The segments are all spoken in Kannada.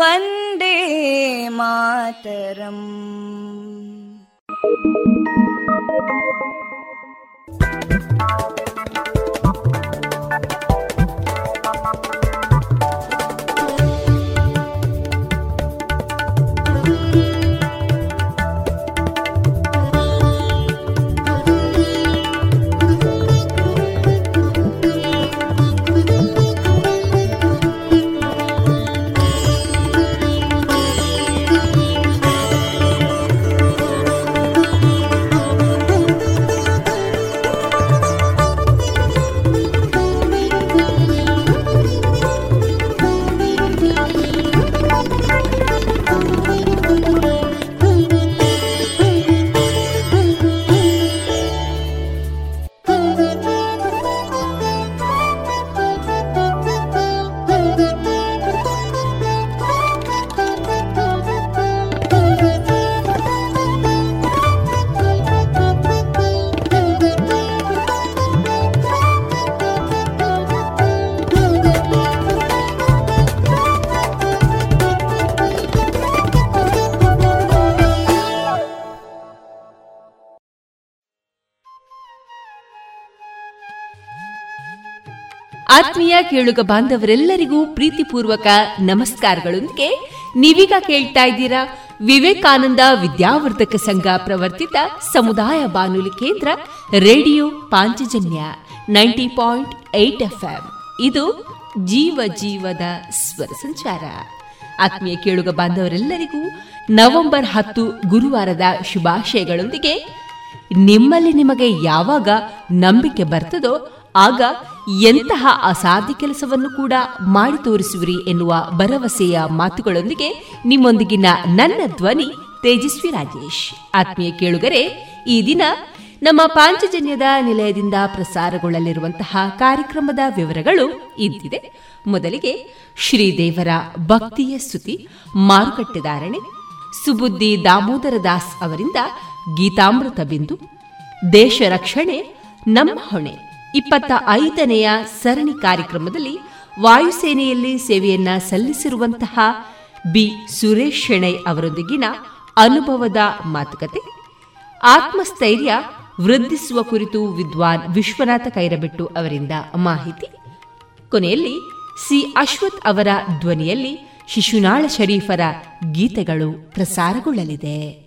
वन्दे मातरम् ಕೇಳುಗ ಬಾಂಧವರೆಲ್ಲರಿಗೂ ಪ್ರೀತಿಪೂರ್ವಕ ನಮಸ್ಕಾರಗಳೊಂದಿಗೆ ನೀವೀಗ ಕೇಳ್ತಾ ಇದ್ದೀರಾ ವಿವೇಕಾನಂದ ವಿದ್ಯಾವರ್ಧಕ ಸಂಘ ಪ್ರವರ್ತಿತ ಸಮುದಾಯ ಬಾನುಲಿ ಕೇಂದ್ರ radio Panchajanya ninety point eight F ಇದು ಜೀವ ಜೀವದ ಸ್ವರ ಸಂಚಾರ. ಆತ್ಮೀಯ ಕೇಳುಗ ಬಾಂಧವರೆಲ್ಲರಿಗೂ ನವೆಂಬರ್ ಹತ್ತು ಗುರುವಾರದ ಶುಭಾಶಯಗಳೊಂದಿಗೆ ನಿಮ್ಮಲ್ಲಿ ನಿಮಗೆ ಯಾವಾಗ ನಂಬಿಕೆ ಬರ್ತದೋ ಆಗ ಎಂತಹ ಅಸಾಧ್ಯ ಕೆಲಸವನ್ನು ಕೂಡ ಮಾಡಿ ತೋರಿಸುವಿರಿ ಎನ್ನುವ ಭರವಸೆಯ ಮಾತುಗಳೊಂದಿಗೆ ನಿಮ್ಮೊಂದಿಗಿನ ನನ್ನ ಧ್ವನಿ ತೇಜಸ್ವಿ ರಾಜೇಶ್. ಆತ್ಮೀಯ ಕೇಳುಗರೆ, ಈ ದಿನ ನಮ್ಮ ಪಾಂಚಜನ್ಯದ ನಿಲಯದಿಂದ ಪ್ರಸಾರಗೊಳ್ಳಲಿರುವಂತಹ ಕಾರ್ಯಕ್ರಮದ ವಿವರಗಳು ಇದ್ದಿದೆ ಮೊದಲಿಗೆ ಶ್ರೀದೇವರ ಭಕ್ತಿಯ ಸ್ತುತಿ ಮಾರುಕಟ್ಟೆದಾರಣೆ ಸುಬುದ್ದಿ ದಾಮೋದರ ದಾಸ್ ಅವರಿಂದ ಗೀತಾಮೃತ ಬಿಂದು. ದೇಶ ರಕ್ಷಣೆ, ನಮ್ಮ ಹೊಣೆ. ಇಪ್ಪತ್ತ ಐದನೆಯ ಸರಣಿ ಕಾರ್ಯಕ್ರಮದಲ್ಲಿ ವಾಯುಸೇನೆಯಲ್ಲಿ ಸೇವೆಯನ್ನ ಸಲ್ಲಿಸಿರುವಂತಹ ಬಿ. ಸುರೇಶ್ ಶೆಣೈ ಅವರೊಂದಿಗಿನ ಅನುಭವದ ಮಾತುಕತೆ. ಆತ್ಮಸ್ಥೈರ್ಯ ವೃದ್ಧಿಸುವ ಕುರಿತು ವಿದ್ವಾನ್ ವಿಶ್ವನಾಥ ಕೈರಬೆಟ್ಟು ಅವರಿಂದ ಮಾಹಿತಿ. ಕೊನೆಯಲ್ಲಿ ಸಿ. ಅಶ್ವಥ್ ಅವರ ಧ್ವನಿಯಲ್ಲಿ ಶಿಶುನಾಳ ಶರೀಫರ ಗೀತೆಗಳು ಪ್ರಸಾರಗೊಳ್ಳಲಿದೆ.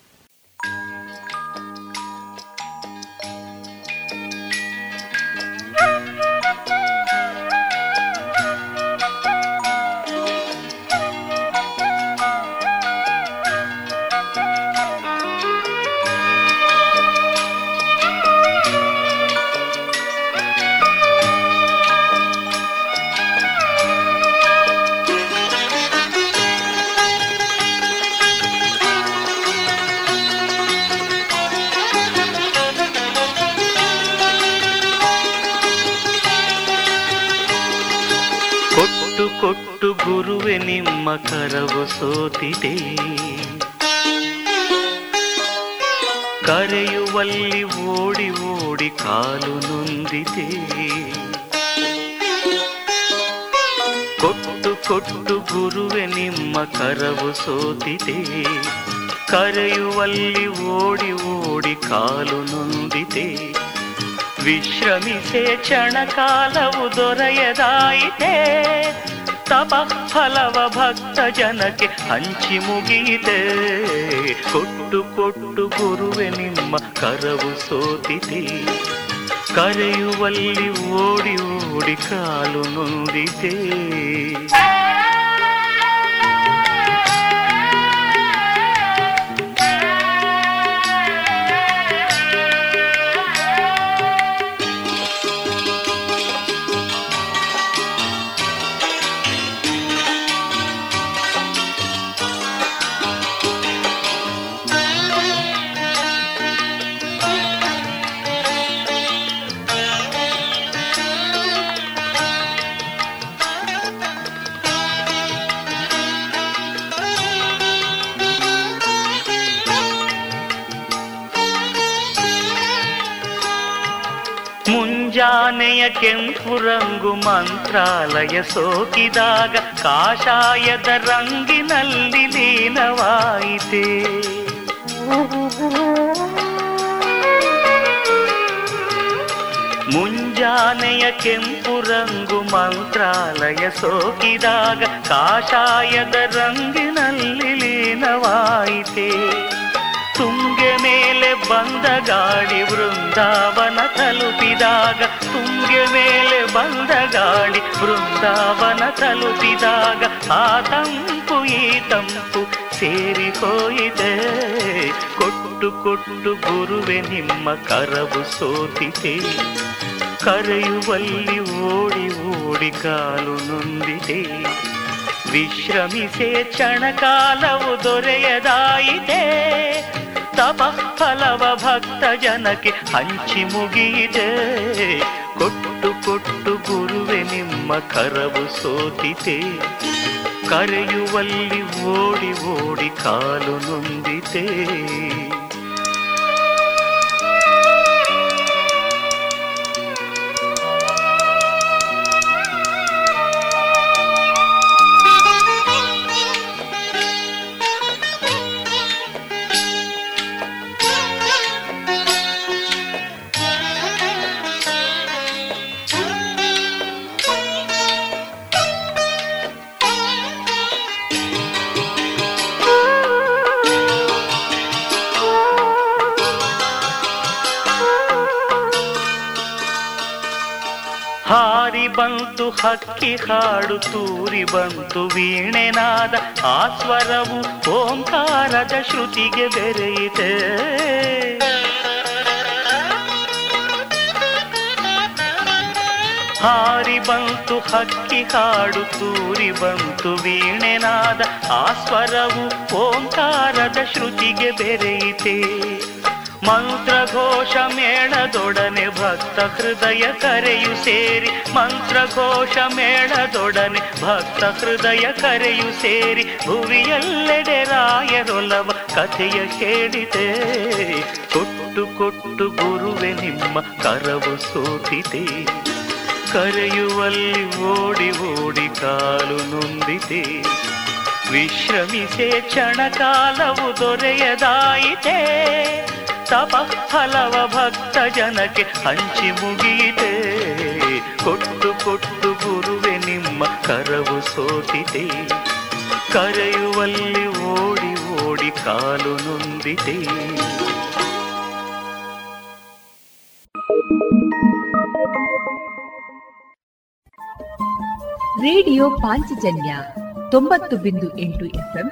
ಕರವು ಸೋತಿದೆ. ಕರೆಯುವಲ್ಲಿ ಓಡಿ ಓಡಿ ಕಾಲು ನೊಂದಿದೆ. ಕೊಟ್ಟು ಕೊಟ್ಟು ಗುರುವೆ ನಿಮ್ಮ ಕರವು ಸೋತಿದೆ. ಕರೆಯುವಲ್ಲಿ ಓಡಿ ಓಡಿ ಕಾಲು ನೊಂದಿದೆ. ವಿಶ್ರಮಿಸೆ ಕ್ಷಣಕಾಲವು ದೊರೆಯದಾಯಿತೆ. ತಪ ಫಲವ ಭಕ್ತ ಜನಕ್ಕೆ ಹಂಚಿ ಮುಗಿಯಿದೆ ಕೊಟ್ಟು ಕೊಟ್ಟು ಗುರುವೆ ನಿಮ್ಮ ಕರವು ಸೋತಿದೆ ಕರೆಯುವಲ್ಲಿ ಓಡಿ ಓಡಿ ಕಾಲು ನೊಂದಿದೆ ಮುಂಜಾನೆಯ ಕೆಂಪು ರಂಗು ಮಂತ್ರಾಲಯ ಸೋಕಿದಾಗ ಕಾಷಾಯದ ರಂಗಿನಲ್ಲಿ ಲೀನವಾಯಿತೆ. ಮುಂಜಾನೆಯ ಕೆಂಪು ರಂಗು ಮಂತ್ರಾಲಯ ಸೋಕಿದಾಗ ಕಾಷಾಯದ ರಂಗಿನಲ್ಲಿ ಲೀನವಾಯಿತೆ. ತುಂಗೆ ಮೇಲೆ ಬಂದ ಗಾಡಿ ವೃಂದಾವನ ತಲುಪಿದಾಗ, ತುಂಗೆ ಮೇಲೆ ಬಂದ ಗಾಡಿ ವೃಂದಾವನ ತಲುಪಿದಾಗ, ಆ ತಂಪು ಈ ತಂಪು ಸೇರಿ ಹೋಯಿದೆ ಕೊಟ್ಟು ಕೊಟ್ಟು ಗುರುವೆ ನಿಮ್ಮ ಕರವು ಸೋತಿದೆ ಕರೆಯುವಲ್ಲಿ ಓಡಿ ಓಡಿ ಕಾಲು ನೊಂದಿದೆ ವಿಶ್ರಮಿಸೆ ಕ್ಷಣಕಾಲವು ದೊರೆಯದಾಯಿತೆ. ತಪ ಫಲವ ಭಕ್ತ ಜನಕ್ಕೆ ಹಂಚಿ ಮುಗಿಯಿದೆ ಕೊಟ್ಟು ಕೊಟ್ಟು ಗುರುವೆ ನಿಮ್ಮ ಕರವು ಸೋತಿತೆ. ಕರೆಯುವಲ್ಲಿ ಓಡಿ ಓಡಿ ಕಾಲು ನೊಂದಿತೆ. ಹಕ್ಕಿ ಹಾಡು ತೂರಿ ಬಂತು ವೀಣೆನಾದ ಆ ಸ್ವರವು ಓಂಕಾರದ ಶ್ರುತಿಗೆ ಬೆರೆಯಿತೆ. ಹಾರಿ ಬಂತು ಹಕ್ಕಿ ಹಾಡು ತೂರಿ ಬಂತು ವೀಣೆನಾದ ಆ ಸ್ವರವು ಓಂಕಾರದ ಶ್ರುತಿಗೆ ಬೆರೆಯಿತೆ. ಮಂತ್ರಘೋಷ ಮೇಳದೊಡನೆ ಭಕ್ತ ಹೃದಯ ಕರೆಯು ಸೇರಿ. ಮಂತ್ರಘೋಷ ಮೇಳದೊಡನೆ ಭಕ್ತ ಹೃದಯ ಕರೆಯು ಸೇರಿ. ಭುವಿಯಲ್ಲೆಡೆ ರಾಯರೊಲವ ಕಥೆಯ ಕೇಳಿದೆ. ಕೊಟ್ಟು ಕೊಟ್ಟು ಗುರುವೆ ನಿಮ್ಮ ಕರವು ಸೋತಿದೆ. ಕರೆಯುವಲ್ಲಿ ಓಡಿ ಓಡಿ ಕಾಲು ನೊಂದಿದೆ. ವಿಶ್ರಮಿಸೆ ಕ್ಷಣಕಾಲವು ದೊರೆಯದಾಯಿತೆ. ತಪ ಫಲವ ಭಕ್ತ ಜನಕ್ಕೆ ಹಂಚಿ ಮುಗಿಯಿತೆ. ಕೊಟ್ಟು ಕೊಟ್ಟು ಗುರುವೆ ನಿಮ್ಮ ಕರವು ಸೋತಿದೆ ಕರೆಯುವಲ್ಲಿ ಓಡಿ ಓಡಿ ಕಾಲು ನೊಂದಿದೆ ರೇಡಿಯೋ ಪಾಂಚಜನ್ಯ ತೊಂಬತ್ತು ಬಿಂದು ಎಂಟು ಎಫ್ಎಂ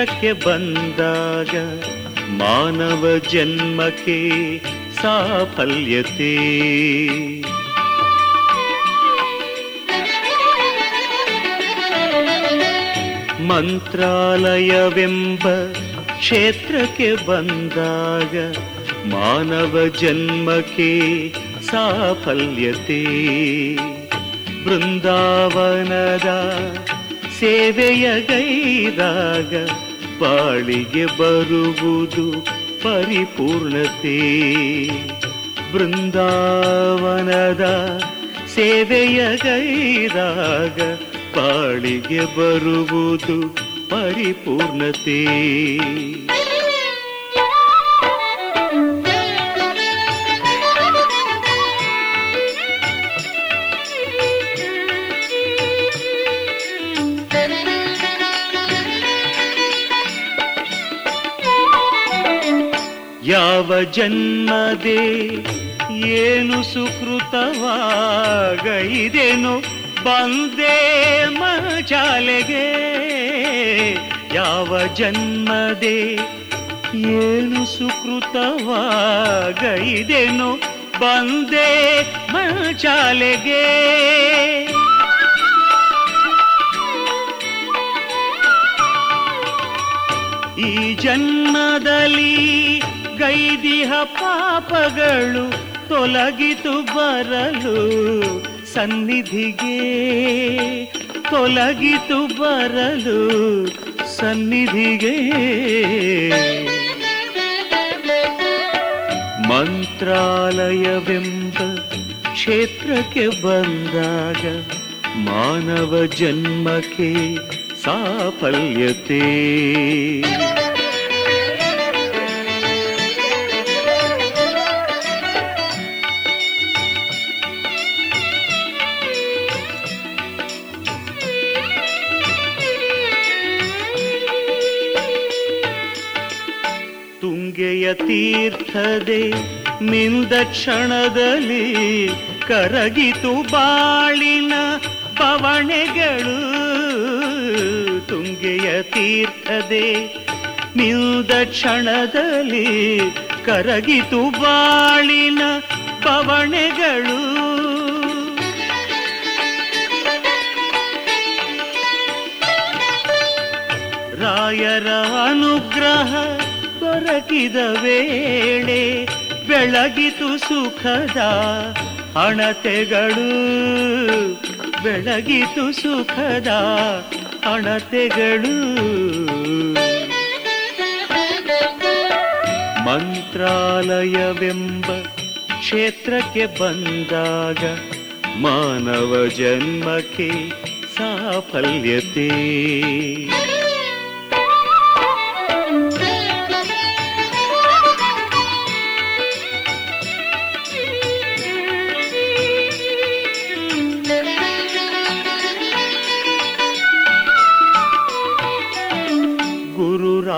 ಕ್ಷೇತ್ರಕ್ಕೆ ಬಂದಾಗ ಮಾನವ ಜನ್ಮಕ್ಕೆ ಸಾಫಲ್ಯತೆ. ಮಂತ್ರಾಲಯವೆಂಬ ಕ್ಷೇತ್ರಕ್ಕೆ ಬಂದಾಗ ಮಾನವ ಜನ್ಮಕ್ಕೆ ಸಾಫಲ್ಯತೆ. ಬೃಂದಾವನದ ಸೇವೆಯ ಗೈದಾಗ ಬಾಳಿಗೆ ಬರುವುದು ಪರಿಪೂರ್ಣತೆ. ಬೃಂದಾವನದ ಸೇವೆಯ ಗೈದಾಗ ಬಾಳಿಗೆ ಬರುವುದು ಪರಿಪೂರ್ಣತೆ. ಯಾವ ಜನ್ಮದೆ ಏನು ಸುಕೃತವಾಗೈದೇನು ಬಂದೇ ಮಚಾಲೆಗೆ ಯಾವ ಜನ್ಮದೆ ಏನು ಸುಕೃತವಾಗೈದೇನು ಬಂದೇ ಮಚಾಲೆಗೆ ಈ ಜನ್ಮದಲ್ಲಿ ಗೈದಿಹ ಪಾಪಗಳು ತೊಲಗಿತು ಬರಲು ಸನ್ನಿಧಿಗೆ. ತೊಲಗಿತು ಬರಲು ಸನ್ನಿಧಿಗೆ. ಮಂತ್ರಾಲಯವೆಂಬ ಕ್ಷೇತ್ರಕ್ಕೆ ಬಂದಾಗ ಮಾನವ ಜನ್ಮಕ್ಕೆ ಸಾಫಲ್ಯತೆ. ತೀರ್ಥದೆ ನಿಂದ ಕ್ಷಣದಲ್ಲಿ ಕರಗಿತು ಬಾಳಿನ ಪವಣೆಗಳು. ತುಂಗೆಯ ತೀರ್ಥದೆ ನಿಂದ ಕ್ಷಣದಲ್ಲಿ ಕರಗಿತು ಬಾಳಿನ ಪವಣೆಗಳು. ರಾಯರ ಅನುಗ್ರಹ ದೊರಕಿದ ವೇಳೆ ಬೆಳಗಿತು ಸುಖದ ಹಣತೆಗಳು ಬೆಳಗಿತು ಸುಖದ ಹಣತೆಗಳು ಮಂತ್ರಾಲಯವೆಂಬ ಕ್ಷೇತ್ರಕ್ಕೆ ಬಂದಾಗ ಮಾನವ ಜನ್ಮಕ್ಕೆ ಸಾಫಲ್ಯತೆ.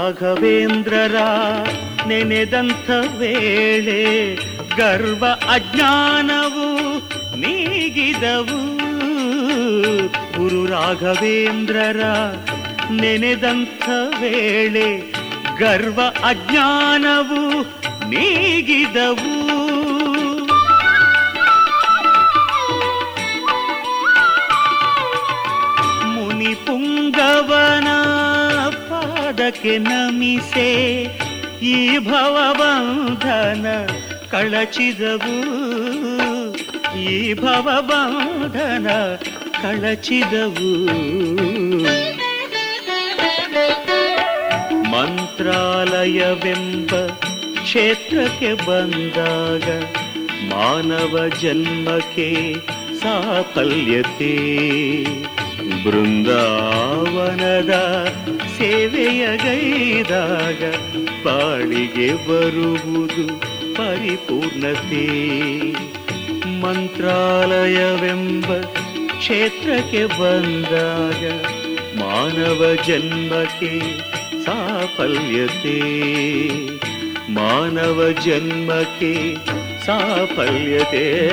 ರಾಘವೇಂದ್ರರ ನೆನೆದಂಥ ವೇಳೆ ಗರ್ವ ಅಜ್ಞಾನವು ನೀಗಿದವು. ಗುರು ರಾಘವೇಂದ್ರರ ನೆನೆದಂಥ ವೇಳೆ ಗರ್ವ ಅಜ್ಞಾನವು ನೀಗಿದವು. ಪಾದಕ್ಕೆ ನಮಿಸೆ ಈ ಭವಬಂಧನ ಕಳಚಿದವು. ಈ ಭವಬಂಧನ ಕಳಚಿದವು. ಮಂತ್ರಾಲಯವೆಂಬ ಕ್ಷೇತ್ರಕ್ಕೆ ಬಂದಾಗ ಮಾನವ ಜನ್ಮಕ್ಕೆ ಸಾಫಲ್ಯತೆ ಬೃಂದಾವನದ ಸೇವೆಯ ಗೈದಾಗ ಬಾಳಿಗೆ ಬರುವುದು ಪರಿಪೂರ್ಣತೆ. ಮಂತ್ರಾಲಯವೆಂಬ ಕ್ಷೇತ್ರಕ್ಕೆ ಬಂದಾಗ ಮಾನವ ಜನ್ಮಕ್ಕೆ ಸಾಫಲ್ಯತೆ. ಮಾನವ ಜನ್ಮಕ್ಕೆ ಸಾಫಲ್ಯತೆ.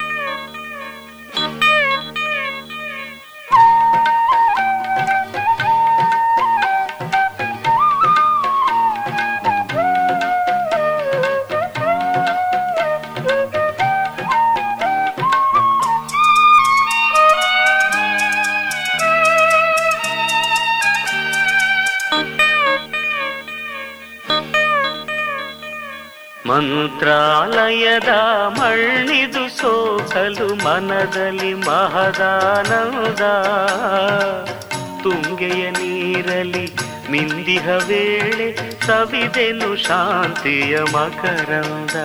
ಮಂತ್ರಾಲಯದ ಮಣ್ಣಿದು ಸೋಕಲು ಮನದಲ್ಲಿ ಮಹದಾನಂದ. ತುಂಗೆಯ ನೀರಲಿ ಮಿಂದಿಹ ವೇಳೆ ಸವಿದೆನು ಶಾಂತಿಯ ಮಕರಂದ.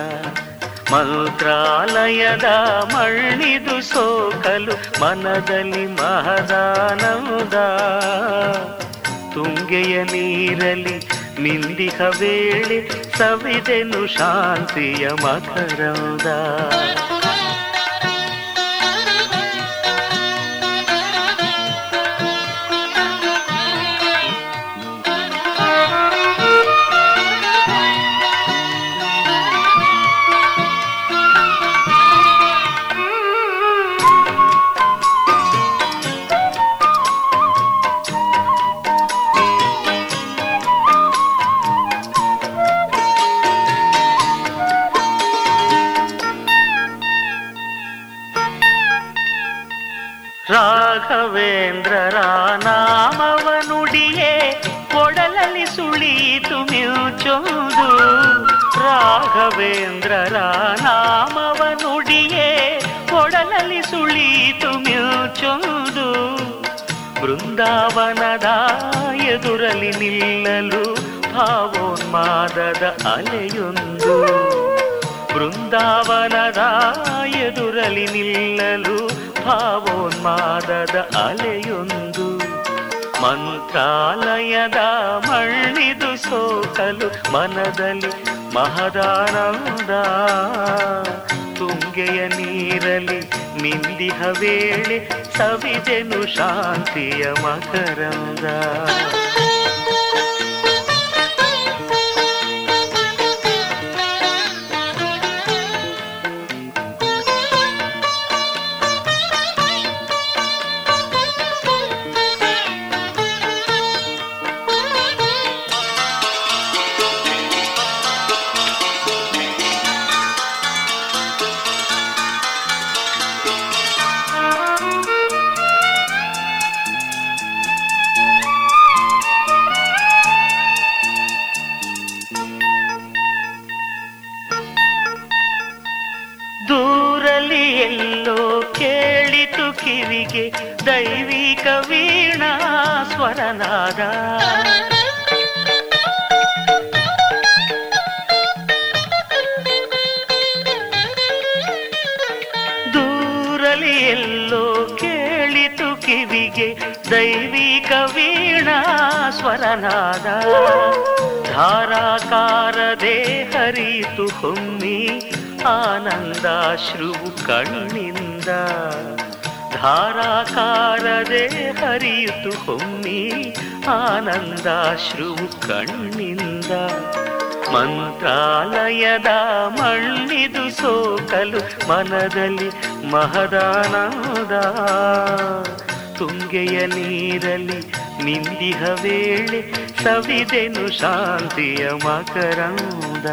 ಮಂತ್ರಾಲಯದ ಮಣ್ಣಿದು ಸೋಕಲು ಮನದಲ್ಲಿ ಮಹದಾನಂದ. ತುಂಗೆಯ ನೀರಲಿ ಮಿಂದಿಹ ವೇಳೆ ಸವಿದೆನು ಶಾಂತಿಯ ಮಕರಂದ. ರಾಘವೇಂದ್ರರ ನಾಮವ ನುಡಿಯೇ ಕೊಡಲಲ್ಲಿ ಸುಳೀತು ಮಿಲ್ಚೊಂದು ರಾಘವೇಂದ್ರರ ನಾಮವ ನುಡಿಯೇ ಕೊಡಲಲ್ಲಿ ಸುಳೀತು ಮಿಲ್ಚೊಂದು ಬೃಂದಾವನದ ಎದುರಲಿ ನಿಲ್ಲಲು ಭಾವೋನ್ಮಾದದ ಅಲೆಯೊಂದು. ಬೃಂದಾವನದ ಎದುರಲಿ ನಿಲ್ಲಲು ಭಾವೋನ್ಮಾದದ ಅಲೆಯೊಂದು ಮಂತ್ರಾಲಯದ ಮಣ್ಣಿದು ಸೋಕಲು ಮನದಲ್ಲಿ ಮಹದಾನಂದ. ತುಂಗೆಯ ನೀರಲಿ ನಿಂದಿಹ ವೇಳೆ ಸವಿದೆನು ಶಾಂತಿಯ ಮಕರಂದ. ದೈವಿಕ ವೀಣಾ ಸ್ವರನಾದ. ದೂರಲಿ ಎಲ್ಲೋ ಕೇಳಿತು ಕಿವಿಗೆ ದೈವಿಕ ವೀಣಾ ಸ್ವರನಾದ. ಧಾರಾಕಾರದೆ ಹರಿತು ಹೊಮ್ಮಿ ಆನಂದಾಶ್ರು ಕಣ್ಣಿಂದ. ಧಾರಾಕಾರದೆ ಹರಿಯಿತು ಹೊಮ್ಮಿ ಆನಂದಾಶ್ರು ಕಣ್ಣಿಂದ. ಮಂತ್ರಾಲಯದ ಮಣ್ಣಿದು ಸೋಕಲು ಮನದಲ್ಲಿ ಮಹದಾನಂದ. ತುಂಗೆಯ ನೀರಲಿ ನಿಂದಿಹ ವೇಳೆ ಸವಿದೆನು ಶಾಂತಿಯ ಮಕರಂದ.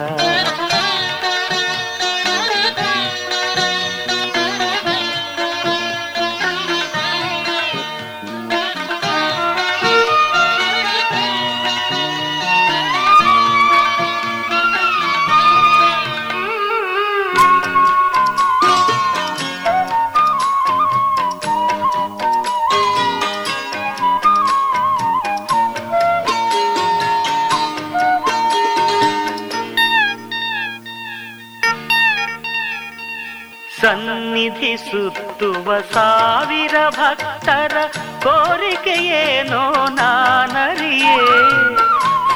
ಸನ್ನಿಧಿ ಸುತ್ತುವ ಸಾವಿರ ಭಕ್ತರ ಕೋರಿಕೆಯೇನೋ ನಾನರಿಯೇ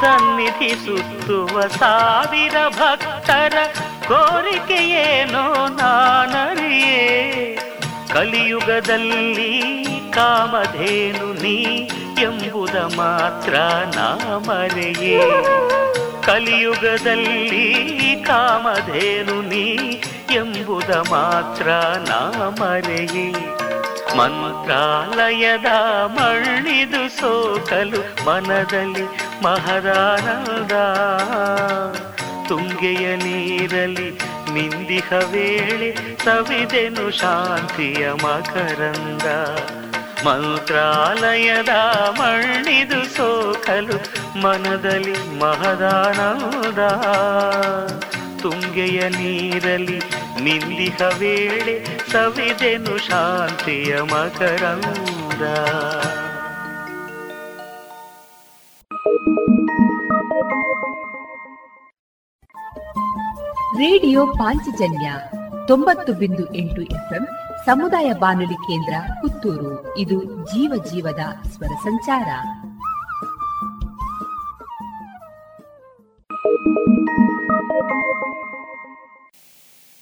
ಸನ್ನಿಧಿ ಸುತ್ತುವ ಸಾವಿರ ಭಕ್ತರ ಕೋರಿಕೆಯೇನೋ ನಾನರಿಯೇ ಕಲಿಯುಗದಲ್ಲಿ ಕಾಮಧೇನು ನೀ ಎಂಬುದ ಮಾತ್ರ ನಾಮರೆಯೇ ಕಲಿಯುಗದಲ್ಲಿ ಕಾಮಧೇನು ನೀ ಎಂಬುದ ಮಾತ್ರ ನಾಮರೆಯಿ. ಮಂತ್ರಾಲಯದ ಮಣ್ಣಿದು ಸೋಕಲು ಮನದಲ್ಲಿ ಮಹದಾನದ ತುಂಗೆಯ ನೀರಲಿ ನಿಂದಿಹ ವೇಳೆ ಸವಿದೆನು ಶಾಂತಿಯ ಮಕರಂದ. ಮಂತ್ರಾಲಯದ ಮಣ್ಣಿದು ಸೋಕಲು ಮನದಲ್ಲಿ ಮಹದಾನದ ತುಂಗೆಯ ನೀರಲಿ ನಿಂದಿಹ ವೇಳೆ ಸವಿದೆನು ಶಾಂತಿಯ ಮಕರಂದ. ರೇಡಿಯೋ ಪಾಂಚಜನ್ಯ ತೊಂಬತ್ತು ಬಿಂದು ಎಂಟು ಎಫ್ಎಂ ಸಮುದಾಯ ಬಾನುಲಿ ಕೇಂದ್ರ ಪುತ್ತೂರು. ಇದು ಜೀವ ಜೀವದ ಸ್ವರ ಸಂಚಾರ.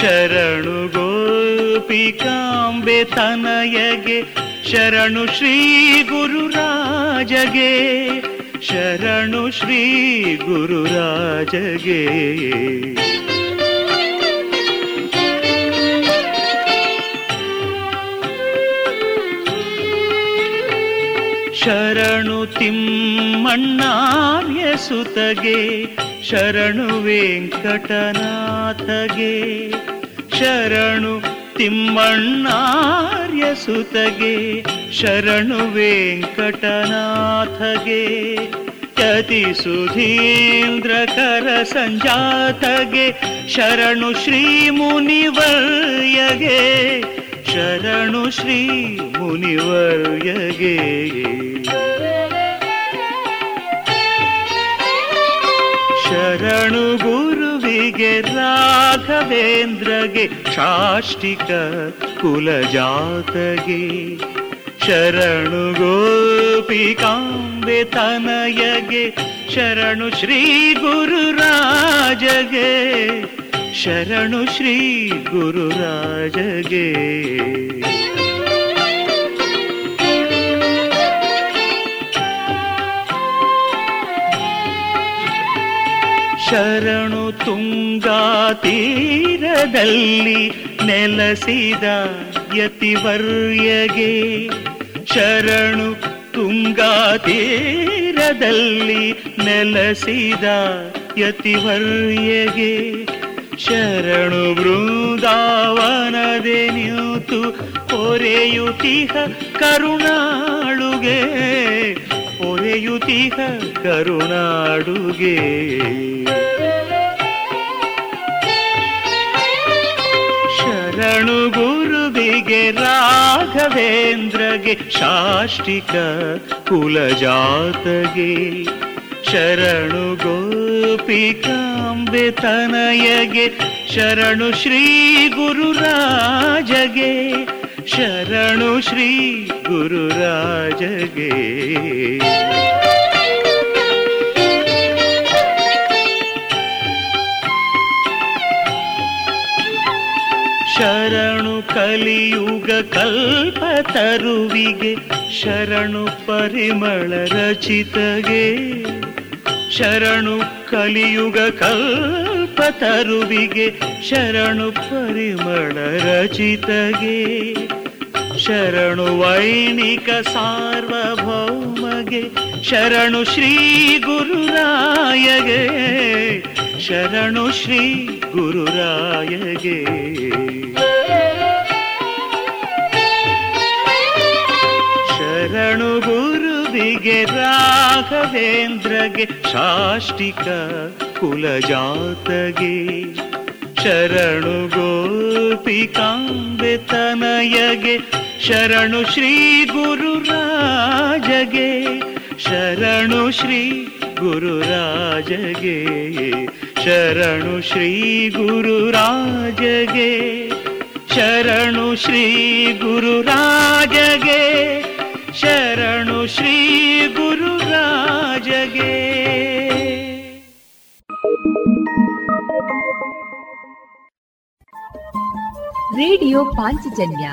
ಶರಣು ಗೋಪಿಕಾಂಬೆ ತನಯಗೆ ಶರಣು ಶ್ರೀ ಗುರುರಾಜಗೆ ಶರಣು ಶ್ರೀ ಗುರುರಾಜಗೆ. ಶರಣು ತಿಮ್ಮಣ್ಣಾರ್ಯ ಸುತಗೆ ಶರಣು ವೆಂಕಟನಾಥಗೆ, ಶರಣು ತಿಮ್ಮಣ್ಣಾರ್ಯ ಸುತಗೆ, ಶರಣು ವೆಂಕಟನಾಥಗೆ, ಯತಿ ಸುಧೀಂದ್ರ ಕರ ಸಂಜಾತಗೆ, ಶರಣು ಶ್ರೀ ಮುನಿವರ್ಯಗೆ, ಶರಣು ಶ್ರೀ ಮುನಿವರ್ಯಗೆ. ಶರಣು ಗುರುವಿಗೆ ರಾಘವೇಂದ್ರಗೆ ಶಾಷ್ಟಿಕ ಕುಲಜಾತಗೆ ಶರಣು ಗೋಪಿಕಾಂಬೆ ತನಯಗೆ ಶರಣು ಶ್ರೀ ಗುರುರಾಜಗೆ ಶರಣು ಶ್ರೀ ಗುರುರಾಜಗೆ. ಶರಣು ತುಂಗಾ ತೀರದಲ್ಲಿ ನೆಲಸಿದ ಯತಿವರ್ಯಗೆ. ಶರಣು ತುಂಗಾ ತೀರದಲ್ಲಿ ನೆಲಸಿದ ಯತಿವರ್ಯಗೆ. ಶರಣು ಬೃಂದಾವನದೆ ನಿಂತು ಪೊರೆಯುತಿಹ ಕರುಣಾಳುಗೆ. ಪೊರೆಯುತಿಹ ಕರುಣಾಡುಗೆ. ಶರಣು ಗುರುವಿಗೆ ರಾಘವೇಂದ್ರಗೆ ಶಾಷ್ಟಿಕ ಕುಲಜಾತಗೆ. ಶರಣು ಗೋಪಿಕಾಂಬೆ ತನಯಗೆ ಶರಣು ಶ್ರೀ ಗುರುರಾಜಗೆ. ಶರಣು ಶ್ರೀ ಗುರುರಾಜಗೆ ಶರಣು ಕಲಿಯುಗ ಕಲ್ಪತರುವಿಗೆ ಶರಣು ಪರಿಮಳ ರಚಿತಗೆ. ಶರಣು ಕಲಿಯುಗ ಕಲ್ಪತರುವಿಗೆ ಶರಣು ಪರಿಮಳ ರಚಿತಗೆ. ಶರಣು ವೈಣಿಕ ಸಾರ್ವಭೌಮಗೆ ಶರಣು ಶ್ರೀ ಗುರುರಾಯಗೆ ಶರಣು ಶ್ರೀ ಗುರುರಾಯಗೆ. ಗುರುವಿಗೆ ರಾಘವೇಂದ್ರಗೆ ಶಾಷ್ಟಿಕ ಕುಲಜಾತಗೆ ಶರಣು ಗೋಪಿಕಾಂಬೆ ತನಯಗೆ ಶರಣು ಶ್ರೀ ಗುರುರಾಜಗೆ ಶರಣು ಶ್ರೀ ಗುರುರಾಜಗೆ ಶರಣು ಶ್ರೀ ಗುರುರಾಜಗೆ ಶರಣು ಶ್ರೀ ಗುರುರಾಜಗೆ ಶರಣು ಶ್ರೀ ಗುರುರಾಜಗೆ ರೇಡಿಯೋ ಪಾಂಚಜನ್ಯ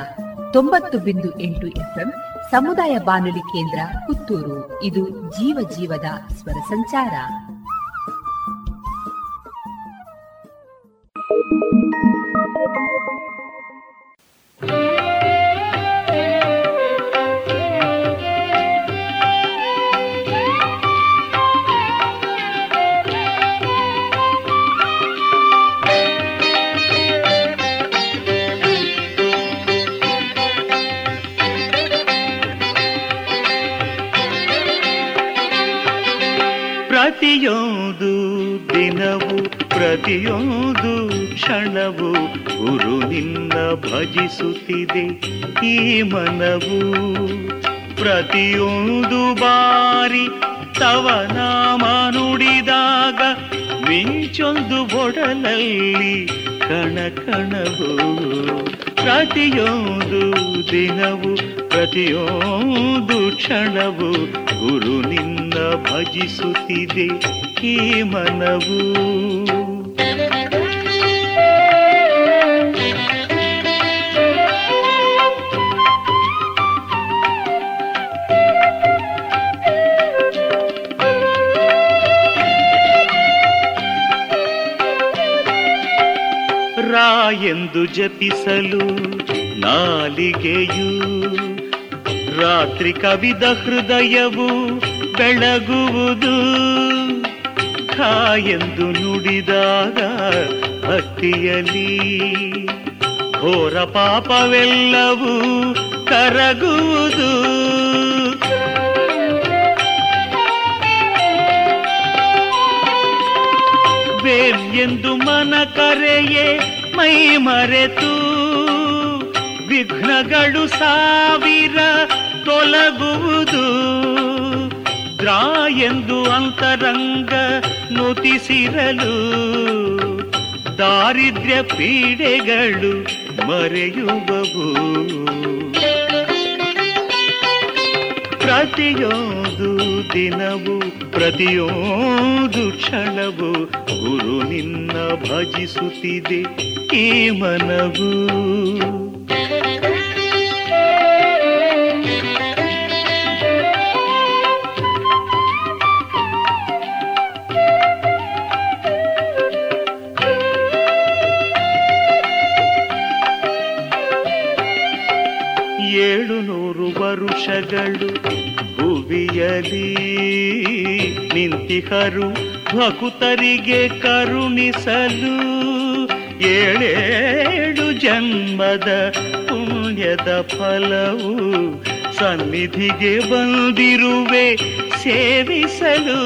ತೊಂಬತ್ತು ಬಿಂದು ಎಂಟು ಎಫ್ಎಂ ಸಮುದಾಯ ಬಾನುಲಿ ಕೇಂದ್ರ ಪುತ್ತೂರು. ಇದು ಜೀವ ಜೀವದ ಸ್ವರ ಸಂಚಾರ. ಪ್ರತಿಯೊಂದು ದಿನವು, ಪ್ರತಿಯೊಂದು ಕ್ಷಣವು ಗುರು ನಿನ್ನ ಭಜಿಸುತ್ತಿದೆ. ಈ ಮನವು ಪ್ರತಿಯೊಂದು ಬಾರಿ ತವ ನಾಮ ನುಡಿದಾಗ ಮಿಂಚೊಂದು ಒಡಲಲ್ಲಿ ಕಣ ಕಣವು ಪ್ರತಿಯೊಂದು ದಿನವು ಪ್ರತಿಯೊಂದು ಕ್ಷಣವು ಗುರು ನಿನ್ನ ಭಜಿಸುತ್ತಿದೆ ಈ ಮನವು. ಎಂದು ಜಪಿಸಲು ನಾಲಿಗೆಯು ರಾತ್ರಿ ಕವಿದ ಹೃದಯವು ಬೆಳಗುವುದು. ಎಂದು ನುಡಿದಾಗ ಭಕ್ತಿಯಲ್ಲಿ ಘೋರ ಪಾಪವೆಲ್ಲವೂ ಕರಗುವುದು. ಬೇನ್ ಎಂದು ಮನ ಕರೆಯೇ ಮೈ ಮರೆತು. ವಿಘ್ನಗಳು ಸಾವಿರ ತೊಲಗುವುದು. ದ್ರಾ ಎಂದು ಅಂತರಂಗ ನುತಿಸಿರಲು. ದಾರಿದ್ರ್ಯ ಪೀಡೆಗಳು ಮರೆಯುವವು. ಪ್ರತಿಯೊಂದು ದಿನವು, ಪ್ರತಿಯೊಂದು ಕ್ಷಣವು ಗುರು ನಿನ್ನ ಭಜಿಸುತ್ತಿದೆ ಈ ಮನವು. ವರುಷಗಳು ಭುವಿಯಲಿ ನಿಂತಿಹರು ಭಕುತರಿಗೆ ಕರುಣಿಸಲು ಏಳೇಳು ಜನ್ಮದ ಪುಣ್ಯದ ಫಲವು ಸನ್ನಿಧಿಗೆ ಬಂದಿರುವೆ ಸೇವಿಸಲು.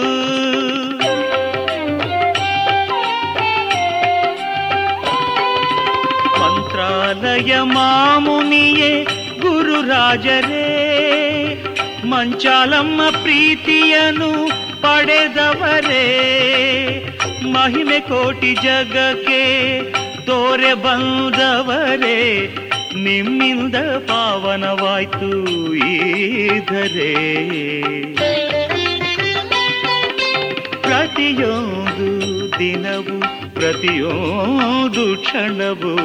ಮಂತ್ರಾಲಯ ಮಾಮುನಿಯೇ ಗುರುರಾಜರೇ ಮಂಚಾಲಮ್ಮ ಪ್ರೀತಿಯನು ಪಡೆದವರೇ. ಮಹಿಮೆ ಕೋಟಿ ಜಗಕ್ಕೆ ತೋರೆ ಬಂದವರೇ. ನಿಮ್ಮಿಂದ ಪಾವನವಾಯ್ತು ಈಧರೇ ಪ್ರತಿಯೊಂದು ದಿನವು, ಪ್ರತಿಯೊಂದು ಕ್ಷಣವು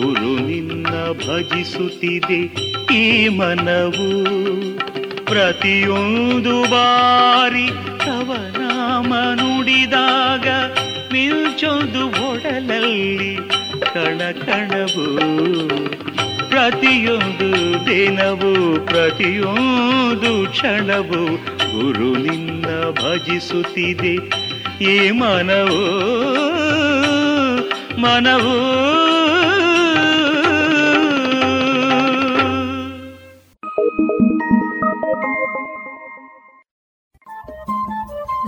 ಗುರು ನಿನ್ನ ಭಜಿಸುತ್ತಿದೆ ಈ ಮನವು. ಪ್ರತಿಯೊಂದು ಬಾರಿ ತವ ನಾಮ ನುಡಿದಾಗ ಮಿಂಚೊಂದು ಒಡಲಲ್ಲಿ ಕಣ ಕಣವು. ಪ್ರತಿಯೊಂದು ದಿನವು, ಪ್ರತಿಯೊಂದು ಕ್ಷಣವು ಗುರು ನಿನ್ನ ಭಜಿಸುತ್ತಿದೆ. ಈ ಮನವು ಮನವು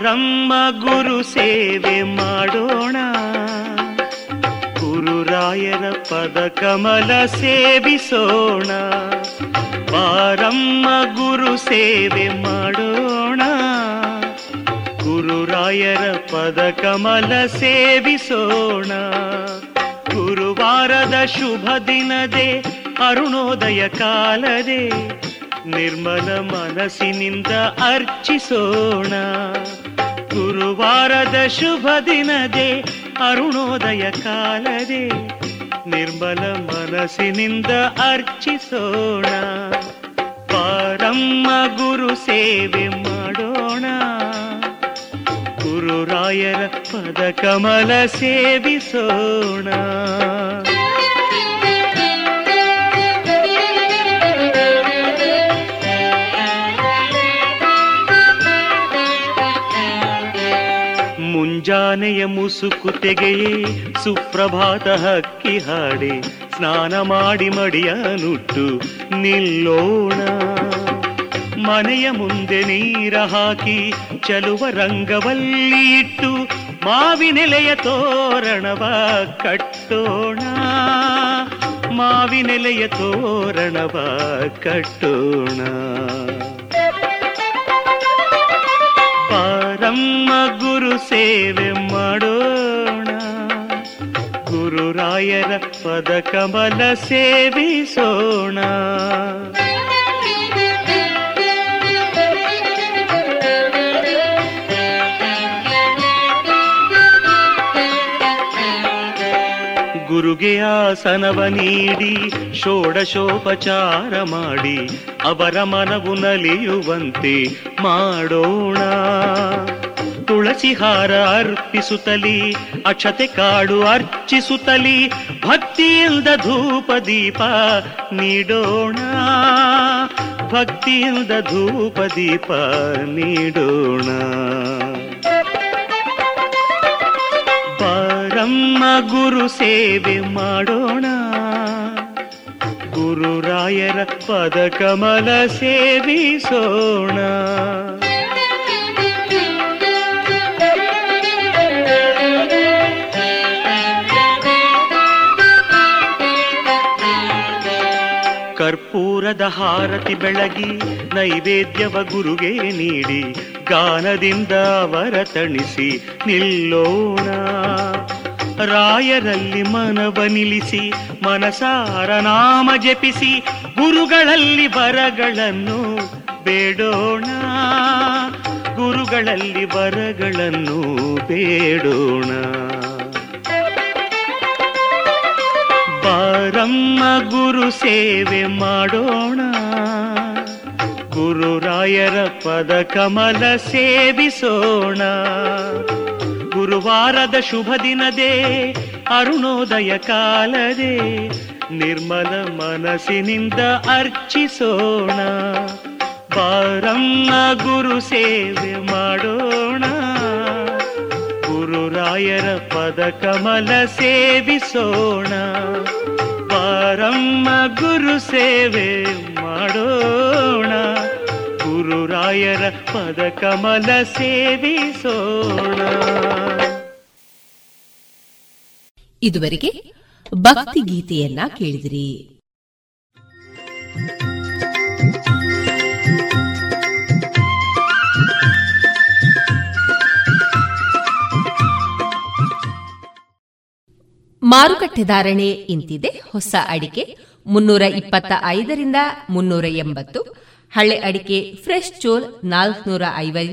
ಆರಮ್ಮ ಗುರು ಸೇವೆ ಮಾಡೋಣ. ಗುರುರಾಯರ ಪದ ಕಮಲ ಸೇವಿಸೋಣ. ಬಾರಮ್ಮ ಗುರು ಸೇವೆ ಮಾಡೋಣ. ಗುರುರಾಯರ ಪದ ಕಮಲ ಸೇವಿಸೋಣ. ಗುರುವಾರದ ಶುಭ ದಿನದೇ, ಅರುಣೋದಯ ಕಾಲದೇ. ನಿರ್ಮಲ ಮನಸ್ಸಿನಿಂದ ಅರ್ಚಿಸೋಣ. ಗುರುವಾರದ ಶುಭ ದಿನದೇ, ಅರುಣೋದಯ ಕಾಲದೇ. ನಿರ್ಮಲ ಮನಸ್ಸಿನಿಂದ ಅರ್ಚಿಸೋಣ. ಪಾರಮ್ಮ ಗುರು ಸೇವೆ ಮಾಡೋಣ. ಗುರುರಾಯರ ಪದ ಕಮಲ ಸೇವಿಸೋಣ. ಮುಂಜಾನೆಯ ಮುಸುಕು ತೆಗೆಯೇ, ಸುಪ್ರಭಾತ ಹಕ್ಕಿ ಹಾಡಿ, ಸ್ನಾನ ಮಾಡಿ ಮಡಿಯ ನುಟ್ಟು ನಿಲ್ಲೋಣ. ಮನೆಯ ಮುಂದೆ ನೀರ ಹಾಕಿ, ಚಲುವ ರಂಗವಲ್ಲಿ ಇಟ್ಟು, ಮಾವಿನೆಲೆಯ ತೋರಣವ ಕಟ್ಟೋಣ. ಮಾವಿನೆಲೆಯ ತೋರಣವ ಕಟ್ಟೋಣ. ಗುರು ಸೇವೆ ಮಾಡೋಣ. ಗುರುರಾಯರ ಪದ ಕಮಲ ಸೇವಿಸೋಣ. ಗುರುಗೆ ಆಸನವ ನೀಡಿ, ಷೋಡಶೋಪಚಾರ ಮಾಡಿ, ಅವರ ಮನವು ನಲಿಯುವಂತೆ ಮಾಡೋಣ. ತುಳಸಿ ಹಾರ ಅರ್ಪಿಸುತ್ತಲಿ, ಅಕ್ಷತೆ ಕಾಡು ಅರ್ಚಿಸುತ್ತಲಿ, ಭಕ್ತಿಯಿಂದ ಧೂಪ ದೀಪ ನೀಡೋಣ. ಭಕ್ತಿಯಿಂದ ಧೂಪ ದೀಪ ನೀಡೋಣ. ಪರಮ್ಮ ಗುರು ಸೇವೆ ಮಾಡೋಣ. ಗುರುರಾಯರ ಪದ ಕಮಲ ಸೇವಿಸೋಣ. ಕರ್ಪೂರದ ಹಾರತಿ ಬೆಳಗಿ ನೈವೇದ್ಯವ ಗುರುಗೆ ನೀಡಿ ಗಾನದಿಂದ ಅವರ ತಣಿಸಿ ನಿಲ್ಲೋಣ. ರಾಯರಲ್ಲಿ ಮನವ ನಿಲ್ಲಿಸಿ ಮನಸಾರ ನಾಮ ಜಪಿಸಿ ಗುರುಗಳಲ್ಲಿ ಬರಗಳನ್ನು ಬೇಡೋಣ. ಗುರುಗಳಲ್ಲಿ ಬರಗಳನ್ನು ಬೇಡೋಣ. ಬಾರಮ್ಮ ಗುರು ಸೇವೆ ಮಾಡೋಣ. ಗುರುರಾಯರ ಪದ ಕಮಲ ಸೇವಿಸೋಣ. ಗುರುವಾರದ ಶುಭ ದಿನದೇ, ಅರುಣೋದಯ ಕಾಲದೇ, ನಿರ್ಮಲ ಮನಸ್ಸಿನಿಂದ ಅರ್ಚಿಸೋಣ. ಬಾರಮ್ಮ ಗುರು ಸೇವೆ ಮಾಡೋಣ. ಗುರುರಾಯರ ಪದ ಕಮಲ ಸೇವಿಸೋಣ. ಬಾರಮ್ಮ ಗುರು ಸೇವೆ ಮಾಡೋಣ. ಗುರುರಾಯರ ಪದ ಕಮಲ ಸೇವಿಸೋಣ. ಇದುವರೆಗೆ ಭಕ್ತಿ ಗೀತೆಯನ್ನ ಕೇಳಿದಿರಿ. ಮಾರುಕಟ್ಟೆ ಧಾರಣೆ ಇಂತಿದೆ. ಹೊಸ ಅಡಿಕೆ ಮುನ್ನೂರ ಇಪ್ಪತ್ತ ಐದರಿಂದ ಮುನ್ನೂರ ಎಂಬತ್ತು. ಹಳೆ ಅಡಿಕೆ ಫ್ರೆಶ್ ಚೋಲ್ ನಾಲ್ಕನೂರ ಐವೈ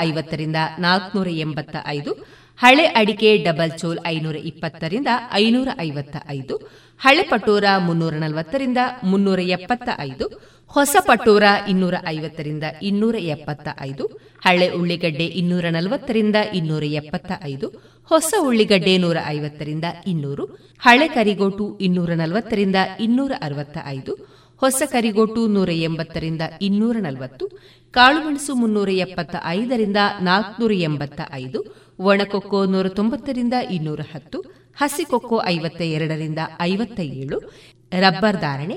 ಐವತ್ತರಿಂದ ನಾಲ್ಕನೂರ ಎಂಬತ್ತ ಐದು. ಹಳೆ ಅಡಿಕೆ ಡಬಲ್ ಚೋಲ್ ಐನೂರ ಇಪ್ಪತ್ತರಿಂದ ಐನೂರ ಐವತ್ತ ಐದು. ಹಳೆ ಪಟೋರ ಮುನ್ನೂರ ನಲವತ್ತರಿಂದ ಮುನ್ನೂರ ಎಪ್ಪತ್ತ ಐದು ಹೊಸ ಪಟೋರ ಇನ್ನೂರ ಐವತ್ತರಿಂದ ಇನ್ನೂರ ಎಪ್ಪತ್ತ ಐದು ಹಳೆ ಉಳ್ಳಿಗಡ್ಡೆ ಇನ್ನೂರ ನಲವತ್ತರಿಂದ ಇನ್ನೂರ ಎಪ್ಪತ್ತ ಐದು ಹೊಸ ಉಳ್ಳಿಗಡ್ಡೆ ನೂರ ಐವತ್ತರಿಂದ ಇನ್ನೂರು, ಹಳೆ ಕರಿಗೋಟು ಇನ್ನೂರ ನಲವತ್ತರಿಂದ ಇನ್ನೂರ ಅರವತ್ತ ಐದು ಹೊಸ ಕರಿಗೋಟು ನೂರ ಎಂಬತ್ತರಿಂದ ಇನ್ನೂರ ನಲವತ್ತು ಕಾಳುಮೆಣಸು ಮುನ್ನೂರ ಎಪ್ಪತ್ತ ಐದರಿಂದ ನಾಲ್ಕುನೂರ ಎಂಬತ್ತ ಐದು ಒಣಕೊಕ್ಕೋ ನೂರ ತೊಂಬತ್ತರಿಂದ ಇನ್ನೂರ ಹತ್ತು ಹಸಿಕೊಕ್ಕೋ ಐವತ್ತ ಎರಡರಿಂದ ಐವತ್ತ ಏಳು ರಬ್ಬರ್ ಧಾರಣೆ,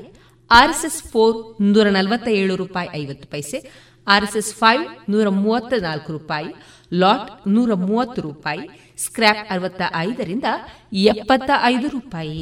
ಆರ್ಎಸ್ಎಸ್ ಫೋರ್ ನೂರ ನಲವತ್ತ ಏಳು ರೂಪಾಯಿ ಐವತ್ತು ಪೈಸೆ, ಆರ್ಎಸ್ಎಸ್ ಫೈವ್ ನೂರ ಮೂವತ್ತ ನಾಲ್ಕು ರೂಪಾಯಿ, ಲಾಟ್ ನೂರ ಮೂವತ್ತು ರೂಪಾಯಿ, ಸ್ಕ್ರ್ಯಾಪ್ ಅರವತ್ತ ಐದರಿಂದ ಎಪ್ಪತ್ತ ಐದು ರೂಪಾಯಿ.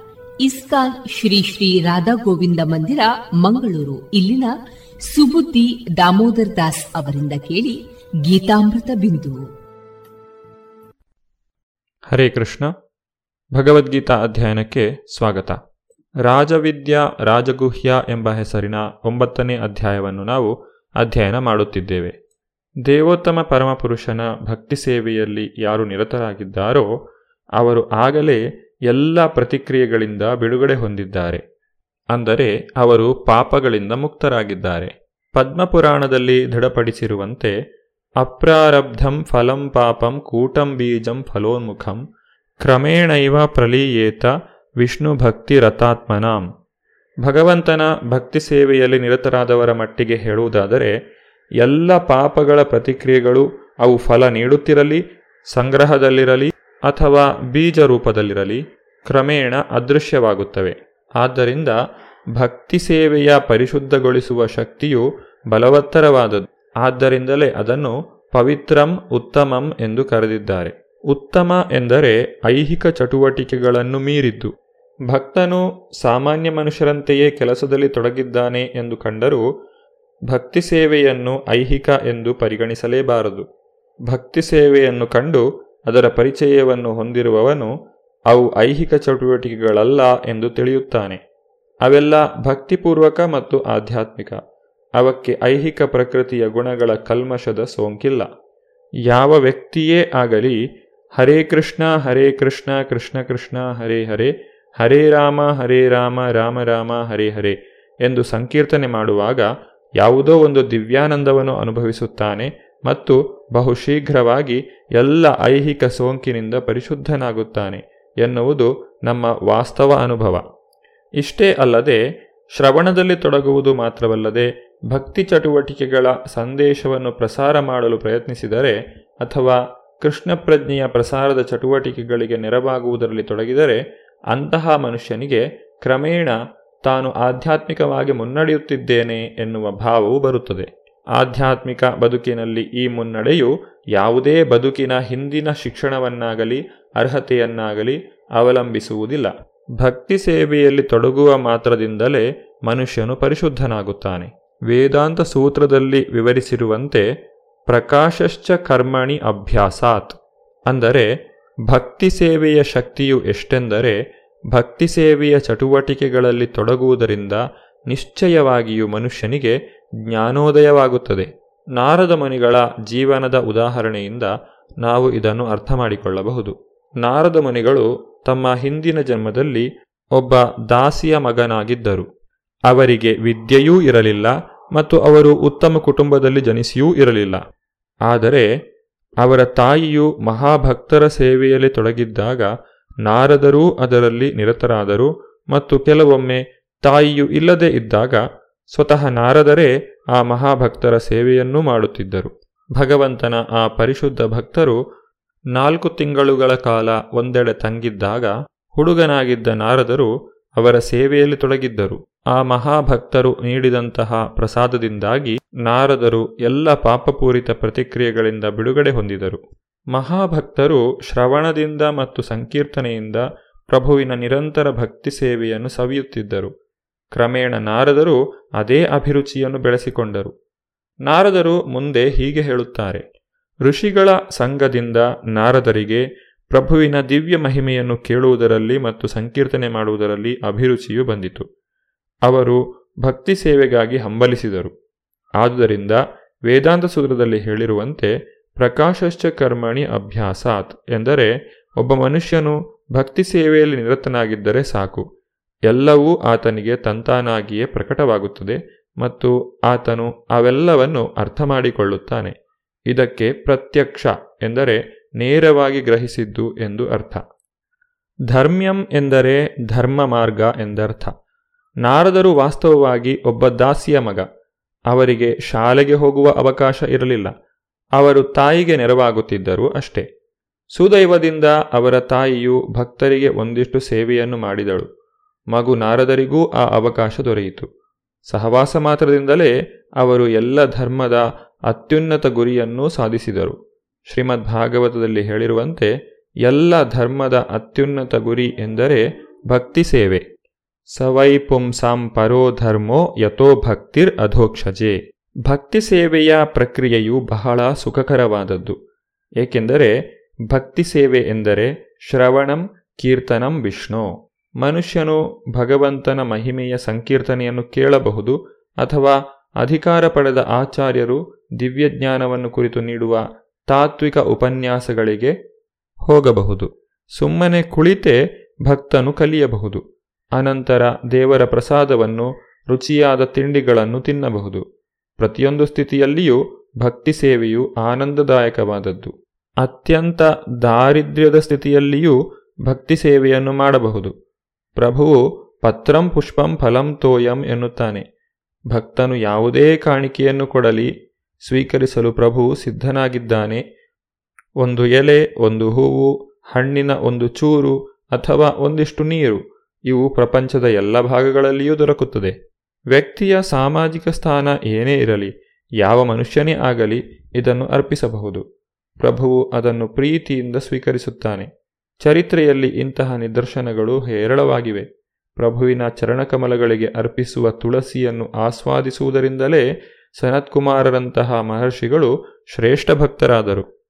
ಇಸ್ಕಾನ್ ಶ್ರೀ ಶ್ರೀ ರಾಧಾ ಗೋವಿಂದ ಮಂದಿರ, ಮಂಗಳೂರು. ಇಲ್ಲಿನ ಸುಬುದ್ದಿ ದಾಮೋದರ್ ದಾಸ್ ಅವರಿಂದ ಕೇಳಿ ಗೀತಾಮೃತ ಬಿಂದು. ಹರೇ ಕೃಷ್ಣ. ಭಗವದ್ಗೀತಾ ಅಧ್ಯಯನಕ್ಕೆ ಸ್ವಾಗತ. ರಾಜವಿದ್ಯಾ ರಾಜಗುಹ್ಯ ಎಂಬ ಹೆಸರಿನ ಒಂಬತ್ತನೇ ಅಧ್ಯಾಯವನ್ನು ನಾವು ಅಧ್ಯಯನ ಮಾಡುತ್ತಿದ್ದೇವೆ. ದೇವೋತ್ತಮ ಪರಮಪುರುಷನ ಭಕ್ತಿ ಸೇವೆಯಲ್ಲಿ ಯಾರು ನಿರತರಾಗಿದ್ದಾರೋ, ಅವರು ಆಗಲೇ ಎಲ್ಲ ಪ್ರತಿಕ್ರಿಯೆಗಳಿಂದ ಬಿಡುಗಡೆ ಹೊಂದಿದ್ದಾರೆ. ಅಂದರೆ ಅವರು ಪಾಪಗಳಿಂದ ಮುಕ್ತರಾಗಿದ್ದಾರೆ. ಪದ್ಮಪುರಾಣದಲ್ಲಿ ದೃಢಪಡಿಸಿರುವಂತೆ, ಅಪ್ರಾರಬ್ಧಂ ಫಲಂ ಪಾಪಂ ಕೂಟಂ ಬೀಜಂ ಫಲೋನ್ಮುಖಂ ಕ್ರಮೇಣೈವ ಪ್ರಲೀಯೇತ ವಿಷ್ಣು ಭಕ್ತಿ ರಥಾತ್ಮನಾಂ. ಭಗವಂತನ ಭಕ್ತಿ ಸೇವೆಯಲ್ಲಿ ನಿರತರಾದವರ ಮಟ್ಟಿಗೆ ಹೇಳುವುದಾದರೆ, ಎಲ್ಲ ಪಾಪಗಳ ಪ್ರತಿಕ್ರಿಯೆಗಳು ಅವು ಫಲ ನೀಡುತ್ತಿರಲಿ, ಸಂಗ್ರಹದಲ್ಲಿರಲಿ ಅಥವಾ ಬೀಜ ರೂಪದಲ್ಲಿರಲಿ ಕ್ರಮೇಣ ಅದೃಶ್ಯವಾಗುತ್ತವೆ. ಆದ್ದರಿಂದ ಭಕ್ತಿ ಸೇವೆಯ ಪರಿಶುದ್ಧಗೊಳಿಸುವ ಶಕ್ತಿಯು ಬಲವತ್ತರವಾದದ್ದು. ಆದ್ದರಿಂದಲೇ ಅದನ್ನು ಪವಿತ್ರಂ ಉತ್ತಮಂ ಎಂದು ಕರೆದಿದ್ದಾರೆ. ಉತ್ತಮ ಎಂದರೆ ಐಹಿಕ ಚಟುವಟಿಕೆಗಳನ್ನು ಮೀರಿದ್ದು. ಭಕ್ತನು ಸಾಮಾನ್ಯ ಮನುಷ್ಯರಂತೆಯೇ ಕೆಲಸದಲ್ಲಿ ತೊಡಗಿದ್ದಾನೆ ಎಂದು ಕಂಡರೂ ಭಕ್ತಿ ಸೇವೆಯನ್ನು ಐಹಿಕ ಎಂದು ಪರಿಗಣಿಸಲೇಬಾರದು. ಭಕ್ತಿ ಸೇವೆಯನ್ನು ಕಂಡು ಅದರ ಪರಿಚಯವನ್ನು ಹೊಂದಿರುವವನು ಅವು ಐಹಿಕ ಚಟುವಟಿಕೆಗಳಲ್ಲ ಎಂದು ತಿಳಿಯುತ್ತಾನೆ. ಅವೆಲ್ಲ ಭಕ್ತಿಪೂರ್ವಕ ಮತ್ತು ಆಧ್ಯಾತ್ಮಿಕ. ಅವಕ್ಕೆ ಐಹಿಕ ಪ್ರಕೃತಿಯ ಗುಣಗಳ ಕಲ್ಮಶದ ಸೋಂಕಿಲ್ಲ. ಯಾವ ವ್ಯಕ್ತಿಯೇ ಆಗಲಿ, ಹರೇ ಕೃಷ್ಣ ಹರೇ ಕೃಷ್ಣ ಕೃಷ್ಣ ಕೃಷ್ಣ, ಹರೇ ಹರೇ ಹರೇ ರಾಮ ಹರೇ ರಾಮ ರಾಮ ರಾಮ, ಹರೇ ಹರೇ ಎಂದು ಸಂಕೀರ್ತನೆ ಮಾಡುವಾಗ ಯಾವುದೋ ಒಂದು ದಿವ್ಯಾನಂದವನ್ನು ಅನುಭವಿಸುತ್ತಾನೆ ಮತ್ತು ಬಹುಶೀಘ್ರವಾಗಿ ಎಲ್ಲ ಐಹಿಕ ಸೋಂಕಿನಿಂದ ಪರಿಶುದ್ಧನಾಗುತ್ತಾನೆ ಎನ್ನುವುದು ನಮ್ಮ ವಾಸ್ತವ ಅನುಭವ. ಇಷ್ಟೇ ಅಲ್ಲದೆ ಶ್ರವಣದಲ್ಲಿ ತೊಡಗುವುದು ಮಾತ್ರವಲ್ಲದೆ ಭಕ್ತಿ ಚಟುವಟಿಕೆಗಳ ಸಂದೇಶವನ್ನು ಪ್ರಸಾರ ಮಾಡಲು ಪ್ರಯತ್ನಿಸಿದರೆ ಅಥವಾ ಕೃಷ್ಣ ಪ್ರಜ್ಞೆಯ ಪ್ರಸಾರದ ಚಟುವಟಿಕೆಗಳಿಗೆ ನೆರವಾಗುವುದರಲ್ಲಿ ತೊಡಗಿದರೆ ಅಂತಹ ಮನುಷ್ಯನಿಗೆ ಕ್ರಮೇಣ ತಾನು ಆಧ್ಯಾತ್ಮಿಕವಾಗಿ ಮುನ್ನಡೆಯುತ್ತಿದ್ದೇನೆ ಎನ್ನುವ ಭಾವವು ಬರುತ್ತದೆ. ಆಧ್ಯಾತ್ಮಿಕ ಬದುಕಿನಲ್ಲಿ ಈ ಮುನ್ನಡೆಯು ಯಾವುದೇ ಬದುಕಿನ ಹಿಂದಿನ ಶಿಕ್ಷಣವನ್ನಾಗಲಿ, ಅರ್ಹತೆಯನ್ನಾಗಲಿ ಅವಲಂಬಿಸುವುದಿಲ್ಲ. ಭಕ್ತಿ ಸೇವೆಯಲ್ಲಿ ತೊಡಗುವ ಮಾತ್ರದಿಂದಲೇ ಮನುಷ್ಯನು ಪರಿಶುದ್ಧನಾಗುತ್ತಾನೆ. ವೇದಾಂತ ಸೂತ್ರದಲ್ಲಿ ವಿವರಿಸಿರುವಂತೆ ಪ್ರಕಾಶಶ್ಚ ಕರ್ಮಣಿ ಅಭ್ಯಾಸಾತ್. ಅಂದರೆ ಭಕ್ತಿ ಸೇವೆಯ ಶಕ್ತಿಯು ಎಷ್ಟೆಂದರೆ ಭಕ್ತಿ ಸೇವೆಯ ಚಟುವಟಿಕೆಗಳಲ್ಲಿ ತೊಡಗುವುದರಿಂದ ನಿಶ್ಚಯವಾಗಿಯೂ ಮನುಷ್ಯನಿಗೆ ಜ್ಞಾನೋದಯವಾಗುತ್ತದೆ. ನಾರದ ಮುನಿಗಳ ಜೀವನದ ಉದಾಹರಣೆಯಿಂದ ನಾವು ಇದನ್ನು ಅರ್ಥ ಮಾಡಿಕೊಳ್ಳಬಹುದು ನಾರದ ಮುನಿಗಳು ತಮ್ಮ ಹಿಂದಿನ ಜನ್ಮದಲ್ಲಿ ಒಬ್ಬ ದಾಸಿಯ ಮಗನಾಗಿದ್ದರು. ಅವರಿಗೆ ವಿದ್ಯೆಯೂ ಇರಲಿಲ್ಲ ಮತ್ತು ಅವರು ಉತ್ತಮ ಕುಟುಂಬದಲ್ಲಿ ಜನಿಸಿಯೂ ಇರಲಿಲ್ಲ. ಆದರೆ ಅವರ ತಾಯಿಯು ಮಹಾಭಕ್ತರ ಸೇವೆಯಲ್ಲಿ ತೊಡಗಿದ್ದಾಗ ನಾರದರೂ ಅದರಲ್ಲಿ ನಿರತರಾದರು ಮತ್ತು ಕೆಲವೊಮ್ಮೆ ತಾಯಿಯು ಇಲ್ಲದೇ ಇದ್ದಾಗ ಸ್ವತಃ ನಾರದರೇ ಆ ಮಹಾಭಕ್ತರ ಸೇವೆಯನ್ನೂ ಮಾಡುತ್ತಿದ್ದರು. ಭಗವಂತನ ಆ ಪರಿಶುದ್ಧ ಭಕ್ತರು ನಾಲ್ಕು ತಿಂಗಳುಗಳ ಕಾಲ ಒಂದೆಡೆ ತಂಗಿದ್ದಾಗ ಹುಡುಗನಾಗಿದ್ದ ನಾರದರು ಅವರ ಸೇವೆಯಲ್ಲಿ ತೊಡಗಿದ್ದರು. ಆ ಮಹಾಭಕ್ತರು ನೀಡಿದಂತಹ ಪ್ರಸಾದದಿಂದಾಗಿ ನಾರದರು ಎಲ್ಲ ಪಾಪಪೂರಿತ ಪ್ರತಿಕ್ರಿಯೆಗಳಿಂದ ಬಿಡುಗಡೆ ಹೊಂದಿದರು. ಮಹಾಭಕ್ತರು ಶ್ರವಣದಿಂದ ಮತ್ತು ಸಂಕೀರ್ತನೆಯಿಂದ ಪ್ರಭುವಿನ ನಿರಂತರ ಭಕ್ತಿ ಸೇವೆಯನ್ನು ಸವಿಯುತ್ತಿದ್ದರು. ಕ್ರಮೇಣ ನಾರದರು ಅದೇ ಅಭಿರುಚಿಯನ್ನು ಬೆಳೆಸಿಕೊಂಡರು. ನಾರದರು ಮುಂದೆ ಹೀಗೆ ಹೇಳುತ್ತಾರೆ, ಋಷಿಗಳ ಸಂಘದಿಂದ ನಾರದರಿಗೆ ಪ್ರಭುವಿನ ದಿವ್ಯ ಮಹಿಮೆಯನ್ನು ಕೇಳುವುದರಲ್ಲಿ ಮತ್ತು ಸಂಕೀರ್ತನೆ ಮಾಡುವುದರಲ್ಲಿ ಅಭಿರುಚಿಯು ಬಂದಿತು. ಅವರು ಭಕ್ತಿ ಸೇವೆಗಾಗಿ ಹಂಬಲಿಸಿದರು. ಆದುದರಿಂದ ವೇದಾಂತ ಸೂತ್ರದಲ್ಲಿ ಹೇಳಿರುವಂತೆ ಪ್ರಕಾಶಶ್ಚ ಕರ್ಮಣಿ ಅಭ್ಯಾಸಾತ್ ಎಂದರೆ ಒಬ್ಬ ಮನುಷ್ಯನು ಭಕ್ತಿ ಸೇವೆಯಲ್ಲಿ ನಿರತನಾಗಿದ್ದರೆ ಸಾಕು. ಎಲ್ಲವೂ ಆತನಿಗೆ ತಂತಾನಾಗಿಯೇ ಪ್ರಕಟವಾಗುತ್ತದೆ ಮತ್ತು ಆತನು ಅವೆಲ್ಲವನ್ನು ಅರ್ಥ ಮಾಡಿಕೊಳ್ಳುತ್ತಾನೆ ಇದಕ್ಕೆ ಪ್ರತ್ಯಕ್ಷ ಎಂದರೆ ನೇರವಾಗಿ ಗ್ರಹಿಸಿದ್ದು ಎಂದು ಅರ್ಥ. ಧರ್ಮ್ಯಂ ಎಂದರೆ ಧರ್ಮ ಮಾರ್ಗ ಎಂದರ್ಥ. ನಾರದರು ವಾಸ್ತವವಾಗಿ ಒಬ್ಬ ದಾಸಿಯ ಮಗ. ಅವರಿಗೆ ಶಾಲೆಗೆ ಹೋಗುವ ಅವಕಾಶ ಇರಲಿಲ್ಲ. ಅವರು ತಾಯಿಗೆ ನೆರವಾಗುತ್ತಿದ್ದರು ಅಷ್ಟೇ. ಸುದೈವದಿಂದ ಅವರ ತಾಯಿಯು ಭಕ್ತರಿಗೆ ಒಂದಿಷ್ಟು ಸೇವೆಯನ್ನು ಮಾಡಿದಳು. ಮಗು ನಾರದರಿಗೂ ಆ ಅವಕಾಶ ದೊರೆಯಿತು. ಸಹವಾಸ ಮಾತ್ರದಿಂದಲೇ ಅವರು ಎಲ್ಲ ಧರ್ಮದ ಅತ್ಯುನ್ನತ ಗುರಿಯನ್ನು ಸಾಧಿಸಿದರು. ಶ್ರೀಮದ್ ಭಾಗವತದಲ್ಲಿ ಹೇಳಿರುವಂತೆ, ಎಲ್ಲ ಧರ್ಮದ ಅತ್ಯುನ್ನತ ಗುರಿ ಎಂದರೆ ಭಕ್ತಿ ಸೇವೆ. ಸವೈ ಪುಂಸಾಂ ಪರೋ ಧರ್ಮೋ ಯಥೋ ಭಕ್ತಿರ್ ಅಧೋಕ್ಷಜೆ. ಭಕ್ತಿ ಸೇವೆಯ ಪ್ರಕ್ರಿಯೆಯು ಬಹಳ ಸುಖಕರವಾದದ್ದು. ಏಕೆಂದರೆ ಭಕ್ತಿ ಸೇವೆ ಎಂದರೆ ಶ್ರವಣಂ ಕೀರ್ತನಂ ವಿಷ್ಣು. ಮನುಷ್ಯನು ಭಗವಂತನ ಮಹಿಮೆಯ ಸಂಕೀರ್ತನೆಯನ್ನು ಕೇಳಬಹುದು ಅಥವಾ ಅಧಿಕಾರ ಪಡೆದ ಆಚಾರ್ಯರು ದಿವ್ಯಜ್ಞಾನವನ್ನು ಕುರಿತು ನೀಡುವ ತಾತ್ವಿಕ ಉಪನ್ಯಾಸಗಳಿಗೆ ಹೋಗಬಹುದು. ಸುಮ್ಮನೆ ಕುಳಿತೇ ಭಕ್ತನು ಕಲಿಯಬಹುದು. ಅನಂತರ ದೇವರ ಪ್ರಸಾದವನ್ನು, ರುಚಿಯಾದ ತಿಂಡಿಗಳನ್ನು ತಿನ್ನಬಹುದು. ಪ್ರತಿಯೊಂದು ಸ್ಥಿತಿಯಲ್ಲಿಯೂ ಭಕ್ತಿ ಸೇವೆಯು ಆನಂದದಾಯಕವಾದದ್ದು. ಅತ್ಯಂತ ದಾರಿದ್ರ್ಯದ ಸ್ಥಿತಿಯಲ್ಲಿಯೂ ಭಕ್ತಿ ಸೇವೆಯನ್ನು ಮಾಡಬಹುದು. ಪ್ರಭುವು ಪತ್ರಂ ಪುಷ್ಪಂ ಫಲಂ ತೋಯಂ ಎನ್ನುತ್ತಾನೆ. ಭಕ್ತನು ಯಾವುದೇ ಕಾಣಿಕೆಯನ್ನು ಕೊಡಲಿ, ಸ್ವೀಕರಿಸಲು ಪ್ರಭು ಸಿದ್ಧನಾಗಿದ್ದಾನೆ. ಒಂದು ಎಲೆ, ಒಂದು ಹೂವು, ಹಣ್ಣಿನ ಒಂದು ಚೂರು ಅಥವಾ ಒಂದಿಷ್ಟು ನೀರು, ಇವು ಪ್ರಪಂಚದ ಎಲ್ಲ ಭಾಗಗಳಲ್ಲಿಯೂ ದೊರಕುತ್ತದೆ. ವ್ಯಕ್ತಿಯ ಸಾಮಾಜಿಕ ಸ್ಥಾನ ಏನೇ ಇರಲಿ, ಯಾವ ಮನುಷ್ಯನೇ ಆಗಲಿ ಇದನ್ನು ಅರ್ಪಿಸಬಹುದು. ಪ್ರಭುವು ಅದನ್ನು ಪ್ರೀತಿಯಿಂದ ಸ್ವೀಕರಿಸುತ್ತಾನೆ. ಚರಿತ್ರೆಯಲ್ಲಿ ಇಂತಹ ನಿದರ್ಶನಗಳು ಹೇರಳವಾಗಿವೆ. ಪ್ರಭುವಿನ ಚರಣಕಮಲಗಳಿಗೆ ಅರ್ಪಿಸುವ ತುಳಸಿಯನ್ನು ಆಸ್ವಾದಿಸುವುದರಿಂದಲೇ ಸನತ್ಕುಮಾರರಂತಹ ಮಹರ್ಷಿಗಳು ಶ್ರೇಷ್ಠ ಭಕ್ತರಾದರು.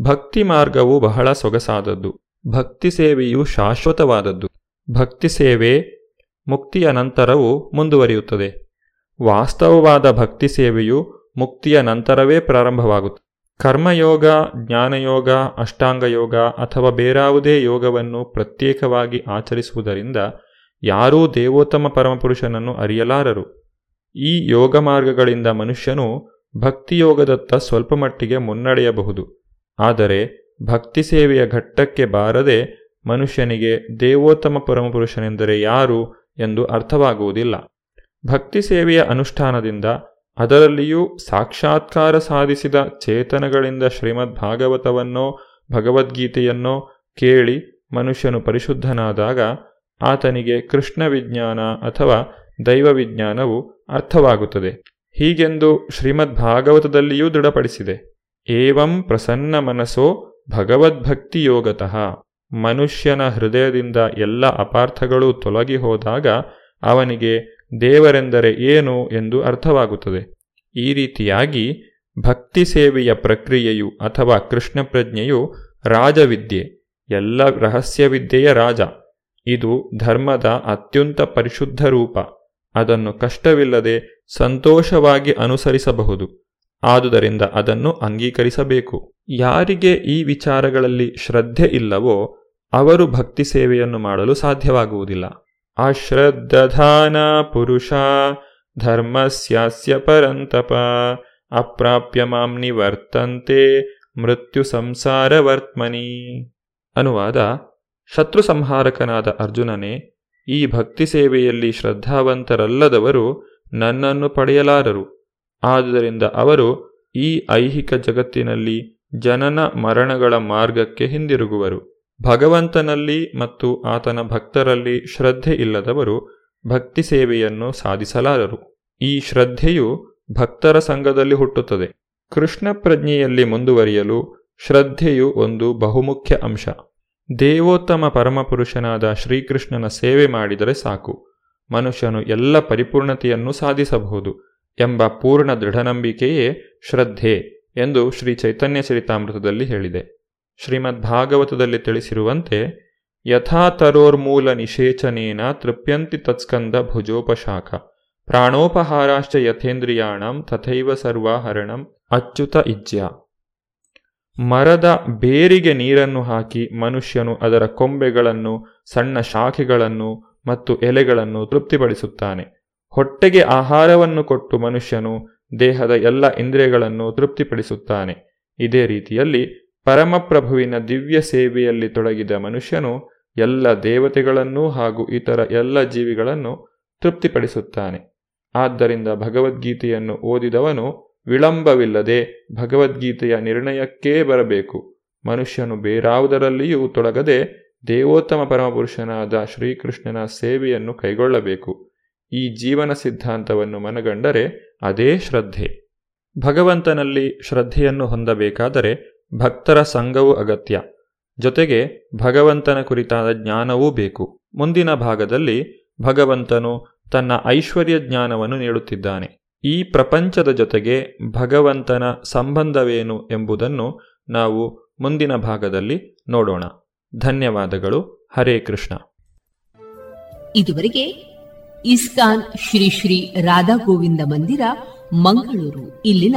ಭಕ್ತಿ ಮಾರ್ಗವು ಬಹಳ ಸೊಗಸಾದದ್ದು. ಭಕ್ತಿ ಸೇವೆಯು ಶಾಶ್ವತವಾದದ್ದು. ಭಕ್ತಿ ಸೇವೆ ಮುಕ್ತಿಯ ನಂತರವೂ ಮುಂದುವರಿಯುತ್ತದೆ. ವಾಸ್ತವವಾದ ಭಕ್ತಿ ಸೇವೆಯು ಮುಕ್ತಿಯ ನಂತರವೇ ಪ್ರಾರಂಭವಾಗುತ್ತದೆ. ಕರ್ಮಯೋಗ, ಜ್ಞಾನಯೋಗ, ಅಷ್ಟಾಂಗಯೋಗ ಅಥವಾ ಬೇರಾವುದೇ ಯೋಗವನ್ನು ಪ್ರತ್ಯೇಕವಾಗಿ ಆಚರಿಸುವುದರಿಂದ ಯಾರೂ ದೇವೋತ್ತಮ ಪರಮಪುರುಷನನ್ನು ಅರಿಯಲಾರರು. ಈ ಯೋಗ ಮಾರ್ಗಗಳಿಂದ ಮನುಷ್ಯನು ಭಕ್ತಿಯೋಗದತ್ತ ಸ್ವಲ್ಪ ಮಟ್ಟಿಗೆ ಮುನ್ನಡೆಯಬಹುದು. ಆದರೆ ಭಕ್ತಿ ಸೇವೆಯ ಘಟ್ಟಕ್ಕೆ ಬಾರದೆ ಮನುಷ್ಯನಿಗೆ ದೇವೋತ್ತಮ ಪರಮಪುರುಷನೆಂದರೆ ಯಾರು ಎಂದು ಅರ್ಥವಾಗುವುದಿಲ್ಲ. ಭಕ್ತಿ ಸೇವೆಯ ಅನುಷ್ಠಾನದಿಂದ ಅದರಲ್ಲಿಯೂ ಸಾಕ್ಷಾತ್ಕಾರ ಸಾಧಿಸಿದ ಚೇತನಗಳಿಂದ ಶ್ರೀಮದ್ ಭಾಗವತವನ್ನೋ ಭಗವದ್ಗೀತೆಯನ್ನೋ ಕೇಳಿ ಮನುಷ್ಯನು ಪರಿಶುದ್ಧನಾದಾಗ ಆತನಿಗೆ ಕೃಷ್ಣ ವಿಜ್ಞಾನ ಅಥವಾ ದೈವ ವಿಜ್ಞಾನವು ಅರ್ಥವಾಗುತ್ತದೆ. ಹೀಗೆಂದು ಶ್ರೀಮದ್ ಭಾಗವತದಲ್ಲಿಯೂ ದೃಢಪಡಿಸಿದೆ. ಏವಂ ಪ್ರಸನ್ನ ಮನಸ್ಸೋ ಭಗವದ್ಭಕ್ತಿಯೋಗತಃ. ಮನುಷ್ಯನ ಹೃದಯದಿಂದ ಎಲ್ಲ ಅಪಾರ್ಥಗಳು ತೊಲಗಿ ಹೋದಾಗ ಅವನಿಗೆ ದೇವರೆಂದರೆ ಏನು ಎಂದು ಅರ್ಥವಾಗುತ್ತದೆ. ಈ ರೀತಿಯಾಗಿ ಭಕ್ತಿ ಸೇವೆಯ ಪ್ರಕ್ರಿಯೆಯು ಅಥವಾ ಕೃಷ್ಣ ಪ್ರಜ್ಞೆಯು ರಾಜವಿದ್ಯೆ, ಎಲ್ಲ ರಹಸ್ಯವಿದ್ಯೆಯ ರಾಜ. ಇದು ಧರ್ಮದ ಅತ್ಯಂತ ಪರಿಶುದ್ಧ ರೂಪ. ಅದನ್ನು ಕಷ್ಟವಿಲ್ಲದೆ ಸಂತೋಷವಾಗಿ ಅನುಸರಿಸಬಹುದು. ಆದುದರಿಂದ ಅದನ್ನು ಅಂಗೀಕರಿಸಬೇಕು. ಯಾರಿಗೆ ಈ ವಿಚಾರಗಳಲ್ಲಿ ಶ್ರದ್ಧೆ ಇಲ್ಲವೋ ಅವರು ಭಕ್ತಿ ಸೇವೆಯನ್ನು ಮಾಡಲು ಸಾಧ್ಯವಾಗುವುದಿಲ್ಲ. ಅಶ್ರದ್ಧಾನ ಪುರುಷ ಧರ್ಮಸ್ಯಾಸ್ಯ ಪರಂತಪ ಅಪ್ರಾಪ್ಯ ಮಾಂ ನಿವರ್ತಂತೆ ಮೃತ್ಯು ಸಂಸಾರವರ್ತ್ಮನಿ ಅನುವಾದ ಶತ್ರು ಸಂಹಾರಕನಾದ ಅರ್ಜುನನೇ, ಈ ಭಕ್ತಿ ಸೇವೆಯಲ್ಲಿ ಶ್ರದ್ಧಾವಂತರಲ್ಲದವರು ನನ್ನನ್ನು ಪಡೆಯಲಾರರು. ಆದುದರಿಂದ ಅವರು ಈ ಐಹಿಕ ಜಗತ್ತಿನಲ್ಲಿ ಜನನ ಮರಣಗಳ ಮಾರ್ಗಕ್ಕೆ ಹಿಂದಿರುಗುವರು. ಭಗವಂತನಲ್ಲಿ ಮತ್ತು ಆತನ ಭಕ್ತರಲ್ಲಿ ಶ್ರದ್ಧೆ ಇಲ್ಲದವರು ಭಕ್ತಿ ಸೇವೆಯನ್ನು ಸಾಧಿಸಲಾರರು. ಈ ಶ್ರದ್ಧೆಯು ಭಕ್ತರ ಸಂಘದಲ್ಲಿ ಹುಟ್ಟುತ್ತದೆ. ಕೃಷ್ಣ ಪ್ರಜ್ಞೆಯಲ್ಲಿ ಮುಂದುವರಿಯಲು ಶ್ರದ್ಧೆಯು ಒಂದು ಬಹುಮುಖ್ಯ ಅಂಶ. ದೇವೋತ್ತಮ ಪರಮಪುರುಷನಾದ ಶ್ರೀಕೃಷ್ಣನ ಸೇವೆ ಮಾಡಿದರೆ ಸಾಕು. ಮನುಷ್ಯನು ಎಲ್ಲ ಪರಿಪೂರ್ಣತೆಯನ್ನು ಸಾಧಿಸಬಹುದು ಎಂಬ ಪೂರ್ಣ ದೃಢನಂಬಿಕೆಯೇ ಶ್ರದ್ಧೆ ಎಂದು ಶ್ರೀ ಚೈತನ್ಯ ಚರಿತಾಮೃತದಲ್ಲಿ ಹೇಳಿದೆ. ಶ್ರೀಮದ್ ಭಾಗವತದಲ್ಲಿ ತಿಳಿಸಿರುವಂತೆ ಯಥಾತರೋರ್ಮೂಲ ನಿಷೇಚನೇನ ತೃಪ್ಯಂತಿ ತತ್ಸ್ಕಂದ ಭುಜೋಪಶಾಖ, ಪ್ರಾಣೋಪಹಾರಾಶ್ಚ ಯಥೇಂದ್ರಿಯಾಣಂ ತಥೈವ ಸರ್ವಾಹರಣಂ ಅಚ್ಯುತ ಇಜ್ಯ. ಮರದ ಬೇರಿಗೆ ನೀರನ್ನು ಹಾಕಿ ಮನುಷ್ಯನು ಅದರ ಕೊಂಬೆಗಳನ್ನು, ಸಣ್ಣ ಶಾಖೆಗಳನ್ನು ಮತ್ತು ಎಲೆಗಳನ್ನು ತೃಪ್ತಿಪಡಿಸುತ್ತಾನೆ. ಹೊಟ್ಟೆಗೆ ಆಹಾರವನ್ನು ಕೊಟ್ಟು ಮನುಷ್ಯನು ದೇಹದ ಎಲ್ಲ ಇಂದ್ರಿಯಗಳನ್ನು ತೃಪ್ತಿಪಡಿಸುತ್ತಾನೆ. ಇದೇ ರೀತಿಯಲ್ಲಿ ಪರಮಪ್ರಭುವಿನ ದಿವ್ಯ ಸೇವೆಯಲ್ಲಿ ತೊಡಗಿದ ಮನುಷ್ಯನು ಎಲ್ಲ ದೇವತೆಗಳನ್ನು ಹಾಗೂ ಇತರ ಎಲ್ಲ ಜೀವಿಗಳನ್ನು ತೃಪ್ತಿಪಡಿಸುತ್ತಾನೆ. ಆದ್ದರಿಂದ ಭಗವದ್ಗೀತೆಯನ್ನು ಓದಿದವನು ವಿಳಂಬವಿಲ್ಲದೆ ಭಗವದ್ಗೀತೆಯ ನಿರ್ಣಯಕ್ಕೇ ಬರಬೇಕು. ಮನುಷ್ಯನು ಬೇರಾವುದರಲ್ಲಿಯೂ ತೊಡಗದೆ ದೇವೋತ್ತಮ ಪರಮಪುರುಷನಾದ ಶ್ರೀಕೃಷ್ಣನ ಸೇವೆಯನ್ನು ಕೈಗೊಳ್ಳಬೇಕು. ಈ ಜೀವನ ಸಿದ್ಧಾಂತವನ್ನು ಮನಗಂಡರೆ ಅದೇ ಶ್ರದ್ಧೆ. ಭಗವಂತನಲ್ಲಿ ಶ್ರದ್ಧೆಯನ್ನು ಹೊಂದಬೇಕಾದರೆ ಭಕ್ತರ ಸಂಘವು ಅಗತ್ಯ. ಜೊತೆಗೆ ಭಗವಂತನ ಕುರಿತಾದ ಜ್ಞಾನವೂ ಬೇಕು. ಮುಂದಿನ ಭಾಗದಲ್ಲಿ ಭಗವಂತನು ತನ್ನ ಐಶ್ವರ್ಯ ಜ್ಞಾನವನ್ನು ನೀಡುತ್ತಿದ್ದಾನೆ. ಈ ಪ್ರಪಂಚದ ಜೊತೆಗೆ ಭಗವಂತನ ಸಂಬಂಧವೇನು ಎಂಬುದನ್ನು ನಾವು ಮುಂದಿನ ಭಾಗದಲ್ಲಿ ನೋಡೋಣ. ಧನ್ಯವಾದಗಳು. ಹರೇ ಕೃಷ್ಣ. ಇದುವರೆಗೆ ಇಸ್ಕಾನ್ ಶ್ರೀ ಶ್ರೀ ರಾಧಾ ಗೋವಿಂದ ಮಂದಿರ, ಮಂಗಳೂರು. ಇಲ್ಲಿನ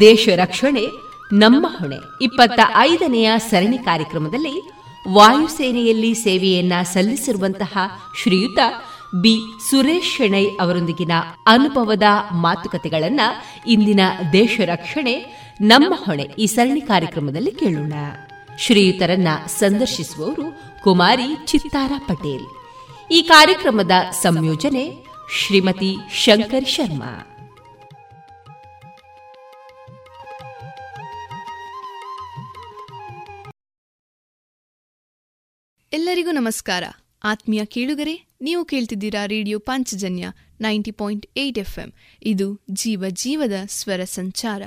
ದೇಶ ರಕ್ಷಣೆ, ನಮ್ಮ ಹೊಣೆ. ಇಪ್ಪತ್ತ ಐದನೆಯ ಸರಣಿ ಕಾರ್ಯಕ್ರಮದಲ್ಲಿ ವಾಯುಸೇನೆಯಲ್ಲಿ ಸೇವೆಯನ್ನ ಸಲ್ಲಿಸಿರುವಂತಹ ಶ್ರೀಯುತ ಬಿ. ಸುರೇಶ್ ಶೆಣೈ ಅವರೊಂದಿಗಿನ ಅನುಭವದ ಮಾತುಕತೆಗಳನ್ನ ಇಂದಿನ ದೇಶ ರಕ್ಷಣೆ, ನಮ್ಮ ಹೊಣೆ ಈ ಸರಣಿ ಕಾರ್ಯಕ್ರಮದಲ್ಲಿ ಕೇಳೋಣ. ಶ್ರೀಯುತರನ್ನ ಸಂದರ್ಶಿಸುವವರು ಕುಮಾರಿ ಚಿತ್ತಾರ ಪಟೇಲ್. ಈ ಕಾರ್ಯಕ್ರಮದ ಸಂಯೋಜನೆ ಶ್ರೀಮತಿ ಶಂಕರ್ ಶರ್ಮಾ. ಎಲ್ಲರಿಗೂ ನಮಸ್ಕಾರ. ಆತ್ಮೀಯ ಕೇಳುಗರೆ, ನೀವು ಕೇಳ್ತಿದ್ದೀರಾ radio Panchajanya ninety point eight F M ಇದು ಜೀವ ಜೀವದ ಸ್ವರ ಸಂಚಾರ.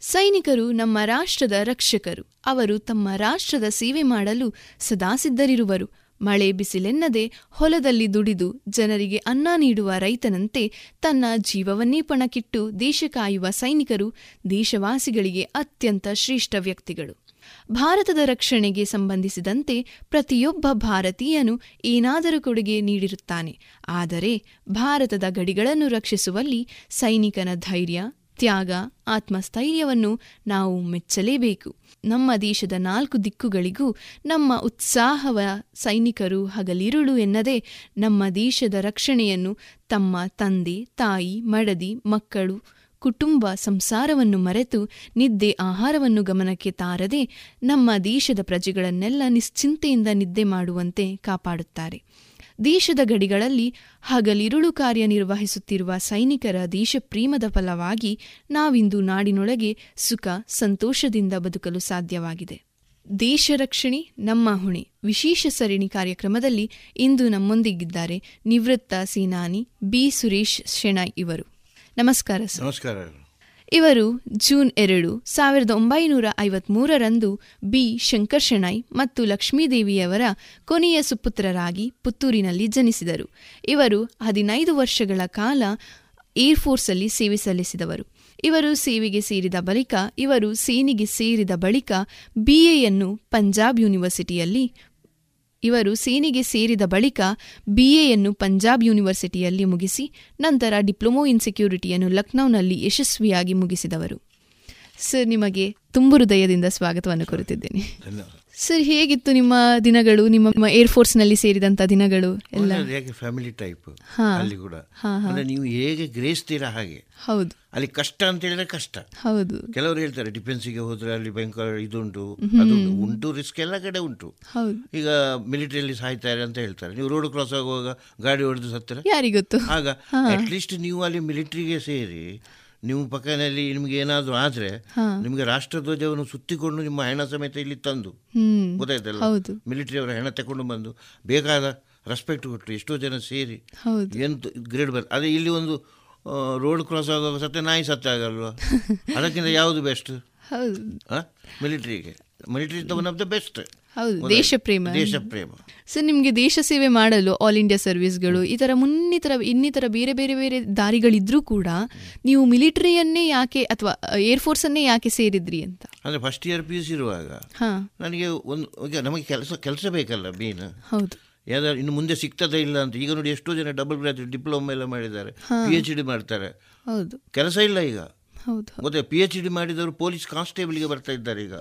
ಸೈನಿಕರು ನಮ್ಮ ರಾಷ್ಟ್ರದ ರಕ್ಷಕರು. ಅವರು ತಮ್ಮ ರಾಷ್ಟ್ರದ ಸೇವೆ ಮಾಡಲು ಸದಾ ಸಿದ್ಧರಿರುವರು. ಮಳೆ ಬಿಸಿಲೆನ್ನದೆ ಹೊಲದಲ್ಲಿ ದುಡಿದು ಜನರಿಗೆ ಅನ್ನ ನೀಡುವ ರೈತನಂತೆ ತನ್ನ ಜೀವವನ್ನೇ ಪಣಕ್ಕಿಟ್ಟು ದೇಶ ಕಾಯುವ ಸೈನಿಕರು ದೇಶವಾಸಿಗಳಿಗೆ ಅತ್ಯಂತ ಶ್ರೇಷ್ಠ ವ್ಯಕ್ತಿಗಳು. ಭಾರತದ ರಕ್ಷಣೆಗೆ ಸಂಬಂಧಿಸಿದಂತೆ ಪ್ರತಿಯೊಬ್ಬ ಭಾರತೀಯನು ಏನಾದರೂ ಕೊಡುಗೆ ನೀಡಿರುತ್ತಾನೆ. ಆದರೆ ಭಾರತದ ಗಡಿಗಳನ್ನು ರಕ್ಷಿಸುವಲ್ಲಿ ಸೈನಿಕನ ಧೈರ್ಯ, ತ್ಯಾಗ, ಆತ್ಮಸ್ಥೈರ್ಯವನ್ನು ನಾವು ಮೆಚ್ಚಲೇಬೇಕು. ನಮ್ಮ ದೇಶದ ನಾಲ್ಕು ದಿಕ್ಕುಗಳಿಗೂ ನಮ್ಮ ಉತ್ಸಾಹವ ಸೈನಿಕರು ಹಗಲಿರುಳು ಎನ್ನದೆ ನಮ್ಮ ದೇಶದ ರಕ್ಷಣೆಯನ್ನು ತಮ್ಮ ತಂದೆ, ತಾಯಿ, ಮಡದಿ, ಮಕ್ಕಳು ಕುಟುಂಬ ಸಂಸಾರವನ್ನು ಮರೆತು ನಿದ್ದೆ ಆಹಾರವನ್ನು ಗಮನಕ್ಕೆ ತಾರದೆ ನಮ್ಮ ದೇಶದ ಪ್ರಜೆಗಳನ್ನೆಲ್ಲ ನಿಶ್ಚಿಂತೆಯಿಂದ ನಿದ್ದೆ ಮಾಡುವಂತೆ ಕಾಪಾಡುತ್ತಾರೆ. ದೇಶದ ಗಡಿಗಳಲ್ಲಿ ಹಗಲಿರುಳು ಕಾರ್ಯನಿರ್ವಹಿಸುತ್ತಿರುವ ಸೈನಿಕರ ದೇಶಪ್ರೇಮದ ಫಲವಾಗಿ ನಾವಿಂದು ನಾಡಿನೊಳಗೆ ಸುಖ, ಸಂತೋಷದಿಂದ ಬದುಕಲು ಸಾಧ್ಯವಾಗಿದೆ. ದೇಶ ರಕ್ಷಣೆ, ನಮ್ಮ ಹೊಣೆ. ವಿಶೇಷ ಸರಣಿ ಕಾರ್ಯಕ್ರಮದಲ್ಲಿ ಇಂದು ನಮ್ಮೊಂದಿಗಿದ್ದಾರೆ ನಿವೃತ್ತ ಸೇನಾನಿ ಬಿ. ಸುರೇಶ್ ಶೆಣೈ ಇವರು. ನಮಸ್ಕಾರ ಸರ್. ನಮಸ್ಕಾರ. ಇವರು ಜೂನ್ ಎರಡು ಸಾವಿರದ ಒಂಬೈನೂರ ಐವತ್ಮೂರರಂದು ಬಿ. ಶಂಕರ್ ಶೆಣೈ ಮತ್ತು ಲಕ್ಷ್ಮೀದೇವಿಯವರ ಕೊನೆಯ ಸುಪುತ್ರರಾಗಿ ಪುತ್ತೂರಿನಲ್ಲಿ ಜನಿಸಿದರು. ಇವರು ಹದಿನೈದು ವರ್ಷಗಳ ಕಾಲ ಏರ್ಫೋರ್ಸಲ್ಲಿ ಸೇವೆ ಸಲ್ಲಿಸಿದವರು. ಇವರು ಸೇವೆಗೆ ಸೇರಿದ ಬಳಿಕ ಇವರು ಸೇನೆಗೆ ಸೇರಿದ ಬಳಿಕ ಬಿಎಯನ್ನು ಪಂಜಾಬ್ ಯೂನಿವರ್ಸಿಟಿಯಲ್ಲಿ ಇವರು ಸೇನೆಗೆ ಸೇರಿದ ಬಳಿಕ ಬಿಎಯನ್ನು ಪಂಜಾಬ್ ಯೂನಿವರ್ಸಿಟಿಯಲ್ಲಿ ಮುಗಿಸಿ, ನಂತರ ಡಿಪ್ಲೊಮೊ ಇನ್ ಸೆಕ್ಯೂರಿಟಿಯನ್ನು ಲಕ್ನೌನಲ್ಲಿ ಯಶಸ್ವಿಯಾಗಿ ಮುಗಿಸಿದವರು. ಸರ್, ನಿಮಗೆ ತುಂಬು ಹೃದಯದಿಂದ ಸ್ವಾಗತವನ್ನು ಕೋರುತ್ತಿದ್ದೇನೆ. ಸರ್ ಹೇಗಿತ್ತು ನಿಮ್ಮ ದಿನಗಳು? ನಿಮ್ಮ ಏರ್ ಫೋರ್ಸ್ನಲ್ಲಿ ಸೇರಿದಂತ ದಿನಗಳು ಎಲ್ಲ? ಹೇಗೆ ಫ್ಯಾಮಿಲಿ ಟೈಪ್ ಅಲ್ಲಿ ಕೂಡ. ಅಂದ್ರೆ ನೀವು ಹೇಗೆ ಗ್ರಹಿಸ್ತೀರಾ ಹಾಗೆ? ಹೌದು. ಅಲ್ಲಿ ಕಷ್ಟ ಅಂತ ಹೇಳಿದ್ರೆ ಕಷ್ಟ. ಹೌದು. ಕೆಲವರು ಹೇಳ್ತಾರೆ ಡಿಫೆನ್ಸಿಗೆ ಹೋದ್ರೆ ಅಲ್ಲಿ ಭಯಂಕರ ಇದುಂಟು ಉಂಟು. ರಿಸ್ಕ್ ಎಲ್ಲ ಕಡೆ ಉಂಟು. ಈಗ ಮಿಲಿಟರಿಯಲ್ಲಿ ಸಾಯ್ತಾರೆ ಅಂತ ಹೇಳ್ತಾರೆ. ನೀವು ರೋಡ್ ಕ್ರಾಸ್ ಆಗುವಾಗ ಗಾಡಿ ಹೊಡೆದು ಸತ್ತರ? ಯಾರಿಗೊತ್ತು? ಆಗ ಅಟ್ಲೀಸ್ಟ್ ನೀವು ಅಲ್ಲಿ ಮಿಲಿಟರಿಗೆ ಸೇರಿ ನಿಮ್ಮ ಪಕ್ಕದಲ್ಲಿ ನಿಮ್ಗೆ ಏನಾದ್ರು ಆದ್ರೆ ನಿಮ್ಗೆ ರಾಷ್ಟ್ರಧ್ವಜವನ್ನು ಸುತ್ತಿಕೊಂಡು ನಿಮ್ಮ ಹೆಣ ಸಮೇತ ಇಲ್ಲಿ ತಂದು ಗೊತ್ತಾಯ್ತಲ್ಲ? ಮಿಲಿಟರಿ ಅವರ ಹೆಣ ತಕೊಂಡು ಬಂದು ಬೇಕಾದ ರೆಸ್ಪೆಕ್ಟ್ ಕೊಟ್ಟರು ಎಷ್ಟೋ ಜನ ಸೇರಿ ಎಂತ ಗ್ರೇಡ್ ಬರ್ ಅದೇ ಇಲ್ಲಿ ಒಂದು ರೋಡ್ ಕ್ರಾಸ್ ಆಗುವಾಗ ಸತ್ಯ ನಾಯಿ ಸತ್ಯ ಆಗಲ್ವಾ? ಅದಕ್ಕಿಂತ ಯಾವುದು ಬೆಸ್ಟ್ ಮಿಲಿಟರಿಗೆ. Military is one of the best ಹೌದು ದೇಶ ಪ್ರೇಮ ದೇಶ ಪ್ರೇಮ ಸರ್ ನಿಮಗೆ ದೇಶ ಸೇವೆ ಮಾಡಲು ಆಲ್ ಇಂಡಿಯಾ ಸರ್ವಿಸ್ಗಳು ಈ ತರ ಮುನ್ನಿತರ ಇನ್ನಿತರ ಬೇರೆ ಬೇರೆ ಬೇರೆ ದಾರಿಗಳಿದ್ರೂ ಕೂಡ ನೀವು ಮಿಲಿಟರಿಯನ್ನೇ ಯಾಕೆ ಅಥವಾ ಏರ್ಫೋರ್ಸನ್ನೇ ಯಾಕೆ ಸೇರಿದ್ರಿ ಅಂತ? ಅಂದ್ರೆ first year P U C ಇರುವಾಗ ನನಗೆ ಒಂದು ನಮಗೆ ಕೆಲಸ ಕೆಲಸ ಬೇಕಲ್ಲ ಮೇನ್ ಹೌದು. ಯಾವ್ದಾದ್ರು ಇನ್ನು ಮುಂದೆ ಸಿಗ್ತದೆ ಇಲ್ಲ ಅಂತ ಈಗ ನೋಡಿ ಎಷ್ಟೋ ಜನ ಡಬಲ್ ಗ್ರಾಜುಯೇಟ್ ಡಿಪ್ಲೊಮಾ ಎಲ್ಲ ಮಾಡಿದ್ದಾರೆ ಪಿ ಎಚ್ ಡಿ ಮಾಡ್ತಾರೆ. ಹೌದು. ಕೆಲಸ ಇಲ್ಲ ಈಗ. ಹೌದು. ಮತ್ತೆ ಪಿ ಎಚ್ ಡಿ ಮಾಡಿದವರು ಪೊಲೀಸ್ ಕಾನ್ಸ್ಟೇಬಲ್ಗೆ ಬರ್ತಾ ಇದ್ದಾರೆ ಈಗ.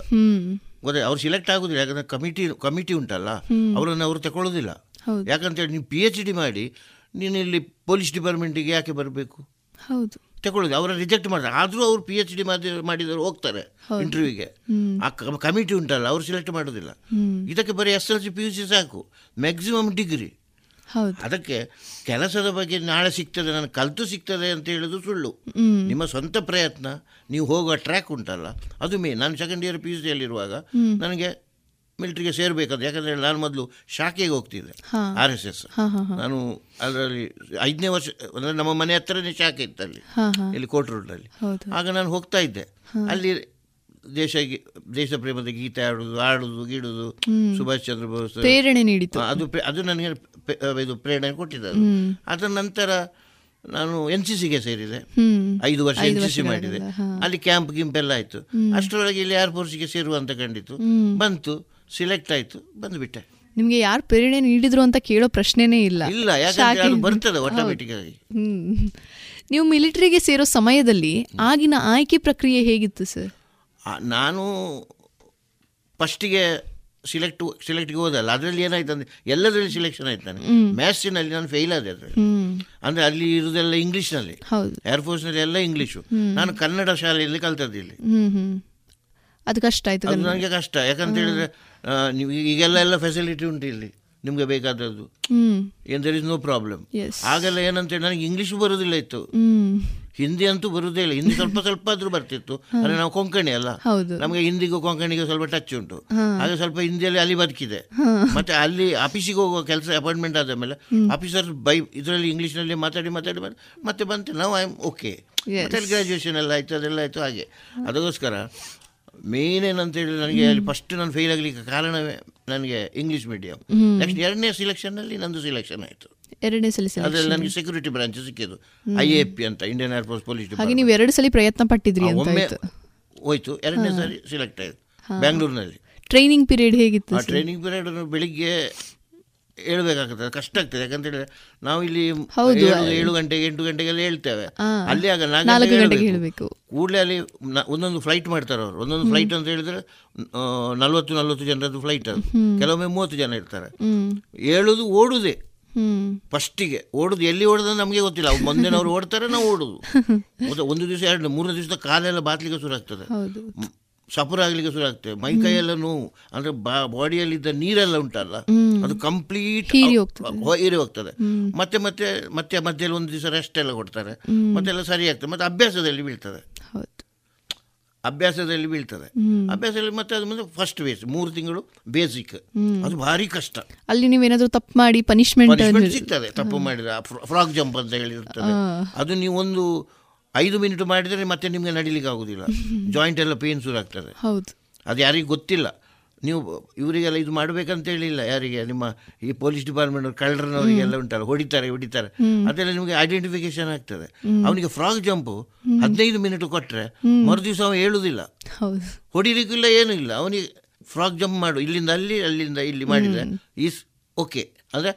ಗೊತ್ತೇ ಅವ್ರು ಸಿಲೆಕ್ಟ್ ಆಗೋದಿಲ್ಲ ಯಾಕಂದ್ರೆ ಕಮಿಟಿ ಕಮಿಟಿ ಉಂಟಲ್ಲ ಅವರನ್ನು ಅವರು ತಗೊಳ್ಳೋದಿಲ್ಲ ಯಾಕಂತೇಳಿ ನೀವು ಪಿ ಎಚ್ ಡಿ ಮಾಡಿ ನೀನು ಇಲ್ಲಿ ಪೊಲೀಸ್ ಡಿಪಾರ್ಟ್ಮೆಂಟಿಗೆ ಯಾಕೆ ಬರಬೇಕು? ಹೌದು. ತಗೊಳ್ಳೋದು ಅವರ ರಿಜೆಕ್ಟ್ ಮಾಡ್ತಾರೆ. ಆದರೂ ಅವರು ಪಿ ಎಚ್ ಡಿ ಮಾಡಿದವರು ಹೋಗ್ತಾರೆ ಇಂಟರ್ವ್ಯೂಗೆ ಆ ಕಮಿಟಿ ಉಂಟಲ್ಲ ಅವರು ಸಿಲೆಕ್ಟ್ ಮಾಡೋದಿಲ್ಲ. ಇದಕ್ಕೆ ಬರೀ S L C P U C ಸಾಕು. ಮ್ಯಾಕ್ಸಿಮಮ್ ಡಿಗ್ರಿ ಅದಕ್ಕೆ ಕೆಲಸದ ಬಗ್ಗೆ ನಾಳೆ ಸಿಗ್ತದೆ ನಾನು ಕಲ್ತು ಸಿಗ್ತದೆ ಅಂತ ಹೇಳೋದು ಸುಳ್ಳು. ನಿಮ್ಮ ಸ್ವಂತ ಪ್ರಯತ್ನ ನೀವು ಹೋಗುವ ಟ್ರ್ಯಾಕ್ ಉಂಟಲ್ಲ ಅದು ಮೇ ನಾನು ಸೆಕೆಂಡ್ ಇಯರ್ ಪಿ ಯು ಸಿಯಲ್ಲಿರುವಾಗ ನನಗೆ ಮಿಲಿಟ್ರಿಗೆ ಸೇರಬೇಕಂತ ಯಾಕಂದರೆ ನಾನು ಮೊದಲು ಶಾಖೆಗೆ ಹೋಗ್ತಿದ್ದೆ ಆರ್ ಎಸ್ ಎಸ್ ನಾನು ಅದರಲ್ಲಿ ಐದನೇ ವರ್ಷ ಅಂದರೆ ನಮ್ಮ ಮನೆ ಹತ್ರನೇ ಶಾಖೆ ಇತ್ತು ಅಲ್ಲಿ ಇಲ್ಲಿ ಕೋಟ್ ರೋಡ್ನಲ್ಲಿ ಆಗ ನಾನು ಹೋಗ್ತಾ ಇದ್ದೆ. ಅಲ್ಲಿ ದೇಶ ದೇಶ ಪ್ರೇಮದ ಗೀತೆ ಆಡುದು ಹಾಡುದು ಗೀಡುದು ಸುಭಾಷ್ ಚಂದ್ರ ಬೋಸ್. ಪ್ರೇರಣೆ ನೀಡಿತು. ಅದು ಅದು ನನಗೆ ಇದು ಪ್ರೇರಣೆ ಕೊಟ್ಟಿದ್ದಾರೆ ಅದರ ನಂತರ ನಾನು ಎನ್ ಸಿ ಸಿಗೆ ಸೇರಿದೆ. ಐದು ವರ್ಷ ಎನ್ ಸಿ ಸಿ ಮಾಡಿದೆ. ಅಲ್ಲಿ ಕ್ಯಾಂಪ್ ಗಿಂಪ್ ಎಲ್ಲ ಆಯ್ತು. ಅಷ್ಟರೊಳಗೆ ಇಲ್ಲಿ ಏರ್ಫೋರ್ಸ್ಗೆ ಸೇರುವಂತ ಕಂಡಿತು. ಬಂತು ಸಿಲೆಕ್ಟ್ ಆಯ್ತು ಬಂದುಬಿಟ್ಟೆ ನಿಮ್ಗೆ ಯಾರು ಪ್ರೇರಣೆ ನೀಡಿದ್ರು ಅಂತ ಕೇಳೋ ಪ್ರಶ್ನೆನೇ ಇಲ್ಲ. ಇಲ್ಲ ಯಾಕಂದ್ರೆ ಬರ್ತದೆ ಆಟೋಮೆಟಿಕ್ ಆಗಿ ನೀವು ಮಿಲಿಟರಿಗೆ ಸೇರೋ ಸಮಯದಲ್ಲಿ ಆಗಿನ ಆಯ್ಕೆ ಪ್ರಕ್ರಿಯೆ ಹೇಗಿತ್ತು ಸರ್? ನಾನು ಫಸ್ಟಿಗೆ ಸಿಲೆಕ್ಟ್ ಸಿಲೆಕ್ಟ್ಗೆ ಹೋದಲ್ಲ ಅದರಲ್ಲಿ ಏನಾಯ್ತು ಅಂದ್ರೆ ಎಲ್ಲದರಲ್ಲಿ ಸಿಲೆಕ್ಷನ್ ಆಯ್ತಾನೆ ಮ್ಯಾಥ್ಸಿನಲ್ಲಿ ನಾನು ಫೇಲ್ ಆದೆ ಅದರಲ್ಲಿ. ಅಂದರೆ ಅಲ್ಲಿ ಇರೋದೆಲ್ಲ ಇಂಗ್ಲೀಷ್ನಲ್ಲಿ ಏರ್ಫೋರ್ಸ್ನಲ್ಲಿ ಎಲ್ಲ ಇಂಗ್ಲೀಷು ನಾನು ಕನ್ನಡ ಶಾಲೆಯಲ್ಲಿ ಕಲ್ತದ್ದು ಇಲ್ಲಿ. ಅದು ಕಷ್ಟ ಆಯ್ತು ಅದು ನನಗೆ ಕಷ್ಟ. ಯಾಕಂತ ಹೇಳಿದ್ರೆ ಈಗೆಲ್ಲ ಎಲ್ಲ ಫೆಸಿಲಿಟಿ ಉಂಟು ಇಲ್ಲಿ ನಿಮ್ಗೆ ಬೇಕಾದದ್ದು. ದರ್ ಇಸ್ ನೋ ಪ್ರಾಬ್ಲಮ್ ಆಗೆಲ್ಲ ಏನಂತೇಳಿ ನನಗೆ ಇಂಗ್ಲಿಷ್ ಬರೋದಿಲ್ಲ ಇತ್ತು. ಹಿಂದಿ ಅಂತೂ ಬರುದೇ ಇಲ್ಲ. ಹಿಂದಿ ಸ್ವಲ್ಪ ಸ್ವಲ್ಪ ಆದ್ರೂ ಬರ್ತಿತ್ತು. ಅಂದ್ರೆ ನಾವು ಕೊಂಕಣಿ ಅಲ್ಲ. ನಮಗೆ ಹಿಂದಿಗೂ ಕೊಂಕಣಿಗೂ ಸ್ವಲ್ಪ ಟಚ್ ಉಂಟು. ಹಾಗೆ ಸ್ವಲ್ಪ ಹಿಂದಿಯಲ್ಲಿ ಅಲ್ಲಿ ಬದುಕಿದೆ. ಮತ್ತೆ ಅಲ್ಲಿ ಆಫೀಸಿಗೆ ಹೋಗುವ ಕೆಲಸ ಅಪಾಯಿಂಟ್ಮೆಂಟ್ ಆದ ಮೇಲೆ ಆಫೀಸರ್ ಬೈ ಇದರಲ್ಲಿ ಇಂಗ್ಲಿಷ್ನಲ್ಲಿ ಮಾತಾಡಿ ಮಾತಾಡಿ ಮತ್ತೆ ಬಂತು. ನಾವು ಐ ಆಮ್ ಓಕೆ ಮತ್ತೆ ಗ್ರಾಜುಯೇಷನ್ ಎಲ್ಲ ಆಯ್ತು ಅದೆಲ್ಲ ಆಯ್ತು ಹಾಗೆ. ಅದಕ್ಕೋಸ್ಕರ ಮೇನ್ ಏನಂತ ಹೇಳಿ ನನಗೆ ಅಲ್ಲಿ ಫಸ್ಟ್ ನಾನು ಫೇಲ್ ಆಗಲಿಕ್ಕೆ ಕಾರಣವೇ ನನಗೆ ಇಂಗ್ಲಿಷ್ ಮೀಡಿಯಂ ನೆಕ್ಸ್ಟ್ ಎರಡನೇ ಸಿಲೆಕ್ಷನ್ನಲ್ಲಿ ನಂದು ಸಿಲೆಕ್ಷನ್ ಆಯಿತು. ಎರಡನೇ ಸಲ ಅದರಲ್ಲಿ ನನಗೆ ಸೆಕ್ಯೂರಿಟಿ ಬ್ರಾಂಚ್ ಸಿಕ್ಕಿದ್ದು. ಐ ಎ ಪಿ ಅಂತ ಇಂಡಿಯನ್ ಏರ್ಫೋರ್ಸ್ ಪೊಲೀಸ್ ಹಾಗೆ ನೀವು ಎರಡು ಸಲ ಪ್ರಯತ್ನ ಪಟ್ಟಿದ್ರಿ ಒಮ್ಮೆ ಹೋಯ್ತು. ಎರಡನೇ ಸಾರಿ ಸೆಲೆಕ್ಟ್ ಆಯಿತು. ಬೆಂಗಳೂರಿನಲ್ಲಿ ಟ್ರೈನಿಂಗ್ ಪೀರಿಯಡ್ ಹೇಗಿತ್ತು ಟ್ರೈನಿಂಗ್ ಪೀರಿಯಡ್ ಬೆಳಿಗ್ಗೆ ಹೇಳ್ಬೇಕಾಗ್ತದೆ. ಕಷ್ಟ ಆಗ್ತದೆ. ಯಾಕಂತ ನಾವು ಇಲ್ಲಿ ಏಳು ಗಂಟೆಗೆ ಎಂಟು ಗಂಟೆಗೆಲ್ಲ ಹೇಳ್ತೇವೆ. ಅಲ್ಲಿ ಆಗ ನಾಲ್ಕು ಗಂಟೆಗೆ ಹೇಳಬೇಕು. ಕೂಡಲೇ ಅಲ್ಲಿ ಒಂದೊಂದು ಫ್ಲೈಟ್ ಮಾಡ್ತಾರೆ ಅವರು. ಒಂದೊಂದು ಫ್ಲೈಟ್ ಅಂತ ಹೇಳಿದ್ರೆ ನಲ್ವತ್ತು ನಲ್ವತ್ತು ಜನರದ್ದು ಫ್ಲೈಟ್ ಅದು ಕೆಲವೊಮ್ಮೆ ಮೂವತ್ತು ಜನ ಇರ್ತಾರೆ. ಹೇಳುದು ಓಡುದೇ. ಫಸ್ಟಿಗೆ ಓಡುದು ಎಲ್ಲಿ ಓಡುದು ನಮಗೆ ಗೊತ್ತಿಲ್ಲ. ಅವ್ರು ಮುಂದಿನವ್ರು ಓಡ್ತಾರೆ ನಾವು ಓಡುದು. ಒಂದು ದಿವಸ ಎರಡು ಮೂರನೇ ದಿವಸದ ಕಾಲೆಲ್ಲ ಬಾತ್ಲಿಕ್ಕೆ ಶುರು ಆಗ್ತದೆ ಸಫರ್ ಆಗ್ಲಿಕ್ಕೆ ಶುರು ಆಗ್ತದೆ ಮೈ ಕೈಯೆಲ್ಲ ನೋವು ಅಂದ್ರೆ ಬಾಡಿಯಲ್ಲಿದ್ದ ನೀರೆಲ್ಲ ಉಂಟಲ್ಲ? ಅದು ಕಂಪ್ಲೀಟ್ ಹೀರಿ ಹೋಗ್ತದೆ. ಮತ್ತೆ ಮತ್ತೆ ಮತ್ತೆ ಮಧ್ಯದಲ್ಲಿ ಒಂದು ದಿವಸ ರೆಸ್ಟ್ ಎಲ್ಲ ಕೊಡ್ತಾರೆ. ಮತ್ತೆಲ್ಲ ಸರಿ ಆಗ್ತದೆ. ಮತ್ತೆ ಅಭ್ಯಾಸದಲ್ಲಿ ಬೀಳ್ತದೆ. ಅಭ್ಯಾಸದಲ್ಲಿ ಬೀಳ್ತದೆ. ಅಭ್ಯಾಸದಲ್ಲಿ ಮತ್ತೆ ಅದು ಮುಂದೆ ಫಸ್ಟ್ ಬೇಸ್ ಮೂರು ತಿಂಗಳು ಬೇಸಿಕ್ ಅದು ಭಾರಿ ಕಷ್ಟ. ಅಲ್ಲಿ ನೀವೇನಾದ್ರೂ ತಪ್ಪು ಮಾಡಿ ಪನಿಷ್ಮೆಂಟ್ ಸಿಗ್ತದೆ ತಪ್ಪು ಮಾಡಿದ್ರೆ. ಫ್ರಾಕ್ ಜಂಪ್ ಅಂತ ಹೇಳಿರ್ತದೆ. ಅದು ನೀವು ಒಂದು ಐದು ಮಿನಿಟ್ ಮಾಡಿದರೆ ಮತ್ತೆ ನಿಮಗೆ ನಡಿಲಿಕ್ಕೆ ಆಗುದಿಲ್ಲ. ಜಾಯಿಂಟ್ ಎಲ್ಲ ಪೇನ್ ಶುರು ಆಗ್ತದೆ. ಅದು ಯಾರಿಗೂ ಗೊತ್ತಿಲ್ಲ. ನೀವು ಇವರಿಗೆಲ್ಲ ಇದು ಮಾಡಬೇಕಂತ ಹೇಳಿಲ್ಲ. ಯಾರಿಗೆ? ನಿಮ್ಮ ಈ ಪೊಲೀಸ್ ಡಿಪಾರ್ಟ್ಮೆಂಟ್ ಕಳ್ಳರನವರಿಗೆಲ್ಲ ಉಂಟಲ್ಲ ಹೊಡಿತಾರೆ ಹೊಡಿತಾರೆ. ಅದೆಲ್ಲ ನಿಮಗೆ ಐಡೆಂಟಿಫಿಕೇಶನ್ ಆಗ್ತದೆ. ಅವನಿಗೆ ಫ್ರಾಕ್ ಜಂಪು ಹದಿನೈದು ಮಿನಿಟ್ ಕೊಟ್ಟರೆ ಮರು ದಿವಸ ಅವನು ಹೇಳುವುದಿಲ್ಲ ಹೊಡಿಲಿಕ್ಕಿಲ್ಲ ಏನೂ ಇಲ್ಲ. ಅವನಿಗೆ ಫ್ರಾಕ್ ಜಂಪ್ ಮಾಡು. ಇಲ್ಲಿಂದ ಅಲ್ಲಿ ಅಲ್ಲಿಂದ ಇಲ್ಲಿ ಮಾಡಿದರೆ ಈಸ್ ಓಕೆ ಅಂದರೆ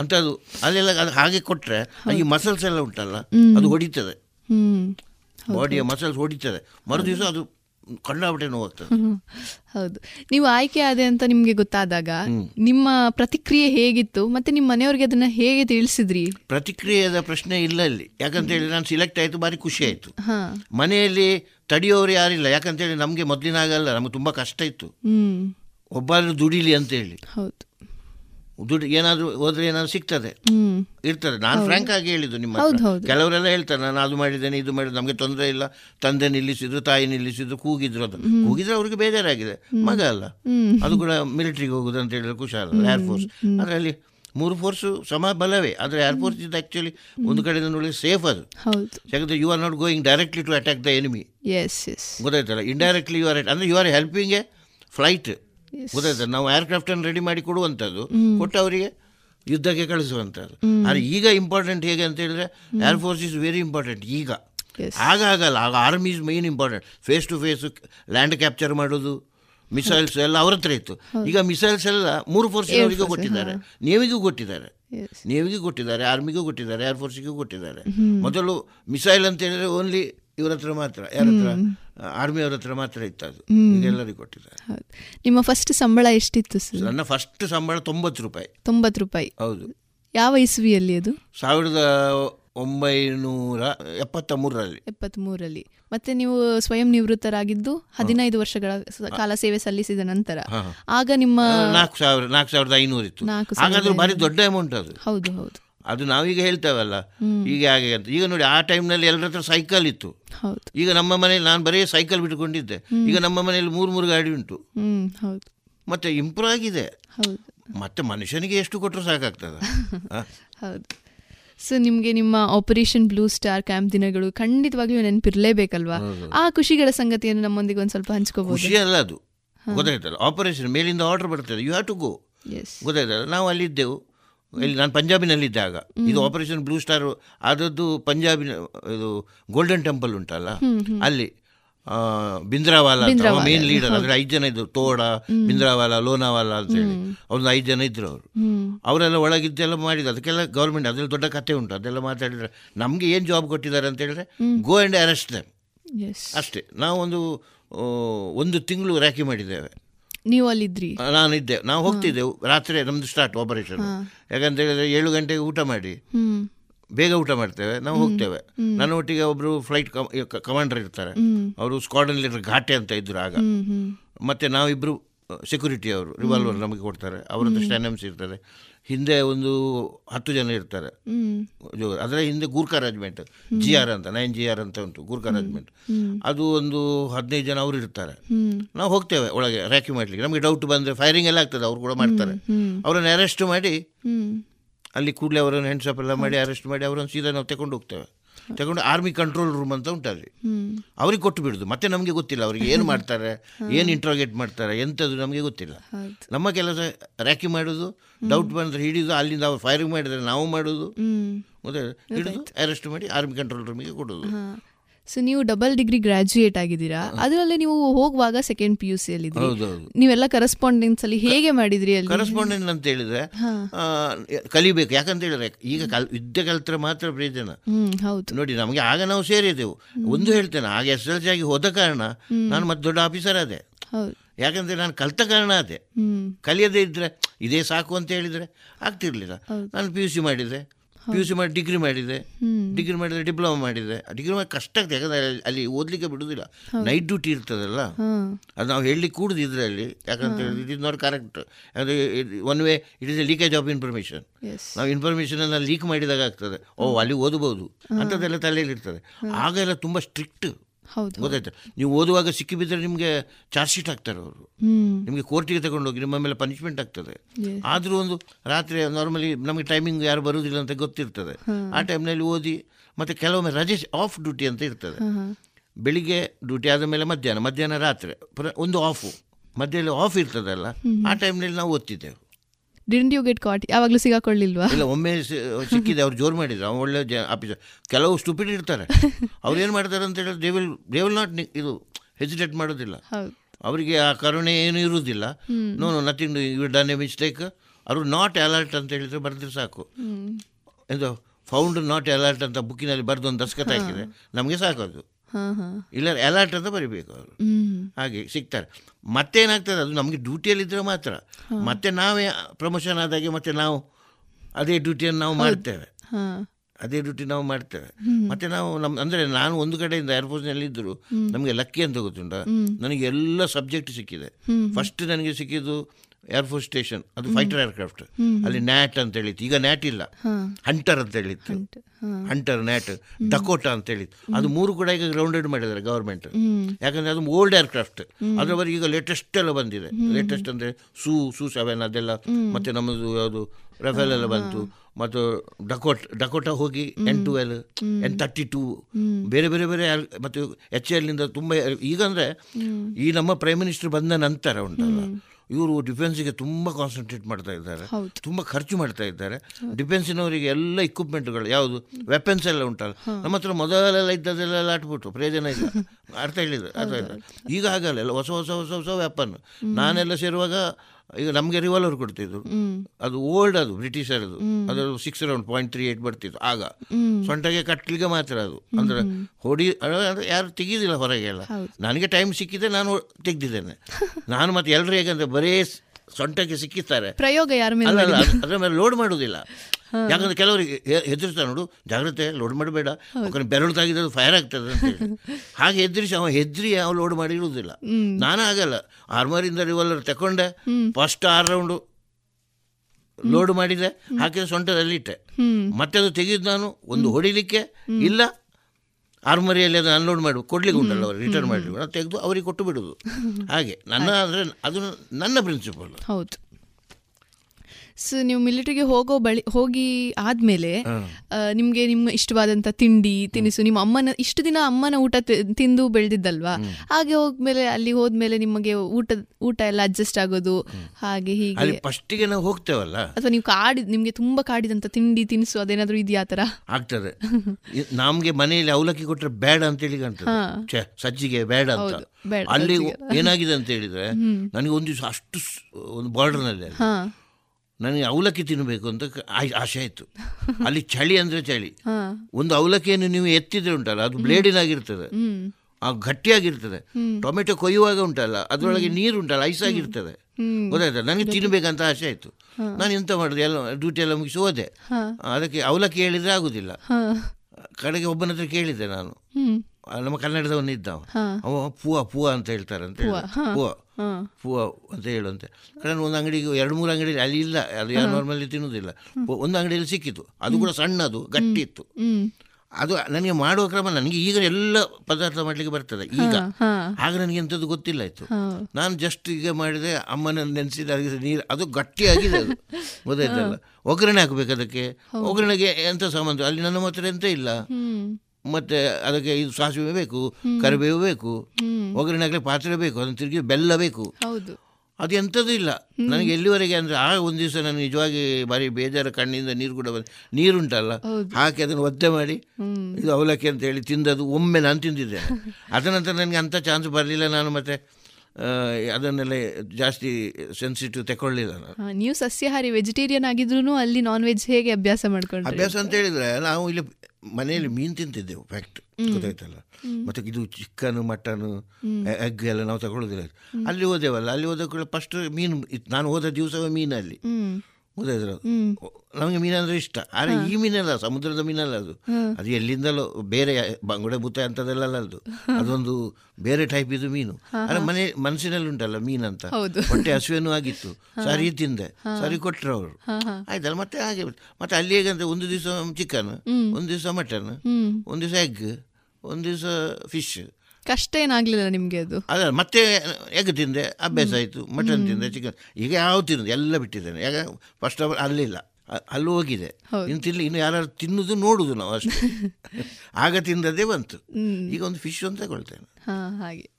ಅಂಥದ್ದು ಅಲ್ಲೆಲ್ಲ ಅದು ಹಾಗೆ ಕೊಟ್ಟರೆ ಈ ಮಸಲ್ಸ್ ಎಲ್ಲ ಉಂಟಲ್ಲ ಅದು ಹೊಡಿತದೆ. ಬಾಡಿಯ ಮಸಲ್ಸ್ ಹೊಡಿತದೆ. ಮರು ದಿವಸ ಅದು ಕಂಡಾಬಿಟ್ಟೆ ನೋವಾಗ್ತದೆ ಹೌದು. ನೀವು ಆಯ್ಕೆ ಆದೆ ಅಂತ ನಿಮ್ಗೆ ಗೊತ್ತಾದಾಗ ನಿಮ್ಮ ಪ್ರತಿಕ್ರಿಯೆ ಹೇಗಿತ್ತು ಮತ್ತೆ ನಿಮ್ಮ ಮನೆಯವ್ರಿಗೆ ಅದನ್ನ ಹೇಗೆ ತಿಳಿಸಿದ್ರಿ? ಪ್ರತಿಕ್ರಿಯೆದ ಪ್ರಶ್ನೆ ಇಲ್ಲ ಇಲ್ಲಿ. ಯಾಕಂತ ಹೇಳಿ ನಾನು ಸಿಲೆಕ್ಟ್ ಆಯ್ತು ಬಾರಿ ಖುಷಿ ಆಯ್ತು. ಮನೆಯಲ್ಲಿ ತಡೆಯೋರು ಯಾರಿಲ್ಲ. ಯಾಕಂತ ಹೇಳಿ ನಮ್ಗೆ ಮೊದ್ಲಿನ ಆಗಲ್ಲ ನಮ್ಗೆ ತುಂಬಾ ಕಷ್ಟ ಇತ್ತು. ಒಬ್ಬರು ದುಡಿಲಿ ಅಂತ ಹೇಳಿ. ಹೌದು. ದುಡ್ಡು ಏನಾದರೂ ಹೋದ್ರೆ ಏನಾದ್ರು ಸಿಗ್ತದೆ. ಇರ್ತದೆ. ನಾನು ಫ್ರಾಂಕ್ ಆಗಿ ಹೇಳಿದ್ದು ನಿಮ್ಮ ಕೆಲವರೆಲ್ಲ ಹೇಳ್ತಾರೆ ನಾನು ಅದು ಮಾಡಿದ್ದೇನೆ ಇದು ಮಾಡಿದ್ರೆ ನಮಗೆ ತೊಂದರೆ ಇಲ್ಲ. ತಂದೆ ನಿಲ್ಲಿಸಿದ್ರು ತಾಯಿ ನಿಲ್ಲಿಸಿದ್ರು ಕೂಗಿದ್ರು ಅದು ಕೂಗಿದ್ರೆ ಅವ್ರಿಗೆ ಬೇಜಾರಾಗಿದೆ. ಮಗ ಅಲ್ಲ. ಅದು ಕೂಡ ಮಿಲಿಟ್ರಿಗೆ ಹೋಗುದು ಅಂತ ಹೇಳಿದ್ರೆ ಖುಷಾಲ ಏರ್ಫೋರ್ಸ್ ಅದರಲ್ಲಿ ಮೂರು ಫೋರ್ಸು ಸಮ ಬಲವೇ. ಆದರೆ ಏರ್ಫೋರ್ಸ್ ಇದು ಆಕ್ಚುಲಿ ಒಂದು ಕಡೆಯಿಂದ ನೋಡಿ ಸೇಫ್ ಅದು. ಯಾಕಂದ್ರೆ you are not going directly to attack the enemy ಗೊತ್ತಾಯ್ತಲ್ಲ? ಇಂಡೈರೆಕ್ಟ್ಲಿ ಯು ಆರ್ ಅಂದ್ರೆ you are helping a flight ಗೊತ್ತಾಯ್ತು ನಾವು ಏರ್ಕ್ರಾಫ್ಟ್ ಅನ್ನು ರೆಡಿ ಮಾಡಿ ಕೊಡುವಂಥದ್ದು. ಕೊಟ್ಟು ಅವರಿಗೆ ಯುದ್ಧಕ್ಕೆ ಕಳಿಸುವಂಥದ್ದು. ಆದರೆ ಈಗ ಇಂಪಾರ್ಟೆಂಟ್ ಹೇಗೆ ಅಂತ ಹೇಳಿದ್ರೆ air force is very important ಈಗ. ಆಗ ಆಗಲ್ಲ. ಆಗ army is main important face to face land capture ಮಾಡೋದು ಮಿಸೈಲ್ಸ್ ಎಲ್ಲ ಅವ್ರ ಹತ್ರ ಇತ್ತು. ಈಗ ಮಿಸೈಲ್ಸ್ ಎಲ್ಲ ಮೂರು ಫೋರ್ಸಿನವರಿಗೂ ಕೊಟ್ಟಿದ್ದಾರೆ. ನೇವಿಗೂ ಕೊಟ್ಟಿದ್ದಾರೆ. ನೇವಿಗೂ ಕೊಟ್ಟಿದ್ದಾರೆ. ಆರ್ಮಿಗೂ ಕೊಟ್ಟಿದ್ದಾರೆ. ಏರ್ ಫೋರ್ಸಿಗೂ ಕೊಟ್ಟಿದ್ದಾರೆ. ಮೊದಲು ಮಿಸೈಲ್ ಅಂತ ಹೇಳಿದ್ರೆ ಓನ್ಲಿ ಇವ್ರ ಹತ್ರ ಮಾತ್ರ ಯಾರ ಹತ್ರ? ಆರ್ಮಿ ಅವ್ರ ಹತ್ರ ಮಾತ್ರ ಇತ್ತು ಅದು ಎಲ್ಲರಿಗೂ ಕೊಟ್ಟಿದ್ದಾರೆ. ನಿಮ್ಮ ಫಸ್ಟ್ ಸಂಬಳ ಎಷ್ಟಿತ್ತು ಸರ್? ನನ್ನ ಫಸ್ಟ್ ಸಂಬಳ ತೊಂಬತ್ತು ರೂಪಾಯಿ. ತೊಂಬತ್ತು ರೂಪಾಯಿ. ಹೌದು. ಯಾವ ಇಸುವಿಯಲ್ಲಿ ಅದು? ಸಾವಿರದ ಒಂಬೈನೂರ ಎಪ್ಪತ್ತ ಮೂರರಲ್ಲಿ ಎಪ್ಪತ್ತ್ ಮೂರರಲ್ಲಿ ಮತ್ತೆ ನೀವು ಸ್ವಯಂ ನಿವೃತ್ತರಾಗಿದ್ದು ಹದಿನೈದು ವರ್ಷಗಳ ಕಾಲ ಸೇವೆ ಸಲ್ಲಿಸಿದ ನಂತರ. ಆಗ ನಿಮ್ಮ ನಾಲ್ಕು ಸಾವಿರ ನಾಲ್ಕು ಸಾವಿರದ ಐನೂರು ಇತ್ತು. ಹಾಗಾದ್ರೆ ಭಾರಿ ದೊಡ್ಡ ಅಮೌಂಟ್ ಅದು. ಹೌದು ಹೌದು. ಅದು ನಾವೀಗ ಹೇಳ್ತೇವಲ್ಲ. ಈಗ ಹಾಗೆ ಅಂತ. ಈಗ ನೋಡಿ ಆ ಟೈಮ್ನಲ್ಲಿ ಎಲ್ಲರ ಹತ್ರ ಸೈಕಲ್ ಇತ್ತು. ಹೌದು. ಈಗ ನಮ್ಮ ಮನೇಲಿ ನಾನು ಬರೀ ಸೈಕಲ್ ಬಿಟ್ಟುಕೊಂಡಿದ್ದೆ. ಈಗ ನಮ್ಮ ಮನೆಯಲ್ಲಿ ಮೂರು ಮೂರು ಗಾಡಿ ಉಂಟು. ಹೌದು. ಮತ್ತೆ ಇಂಪ್ರೂವ್ ಆಗಿದೆ. ಹೌದು. ಮತ್ತೆ ಮನುಷ್ಯನಿಗೆ ಎಷ್ಟು ಕೊಟ್ಟರು ಸಾಕಾಗ್ತದ? ಹೌದು. ಸೊ ನಿಮಗೆ ನಿಮ್ಮ ಆಪರೇಷನ್ ಬ್ಲೂ ಸ್ಟಾರ್ ಕ್ಯಾಂಪ್ ದಿನಗಳು ಖಂಡಿತವಾಗ್ಲೂ ನೆನಪಿರ್ಲೇಬೇಕಲ್ವಾ? ಆ ಖುಷಿಗಳ ಸಂಗತಿಯನ್ನು ನಮ್ಮೊಂದಿಗೆ ಒಂದು ಸ್ವಲ್ಪ ಹಂಚ್ಕೋಬಹುದು ಖುಷಿ ಅಲ್ಲ ಅದು. ಗೊತ್ತಾಯ್ತಲ್ಲ ಆಪರೇಷನ್ ಮೇಲಿಂದ ಆರ್ಡರ್ ಬರ್ತದೆ. ಯು ಹ್ಯಾವ್ ಟು ಗೋ ಗೊತ್ತಾಯ್ತಲ್ಲ ನಾವು ಅಲ್ಲಿದ್ದೆವು. ಇಲ್ಲಿ ನಾನು ಪಂಜಾಬಿನಲ್ಲಿದ್ದಾಗ. ಇದು ಆಪರೇಷನ್ ಬ್ಲೂ ಸ್ಟಾರ್ ಆದದ್ದು ಪಂಜಾಬಿನ ಇದು ಗೋಲ್ಡನ್ ಟೆಂಪಲ್ ಉಂಟಲ್ಲ? ಅಲ್ಲಿ ಬಿಂದ್ರಾವಾಲ ಮೇನ್ ಲೀಡರ್ ಅಂದ್ರೆ ಐದು ಜನ ಇದ್ರು. ತೋಡ ಬಿಂದ್ರಾವಾಲ ಲೋನಾವಾಲ ಅಂತ ಹೇಳಿ. ಒಂದು ಐದು ಜನ ಇದ್ರು ಅವರು. ಅವರೆಲ್ಲ ಒಳಗಿದ್ದೆಲ್ಲ ಮಾಡಿದ್ರು. ಅದಕ್ಕೆಲ್ಲ ಗೌರ್ಮೆಂಟ್ ಅದ್ರಲ್ಲಿ ದೊಡ್ಡ ಕತೆ ಉಂಟು. ಅದೆಲ್ಲ ಮಾತಾಡಿದ್ರೆ ನಮ್ಗೆ ಏನು ಜಾಬ್ ಕೊಟ್ಟಿದ್ದಾರೆ ಅಂತ ಹೇಳಿದ್ರೆ ಗೋ ಅಂಡ್ ಅರೆಸ್ಟ್ ದೆಮ್ ಅಷ್ಟೇ. ನಾವು ಒಂದು ಒಂದು ತಿಂಗಳು ರ್ಯಾಕಿ ಮಾಡಿದ್ದೇವೆ. ನೀವು ಅಲ್ಲಿದ್ರಿ? ನಾನು ಇದ್ದೆ ನಾವು ಹೋಗ್ತಿದ್ದೆವು. ರಾತ್ರಿ ನಮ್ದು ಸ್ಟಾರ್ಟ್ ಆಪರೇಷನ್ ಯಾಕಂತ ಹೇಳಿದ್ರೆ ಏಳು ಗಂಟೆಗೆ ಊಟ ಮಾಡಿ. ಬೇಗ ಊಟ ಮಾಡ್ತೇವೆ. ನಾವು ಹೋಗ್ತೇವೆ. ನನ್ನ ಒಟ್ಟಿಗೆ ಒಬ್ರು ಫ್ಲೈಟ್ ಕಮಾಂಡರ್ ಇರ್ತಾರೆ. ಅವರು ಸ್ಕ್ವಾಡನ್ ಲೀಡರ್ ಘಾಟೆ ಅಂತ ಇದ್ರು ಆಗ. ಮತ್ತೆ ನಾವಿಬ್ರು ಸೆಕ್ಯೂರಿಟಿ ಅವರು ರಿವಾಲ್ವರ್ ನಮಗೆ ಕೊಡ್ತಾರೆ. ಅವರದ್ದು ಸ್ಟ್ಯಾನಮ್ಸ್ ಇರ್ತದೆ. ಹಿಂದೆ ಒಂದು ಹತ್ತು ಜನ ಇರ್ತಾರೆ. ಅದರ ಹಿಂದೆ ಗೂರ್ಖಾ ರಾಜ್ಮೆಂಟ್ ಜಿ ಆರ್ ಅಂತ ನೈನ್ ಜಿ ಆರ್ ಅಂತ ಉಂಟು ಗೂರ್ಖಾ ರಾಜ್ಮೆಂಟ್ ಅದು ಒಂದು ಹದಿನೈದು ಜನ ಅವರು ಇರ್ತಾರೆ. ನಾವು ಹೋಗ್ತೇವೆ ಒಳಗೆ ರ್ಯಾಕಿ ಮಾಡ್ಲಿಕ್ಕೆ. ನಮಗೆ ಡೌಟ್ ಬಂದರೆ ಫೈರಿಂಗ್ ಎಲ್ಲ ಆಗ್ತದೆ ಅವ್ರು ಕೂಡ ಮಾಡ್ತಾರೆ. ಅವರನ್ನು ಅರೆಸ್ಟ್ ಮಾಡಿ ಅಲ್ಲಿ ಕೂಡಲೇ ಅವರನ್ನು ಹೆಂಡ್ಸಪ್ ಎಲ್ಲ ಮಾಡಿ ಅರೆಸ್ಟ್ ಮಾಡಿ ಅವರನ್ನು ಸೀದಾ ನಾವು ತಗೊಂಡು ಹೋಗ್ತೇವೆ. ತಗೊಂಡು ಆರ್ಮಿ ಕಂಟ್ರೋಲ್ ರೂಮ್ ಅಂತ ಉಂಟಲ್ಲಿ. ಅವ್ರಿಗೆ ಕೊಟ್ಟು ಬಿಡುದು. ಮತ್ತೆ ನಮಗೆ ಗೊತ್ತಿಲ್ಲ ಅವ್ರಿಗೆ ಏನು ಮಾಡ್ತಾರೆ ಏನು ಇಂಟ್ರೋಗೇಟ್ ಮಾಡ್ತಾರೆ ಎಂಥದ್ದು ನಮಗೆ ಗೊತ್ತಿಲ್ಲ. ನಮ್ಮ ಕೆಲಸ ರ್ಯಾಕಿ ಮಾಡೋದು ಡೌಟ್ ಬಂದರೆ ಹಿಡಿದು ಅಲ್ಲಿಂದ ಅವ್ರು ಫೈರಿಂಗ್ ಮಾಡಿದರೆ ನಾವು ಮಾಡೋದು. ಮತ್ತೆ ಹಿಡಿದು ಅರೆಸ್ಟ್ ಮಾಡಿ ಆರ್ಮಿ ಕಂಟ್ರೋಲ್ ರೂಮಿಗೆ ಕೊಡೋದು. ಸೊ ನೀವು ಡಬಲ್ ಡಿಗ್ರಿ ಗ್ರಾಜುಯೇಟ್ ಆಗಿದ್ದೀರಾ? ಅದರಲ್ಲಿ ನೀವು ಹೋಗುವಾಗ ಸೆಕೆಂಡ್ ಪಿ ಯು ಸಿ ಅಲ್ಲಿ ನೀವೆಲ್ಲ ಕರೆಸ್ಪಾಂಡೆನ್ಸ್ ಅಲ್ಲಿ ಹೇಗೆ ಮಾಡಿದ್ರಿ ಅಲ್ಲಿ? ಕರೆಸ್ಪಾಂಡೆಂಟ್ ಅಂತ ಹೇಳಿದ್ರೆ ಕಲಿಬೇಕು. ಯಾಕಂತ ಹೇಳಿದ್ರೆ ಈಗ ಕಲ್ ಯುದ್ಧ ಕಲ್ತ್ರೆ ಮಾತ್ರ ಪ್ರಯೋಜನ ಹೌದು. ನೋಡಿ ನಮಗೆ ಆಗ ನಾವು ಸೇರಿದೆವು ಒಂದು ಹೇಳ್ತೇನೆ ಆಗ ಎಸ್ ಎಲ್ ಸಿ ಆಗಿ ಹೋದ ಕಾರಣ ನಾನು ಮತ್ತೆ ದೊಡ್ಡ ಆಫೀಸರ್ ಅದೇ ಯಾಕಂದ್ರೆ ನಾನು ಕಲ್ತ ಕಾರಣ ಅದೇ ಕಲಿಯದೇ ಇದ್ರೆ ಇದೇ ಸಾಕು ಅಂತ ಹೇಳಿದ್ರೆ ಆಗ್ತಿರ್ಲಿಲ್ಲ. ನಾನು ಪಿ ಯು ಸಿ ಮಾಡಿದೆ ಪಿ ಯು ಸಿ ಮಾಡಿ ಡಿಗ್ರಿ ಮಾಡಿದೆ. ಡಿಗ್ರಿ ಮಾಡಿದ್ರೆ ಡಿಪ್ಲೊಮಾ ಮಾಡಿದೆ. ಡಿಗ್ರಿ ಮಾಡಿ ಕಷ್ಟ ಆಗ್ತದೆ ಯಾಕಂದ್ರೆ ಅಲ್ಲಿ ಓದ್ಲಿಕ್ಕೆ ಬಿಡುದಿಲ್ಲ. ನೈಟ್ ಡ್ಯೂಟಿ ಇರ್ತದಲ್ಲ. ಅದು ನಾವು ಹೇಳಲಿಕ್ಕೆ ಕೂಡುದು ಇದರಲ್ಲಿ. ಯಾಕಂತ ಹೇಳಿದ್ರೆ ಇಟ್ ಇಸ್ ನಾಟ್ ಕರೆಕ್ಟ್ ಯಾಕಂದ್ರೆ one way it is a leakage of information ನಾವು ಇನ್ಫಾರ್ಮೇಷನ್ ಎಲ್ಲ ಲೀಕ್ ಮಾಡಿದಾಗ ಆಗ್ತದೆ. ಓ ಅಲ್ಲಿ ಓದಬಹುದು ಅಂಥದ್ದೆಲ್ಲ ತಲೆಯಲ್ಲಿ ಇರ್ತದೆ. ಆಗೆಲ್ಲ ತುಂಬಾ ಸ್ಟ್ರಿಕ್ಟ್ ಗೊತ್ತಾಯ್ತು. ನೀವು ಓದುವಾಗ ಸಿಕ್ಕಿಬಿದ್ರೆ ನಿಮಗೆ ಚಾರ್ಜ್ ಶೀಟ್ ಹಾಕ್ತಾರೆ ಅವರು. ನಿಮಗೆ ಕೋರ್ಟಿಗೆ ತಗೊಂಡೋಗಿ ನಿಮ್ಮ ಮೇಲೆ ಪನಿಷ್ಮೆಂಟ್ ಆಗ್ತದೆ. ಆದರೂ ಒಂದು ರಾತ್ರಿ ನಾರ್ಮಲಿ ನಮಗೆ ಟೈಮಿಂಗ್ ಯಾರು ಬರುವುದಿಲ್ಲ ಅಂತ ಗೊತ್ತಿರ್ತದೆ. ಆ ಟೈಮ್ನಲ್ಲಿ ಓದಿ ಮತ್ತು ಕೆಲವೊಮ್ಮೆ ರಜೆ ಆಫ್ ಡ್ಯೂಟಿ ಅಂತ ಇರ್ತದೆ. ಬೆಳಿಗ್ಗೆ ಡ್ಯೂಟಿ ಆದ ಮೇಲೆ ಮಧ್ಯಾಹ್ನ ಮಧ್ಯಾಹ್ನ ರಾತ್ರಿ ಒಂದು ಆಫು ಮಧ್ಯದಲ್ಲಿ ಆಫ್ ಇರ್ತದಲ್ಲ. ಆ ಟೈಮ್ನಲ್ಲಿ ನಾವು ಓದ್ತಿದ್ದೆವು. ಡಿಂಟ್ ಯು ಗೆಟ್ ಕಾಟ್ ಯಾವಾಗಲೂ ಸಿಗಾಕೊಳ್ಳಿಲ್ವಾ? ಇಲ್ಲ ಒಮ್ಮೆ ಸಿಕ್ಕಿದೆ ಅವ್ರು ಜೋರು ಮಾಡಿದ್ರು. ಅವ್ನು ಒಳ್ಳೆ ಆಫೀಸರ್ ಕೆಲವು ಸ್ಟುಪಿಡ್ ಇರ್ತಾರೆ. ಅವ್ರು ಏನು ಮಾಡ್ತಾರೆ ಅಂತ ಹೇಳಿದ್ರೆ they will they will not ಇದು ಹೆಸಿಟೇಟ್ ಮಾಡೋದಿಲ್ಲ. ಅವರಿಗೆ ಆ ಕರುಣೆ ಏನು ಇರುವುದಿಲ್ಲ no no nothing you done a mistake ಅವರು ನಾಟ್ ಅಲರ್ಟ್ ಅಂತ ಹೇಳಿದ್ರೆ ಬರೆದ್ರೆ ಸಾಕು. ಎಂದು ಫೌಂಡ್ ನಾಟ್ ಅಲರ್ಟ್ ಅಂತ ಬುಕ್ಕಿನಲ್ಲಿ ಬರೆದು ಒಂದು ದಸ್ಕತ್ ಹಾಕಿದೆ ನಮಗೆ ಸಾಕು ಅದು ಇಲ್ಲ ಅಲರ್ಟ್ ಅಂತ ಬರಿಬೇಕು ಅವರು. ಹಾಗೆ ಸಿಗ್ತಾರೆ. ಮತ್ತೇನಾಗ್ತದೆ ಅದು ನಮಗೆ ಡ್ಯೂಟಿಯಲ್ಲಿದ್ದರೆ ಮಾತ್ರ. ಮತ್ತೆ ನಾವೇ ಪ್ರಮೋಷನ್ ಆದಾಗೆ ಮತ್ತೆ ನಾವು ಅದೇ ಡ್ಯೂಟಿಯನ್ನು ನಾವು ಮಾಡ್ತೇವೆ. ಅದೇ ಡ್ಯೂಟಿ ನಾವು ಮಾಡ್ತೇವೆ. ಮತ್ತೆ ನಾವು ನಮ್ ಅಂದ್ರೆ ನಾನು ಒಂದು ಕಡೆಯಿಂದ ಏರ್ಫೋರ್ಸ್ನಲ್ಲಿ ಇದ್ದರು ನಮಗೆ ಲಕ್ಕಿ ಅಂತ ಗೊತ್ತುಂಟ? ನನಗೆ ಎಲ್ಲ ಸಬ್ಜೆಕ್ಟ್ ಸಿಕ್ಕಿದೆ. ಫಸ್ಟ್ ನನಗೆ ಸಿಕ್ಕಿದ್ದು ಏರ್ಫೋರ್ಸ್ ಸ್ಟೇಷನ್ ಅದು ಫೈಟರ್ ಏರ್ಕ್ರಾಫ್ಟ್ ಅಲ್ಲಿ ನ್ಯಾಟ್ ಅಂತ ಹೇಳಿತ್ತು. ಈಗ ನ್ಯಾಟ್ ಇಲ್ಲ. ಹಂಟರ್ ಅಂತ ಹೇಳಿತ್ತು. ಹಂಟರ್ ನ್ಯಾಟ್ ಡಕೋಟಾ ಅಂತ ಹೇಳಿತ್ತು. ಅದು ಮೂರು ಕೂಡ ಈಗ ಗ್ರೌಂಡೆಡ್ ಮಾಡಿದ್ದಾರೆ ಗೌರ್ಮೆಂಟ್ ಯಾಕಂದ್ರೆ ಅದು ಓಲ್ಡ್ ಏರ್ಕ್ರಾಫ್ಟ್ ಅದರವರೆಗೆ ಈಗ ಲೇಟೆಸ್ಟ್ ಎಲ್ಲ ಬಂದಿದೆ. ಲೇಟೆಸ್ಟ್ ಅಂದ್ರೆ ಸೂ ಸೂ ಸೆವೆನ್ ಅದೆಲ್ಲ. ಮತ್ತೆ ನಮ್ಮದು ಯಾವುದು ರಫೇಲ್ ಎಲ್ಲ ಬಂತು. ಮತ್ತು ಡಕೋಟ್ ಡಕೋಟ ಹೋಗಿ N twelve N thirty two ಬೇರೆ ಬೇರೆ ಬೇರೆ ಮತ್ತು ಎಚ್ ಎಲ್ನಿಂದ ತುಂಬ ಈಗ ಅಂದರೆ ಈ ನಮ್ಮ ಪ್ರೈಮ್ ಮಿನಿಸ್ಟರ್ ಬಂದ ನಂತರ ಉಂಟಲ್ಲ. ಇವರು ಡಿಫೆನ್ಸಿಗೆ ತುಂಬ ಕಾನ್ಸಂಟ್ರೇಟ್ ಮಾಡ್ತಾ ಇದ್ದಾರೆ. ತುಂಬ ಖರ್ಚು ಮಾಡ್ತಾ ಇದ್ದಾರೆ. ಡಿಫೆನ್ಸಿನವರಿಗೆ ಎಲ್ಲ ಇಕ್ವಿಪ್ಮೆಂಟ್ಗಳು ಯಾವುದು? ವೆಪನ್ಸ್ ಎಲ್ಲ ಉಂಟಲ್ಲ. ನಮ್ಮ ಹತ್ರ ಮೊದಲೆಲ್ಲ ಇದ್ದದೆಲ್ಲ ಆಟ್ಬಿಟ್ಟು ಪ್ರಯೋಜನ ಇಲ್ಲ. ಅರ್ಥ ಹೇಳಿದ್ರು ಅರ್ಥ ಇಲ್ಲ ಈಗ ಆಗಲ್ಲ ಎಲ್ಲ ಹೊಸ ಹೊಸ ಹೊಸ ಹೊಸ ವೆಪನ್ ನಾನೆಲ್ಲ ಸೇರುವಾಗ ಈಗ ನಮಗೆ ರಿವಾಲ್ವರ್ ಕೊಡ್ತಿದ್ರು. ಅದು ಓಲ್ಡ್ ಅದು ಬ್ರಿಟಿಷರದು. ಅದು six round point three eight ಬರ್ತಿತ್ತು ಆಗ. ಸೊಂಟಗೆ ಕಟ್ಲಿಗೆ ಮಾತ್ರ ಅದು. ಅಂದ್ರೆ ಹೊಡಿ ಯಾರು ತೆಗೀದಿಲ್ಲ ಹೊರಗೆ ಎಲ್ಲ ನನಗೆ ಟೈಮ್ ಸಿಕ್ಕಿದೆ ನಾನು ತೆಗ್ದಿದ್ದೇನೆ. ನಾನು ಮತ್ತೆ ಎಲ್ಲರೂ ಹೇಗಂದ್ರೆ ಬರೇ ಸೊಂಟಕ್ಕೆ ಸಿಕ್ಕಿಸ್ತಾರೆ. ಪ್ರಯೋಗ ಯಾರ ಮೇಲೆ ಅಲ್ಲ ಅದರ ಮೇಲೆ ಲೋಡ್ ಮಾಡುವುದಿಲ್ಲ. ಯಾಕಂದ್ರೆ ಕೆಲವರಿಗೆ ಹೆದರ್ಸ್ತಾನೆ ನೋಡು ಜಾಗ್ರತೆ ಲೋಡ್ ಮಾಡಬೇಡ. ಬೆರಳು ತಾಗಿದ್ರೆ ಫೈರ್ ಆಗ್ತದೆ ಅಂತ ಹೇಳಿ. ಹಾಗೆ ಹೆದರಿಸಿ ಅವ ಹೆದ್ರಿ ಅವ ಲೋಡ್ ಮಾಡಿ ಇರುವುದಿಲ್ಲ ನಾನು ಆಗಲ್ಲ ಆರ್ಮರಿಂದ ರಿವಾಲ್ವರ್ ತಕೊಂಡೆ ಫಸ್ಟ್ ಆರ್ ರೌಂಡು ಲೋಡ್ ಮಾಡಿದೆ ಹಾಕಿದ ಸೊಂಟದಲ್ಲಿ ಇಟ್ಟೆ ಮತ್ತೆ ಅದು ತೆಗೆದು ನಾನು ಒಂದು ಹೊಡಿಲಿಕ್ಕೆ ಇಲ್ಲ ಆರ್ಮರಿಯಲ್ಲಿ ಅದನ್ನು ಅನ್ಲೋಡ್ ಮಾಡಿ ಕೊಡ್ಲಿಕ್ಕೆ ಉಂಟಲ್ಲ ಅವರು ರಿಟರ್ನ್ ಮಾಡಲಿಕ್ಕೆ. ತೆಗೆದು ಅವರಿಗೆ ಕೊಟ್ಟು ಬಿಡುದು. ಹಾಗೆ. ನನ್ನ ಅಂದರೆ ಅದು ನನ್ನ ಪ್ರಿನ್ಸಿಪಲ್ ಹೌದು. ಸೊ ನೀವು ಮಿಲಿಟರಿಗೆ ಹೋಗೋ ಬಳಿ ಹೋಗಿ ಆದ್ಮೇಲೆ ನಿಮ್ಗೆ ನಿಮ್ಮ ಇಷ್ಟವಾದಂತ ತಿಂಡಿ ತಿನಿಸು ನಿಮ್ಮ ಅಮ್ಮನ ಇಷ್ಟು ದಿನ ಅಮ್ಮನ ಊಟ ತಿಂದು ಬೆಳೆದಿದ್ದಲ್ವಾ? ಹಾಗೆ ಹೋದ್ಮೇಲೆ ಅಲ್ಲಿ ಹೋದ್ಮೇಲೆ ನಿಮಗೆ ಊಟ ಊಟ ಎಲ್ಲ ಅಡ್ಜಸ್ಟ್ ಆಗೋದು ಹಾಗೆ ಹೀಗೆ. ಫಸ್ಟಿಗೆ ನಾವು ಹೋಗ್ತೇವಲ್ಲ? ಅಥವಾ ನೀವು ಕಾಡಿದ ನಿಮ್ಗೆ ತುಂಬಾ ಕಾಡಿದಂತ ತಿಂಡಿ ತಿನಿಸು ಅದೇನಾದ್ರೂ ಇದೆಯಾ ತರ ಆಗ್ತದೆ. ನಮ್ಗೆ ಮನೆಯಲ್ಲಿ ಅವಲಕ್ಕಿ ಕೊಟ್ರೆ ಬೇಡ ಅಂತ ಹೇಳಿ ಸಜ್ಜಿಗೆ ಬೇಡ ಅಂತ. ಅಲ್ಲಿ ಏನಾಗಿದೆ ಅಂತ ಹೇಳಿದ್ರೆ ನನಗೆ ಒಂದು ದಿವಸ ಅಷ್ಟು ಒಂದು ಬಾರ್ಡರ್ನಲ್ಲಿ ನನಗೆ ಅವಲಕ್ಕಿ ತಿನ್ನಬೇಕು ಅಂತ ಆಸೆ ಆಯಿತು. ಅಲ್ಲಿ ಚಳಿ ಅಂದರೆ ಚಳಿ. ಒಂದು ಅವಲಕ್ಕಿಯನ್ನು ನೀವು ಎತ್ತಿದ್ರೆ ಉಂಟಲ್ಲ ಅದು ಬ್ಲೇಡಿನಾಗಿರ್ತದೆ. ಆ ಗಟ್ಟಿಯಾಗಿರ್ತದೆ. ಟೊಮೆಟೊ ಕೊಯ್ಯುವಾಗ ಉಂಟಲ್ಲ ಅದರೊಳಗೆ ನೀರು ಉಂಟಲ್ಲ ಐಸ್ ಆಗಿರ್ತದೆ. ಗೊತ್ತಾಯ್ತಾ? ನನಗೆ ತಿನ್ನಬೇಕಂತ ಆಸೆ ಆಯಿತು. ನಾನು ಎಂತ ಮಾಡಿದೆ? ಎಲ್ಲ ಡ್ಯೂಟಿ ಎಲ್ಲ ಮುಗಿಸಿ ಹೋದೆ. ಅದಕ್ಕೆ ಅವಲಕ್ಕಿ ಹೇಳಿದರೆ ಆಗುದಿಲ್ಲ. ಕಡೆಗೆ ಒಬ್ಬನ ಹತ್ರ ಕೇಳಿದ್ದೆ ನಾನು. ನಮ್ಮ ಕನ್ನಡದವನ್ನಿದ್ದ ಅವ ಪೂವ ಪೂವ ಅಂತ ಹೇಳ್ತಾರೆ ಅಂತ ಹೇಳಿ ಪೂವ. ಪೂವ ಅಂತ ಹೇಳುವಂತೆ. ಕಡೆ ಒಂದು ಅಂಗಡಿಗೆ ಎರಡು ಮೂರು ಅಂಗಡಿಯಲ್ಲಿ ಅಲ್ಲಿ ಇಲ್ಲ ಅದು ಯಾರು ನಾರ್ಮಲಿ ತಿನ್ನುವುದಿಲ್ಲ ಒಂದು ಅಂಗಡಿಯಲ್ಲಿ ಸಿಕ್ಕಿತು. ಅದು ಕೂಡ ಸಣ್ಣದು ಗಟ್ಟಿ ಇತ್ತು ಅದು ನನಗೆ ಮಾಡುವ ಕ್ರಮ ನನಗೆ ಈಗ ಎಲ್ಲ ಪದಾರ್ಥ ಮಾಡಲಿಕ್ಕೆ ಬರ್ತದೆ ಈಗ. ಆಗ ನನಗೆ ಎಂಥದ್ದು ಗೊತ್ತಿಲ್ಲ ಆಯ್ತು ನಾನು ಜಸ್ಟ್ ಈಗ ಮಾಡಿದೆ ಅಮ್ಮನ ನೆನೆಸಿದ ನೀರು ಅದು ಗಟ್ಟಿಯಾಗಿದೆ ಅದು. ಗೊತ್ತಾಯ್ತಲ್ಲ ಒಗ್ಗರಣೆ ಹಾಕಬೇಕು ಅದಕ್ಕೆ. ಒಗ್ಗರಣೆಗೆ ಎಂಥ ಸಂಬಂಧ ಅಲ್ಲಿ ನನ್ನ ಮಾತ್ರ ಎಂತ ಇಲ್ಲ. ಮತ್ತೆ ಅದಕ್ಕೆ ಇದು ಸಾಸಿವೆ ಬೇಕು ಕರಿಬೇವು ಬೇಕು ಒಗ್ಗರಣೆ ಪಾತ್ರೆ ಬೇಕು ಅದನ್ನು ತಿರುಗಿ ಬೆಲ್ಲ ಬೇಕು. ಅದು ಎಂಥದ್ದು ಇಲ್ಲ. ನನಗೆ ಎಲ್ಲಿವರೆಗೆ ಅಂದರೆ ಆ ಒಂದು ದಿವಸ ನನಗೆ ನಿಜವಾಗಿ ಬಾರಿ ಬೇಜಾರ ಕಣ್ಣಿಂದ ನೀರು ಕೂಡ ಬಂದು ನೀರುಂಟಲ್ಲ. ಹಾಕಿ ಅದನ್ನು ಒದ್ದೆ ಮಾಡಿ ಇದು ಅವಲಕ್ಕಿ ಅಂತ ಹೇಳಿ ತಿಂದದು ಒಮ್ಮೆ ನಾನು ತಿಂದಿದ್ದೆ. ಅದ ನಂತರ ನನಗೆ ಅಂಥ ಚಾನ್ಸ್ ಬರಲಿಲ್ಲ ನಾನು ಮತ್ತೆ ಅದನ್ನೆಲ್ಲ ಜಾಸ್ತಿ ಸೆನ್ಸಿಟಿವ್ ತಗೊಳ್ಳಿಲ್ಲ ನೀವು ಸಸ್ಯಾಹಾರಿ ವೆಜಿಟೇರಿಯನ್ ಆಗಿದ್ರು ಅಲ್ಲಿ ನಾನ್ ವೆಜ್ ಹೇಗೆ ಅಭ್ಯಾಸ ಮಾಡ್ಕೊಂಡು ಅಭ್ಯಾಸ ಅಂತ ಹೇಳಿದ್ರೆ ನಾವು ಇಲ್ಲಿ ಮನೆಯಲ್ಲಿ ಮೀನು ತಿಂತಿದ್ದೆವು ಫ್ಯಾಕ್ಟ್ ಗೊತ್ತಾಯ್ತಲ್ಲ? ಮತ್ತೆ ಇದು ಚಿಕನ್ ಮಟನ್ ಎಗ್ ಎಲ್ಲ ನಾವು ತಗೊಳ್ಳೋದಿಲ್ಲ ಅಲ್ಲಿ ಹೋದೆವಲ್ಲ ಅಲ್ಲಿ ಹೋದ ಕೂಡ ಫಸ್ಟ್ ಮೀನು ನಾನು ಹೋದ ದಿವಸವೇ ಮೀನಲ್ಲಿ. ಗೊತ್ತಾಯ್ತಲ್ಲ? ನಮಗೆ ಮೀನಂದ್ರೆ ಇಷ್ಟ. ಆದರೆ ಈ ಮೀನಲ್ಲ ಸಮುದ್ರದ ಮೀನಲ್ಲ ಅದು. ಅದು ಎಲ್ಲಿಂದಲೋ ಬೇರೆ ಬಂಗುಡೆ ಬುತ್ತೆ ಅಂತದೆಲ್ಲ ಅದು. ಅದೊಂದು ಬೇರೆ ಟೈಪ್ ಇದು ಮೀನು. ಆದರೆ ಮನೆ ಮನಸ್ಸಿನಲ್ಲಿ ಉಂಟಲ್ಲ ಮೀನಂತ ಹೊಟ್ಟೆ ಹಸುವೇನು ಆಗಿತ್ತು. ಸರಿ ತಿಂದೆ. ಸರಿ ಕೊಟ್ಟರು ಅವರು. ಆಯ್ತಲ್ಲ ಮತ್ತೆ ಹಾಗೆ ಮತ್ತೆ ಅಲ್ಲಿ ಹೇಗಂದ್ರೆ ಒಂದು ದಿವಸ ಚಿಕನ್ ಒಂದು ದಿವಸ ಮಟನ್ ಒಂದು ದಿವಸ ಎಗ್ ಒಂದು ದಿವಸ ಫಿಶ್ ಕಷ್ಟ ಏನಾಗ್ಲಿಲ್ಲ ನಿಮಗೆ ಅದು? ಅದ ಮತ್ತೆ ಎಗ್ ತಿಂದೆ? ಅಭ್ಯಾಸ ಆಯಿತು. ಮಟನ್ ತಿಂದೆ ಚಿಕನ್ ಈಗ ಯಾವ ತಿಂದು? ಎಲ್ಲ ಬಿಟ್ಟಿದ್ದೇನೆ. ಯಾಕೆ ಫಸ್ಟ್ ಆಫ್ ಆಲ್ ಅಲ್ಲಿಲ್ಲ. ಅಲ್ಲಿ ಹೋಗಿದೆ. ಇನ್ನು ತಿನ್ಲಿ ಇನ್ನು ಯಾರು ತಿನ್ನುದು ನೋಡುದು ನಾವು ಅಷ್ಟೇ. ಆಗ ತಿಂದದೇ ಬಂತು. ಈಗ ಒಂದು ಫಿಶ್ ಅಂತ ತಗೊಳ್ತೇನೆ. ಹಾಗೆ.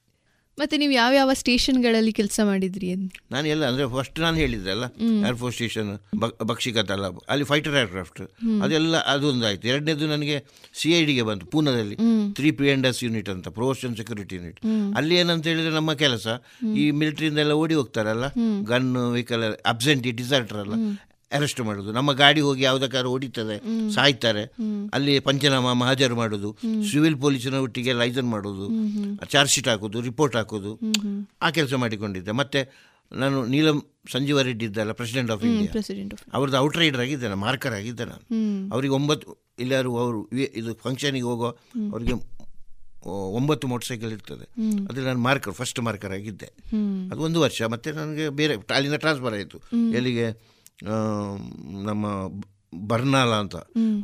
ಮತ್ತೆ ನೀವು ಯಾವ ಯಾವ ಸ್ಟೇಷನ್ಗಳಲ್ಲಿ ಕೆಲಸ ಮಾಡಿದ್ರಿ ನಾನು ಎಲ್ಲ ಅಂದ್ರೆ ಫಸ್ಟ್ ನಾನು ಹೇಳಿದ್ರೆ ಅಲ್ಲ? ಏರ್ಫೋರ್ಸ್ ಸ್ಟೇಷನ್ ಬಕ್ಷಿಕ ತಲಾಬ್ ಅಲ್ಲಿ ಫೈಟರ್ ಏರ್ಕ್ರಾಫ್ಟ್ ಅದೆಲ್ಲ ಅದೊಂದು ಆಯ್ತು ಎರಡನೇದು ನನಗೆ ಸಿ ಐ ಡಿಗೆ ಬಂತು ಪೂನಾದಲ್ಲಿ. ತ್ರೀ ಪಿ ಎಸ್ ಯೂನಿಟ್ ಅಂತ ಪ್ರೊಫೆಷನ್ ಸೆಕ್ಯೂರಿಟಿ ಯೂನಿಟ್ ಅಲ್ಲಿ ಏನಂತ ಹೇಳಿದ್ರೆ ನಮ್ಮ ಕೆಲಸ ಈ ಮಿಲಿಟರಿಯಿಂದ ಎಲ್ಲ ಓಡಿ ಹೋಗ್ತಾರಲ್ಲ ಗನ್ ವೆಹಿಕಲ್ ಅಬ್ಸೆಂಟಿ ಡಿಸಾರ್ಟರ್ ಅಲ್ಲ? ಅರೆಸ್ಟ್ ಮಾಡೋದು. ನಮ್ಮ ಗಾಡಿ ಹೋಗಿ ಯಾವುದಕ್ಕಾದ್ರೂ ಹೊಡಿತದೆ ಸಾಯ್ತಾರೆ ಅಲ್ಲಿ ಪಂಚನಾಮ ಮಹಾಜರು ಮಾಡೋದು ಸಿವಿಲ್ ಪೊಲೀಸಿನ ಒಟ್ಟಿಗೆ ಲೈಸನ್ ಮಾಡೋದು ಚಾರ್ಜ್ ಶೀಟ್ ಹಾಕೋದು ರಿಪೋರ್ಟ್ ಹಾಕೋದು. ಆ ಕೆಲಸ ಮಾಡಿಕೊಂಡಿದ್ದೆ. ಮತ್ತೆ ನಾನು ನೀಲಂ ಸಂಜೀವ ರೆಡ್ಡಿ ಇದ್ದಲ್ಲ ಪ್ರೆಸಿಡೆಂಟ್ ಆಫ್ ಇಂಡಿಯಾ ಅವ್ರದ್ದು ಔಟ್ ರೈಡರ್ ಆಗಿದ್ದೆ ನಾನು ಮಾರ್ಕರ್ ಆಗಿದ್ದೆ ನಾನು. ಅವರಿಗೆ ಒಂಬತ್ತು ಇಲ್ಲಾರು ಅವರು ಇದು ಫಂಕ್ಷನಿಗೆ ಹೋಗೋ ಅವರಿಗೆ ಒಂಬತ್ತು ಮೋಟರ್ ಸೈಕಲ್ ಇರ್ತದೆ. ಅದ್ರಲ್ಲಿ ನಾನು ಮಾರ್ಕರ್ ಫಸ್ಟ್ ಮಾರ್ಕರ್ ಆಗಿದ್ದೆ. ಅದು ಒಂದು ವರ್ಷ ಮತ್ತೆ ನನಗೆ ಬೇರೆ ಅಲ್ಲಿಂದ ಟ್ರಾನ್ಸ್ಫರ್ ಆಯಿತು. ಎಲ್ಲಿಗೆ? ನಮ್ಮ ಬರ್ನಾಲ ಅಂತ.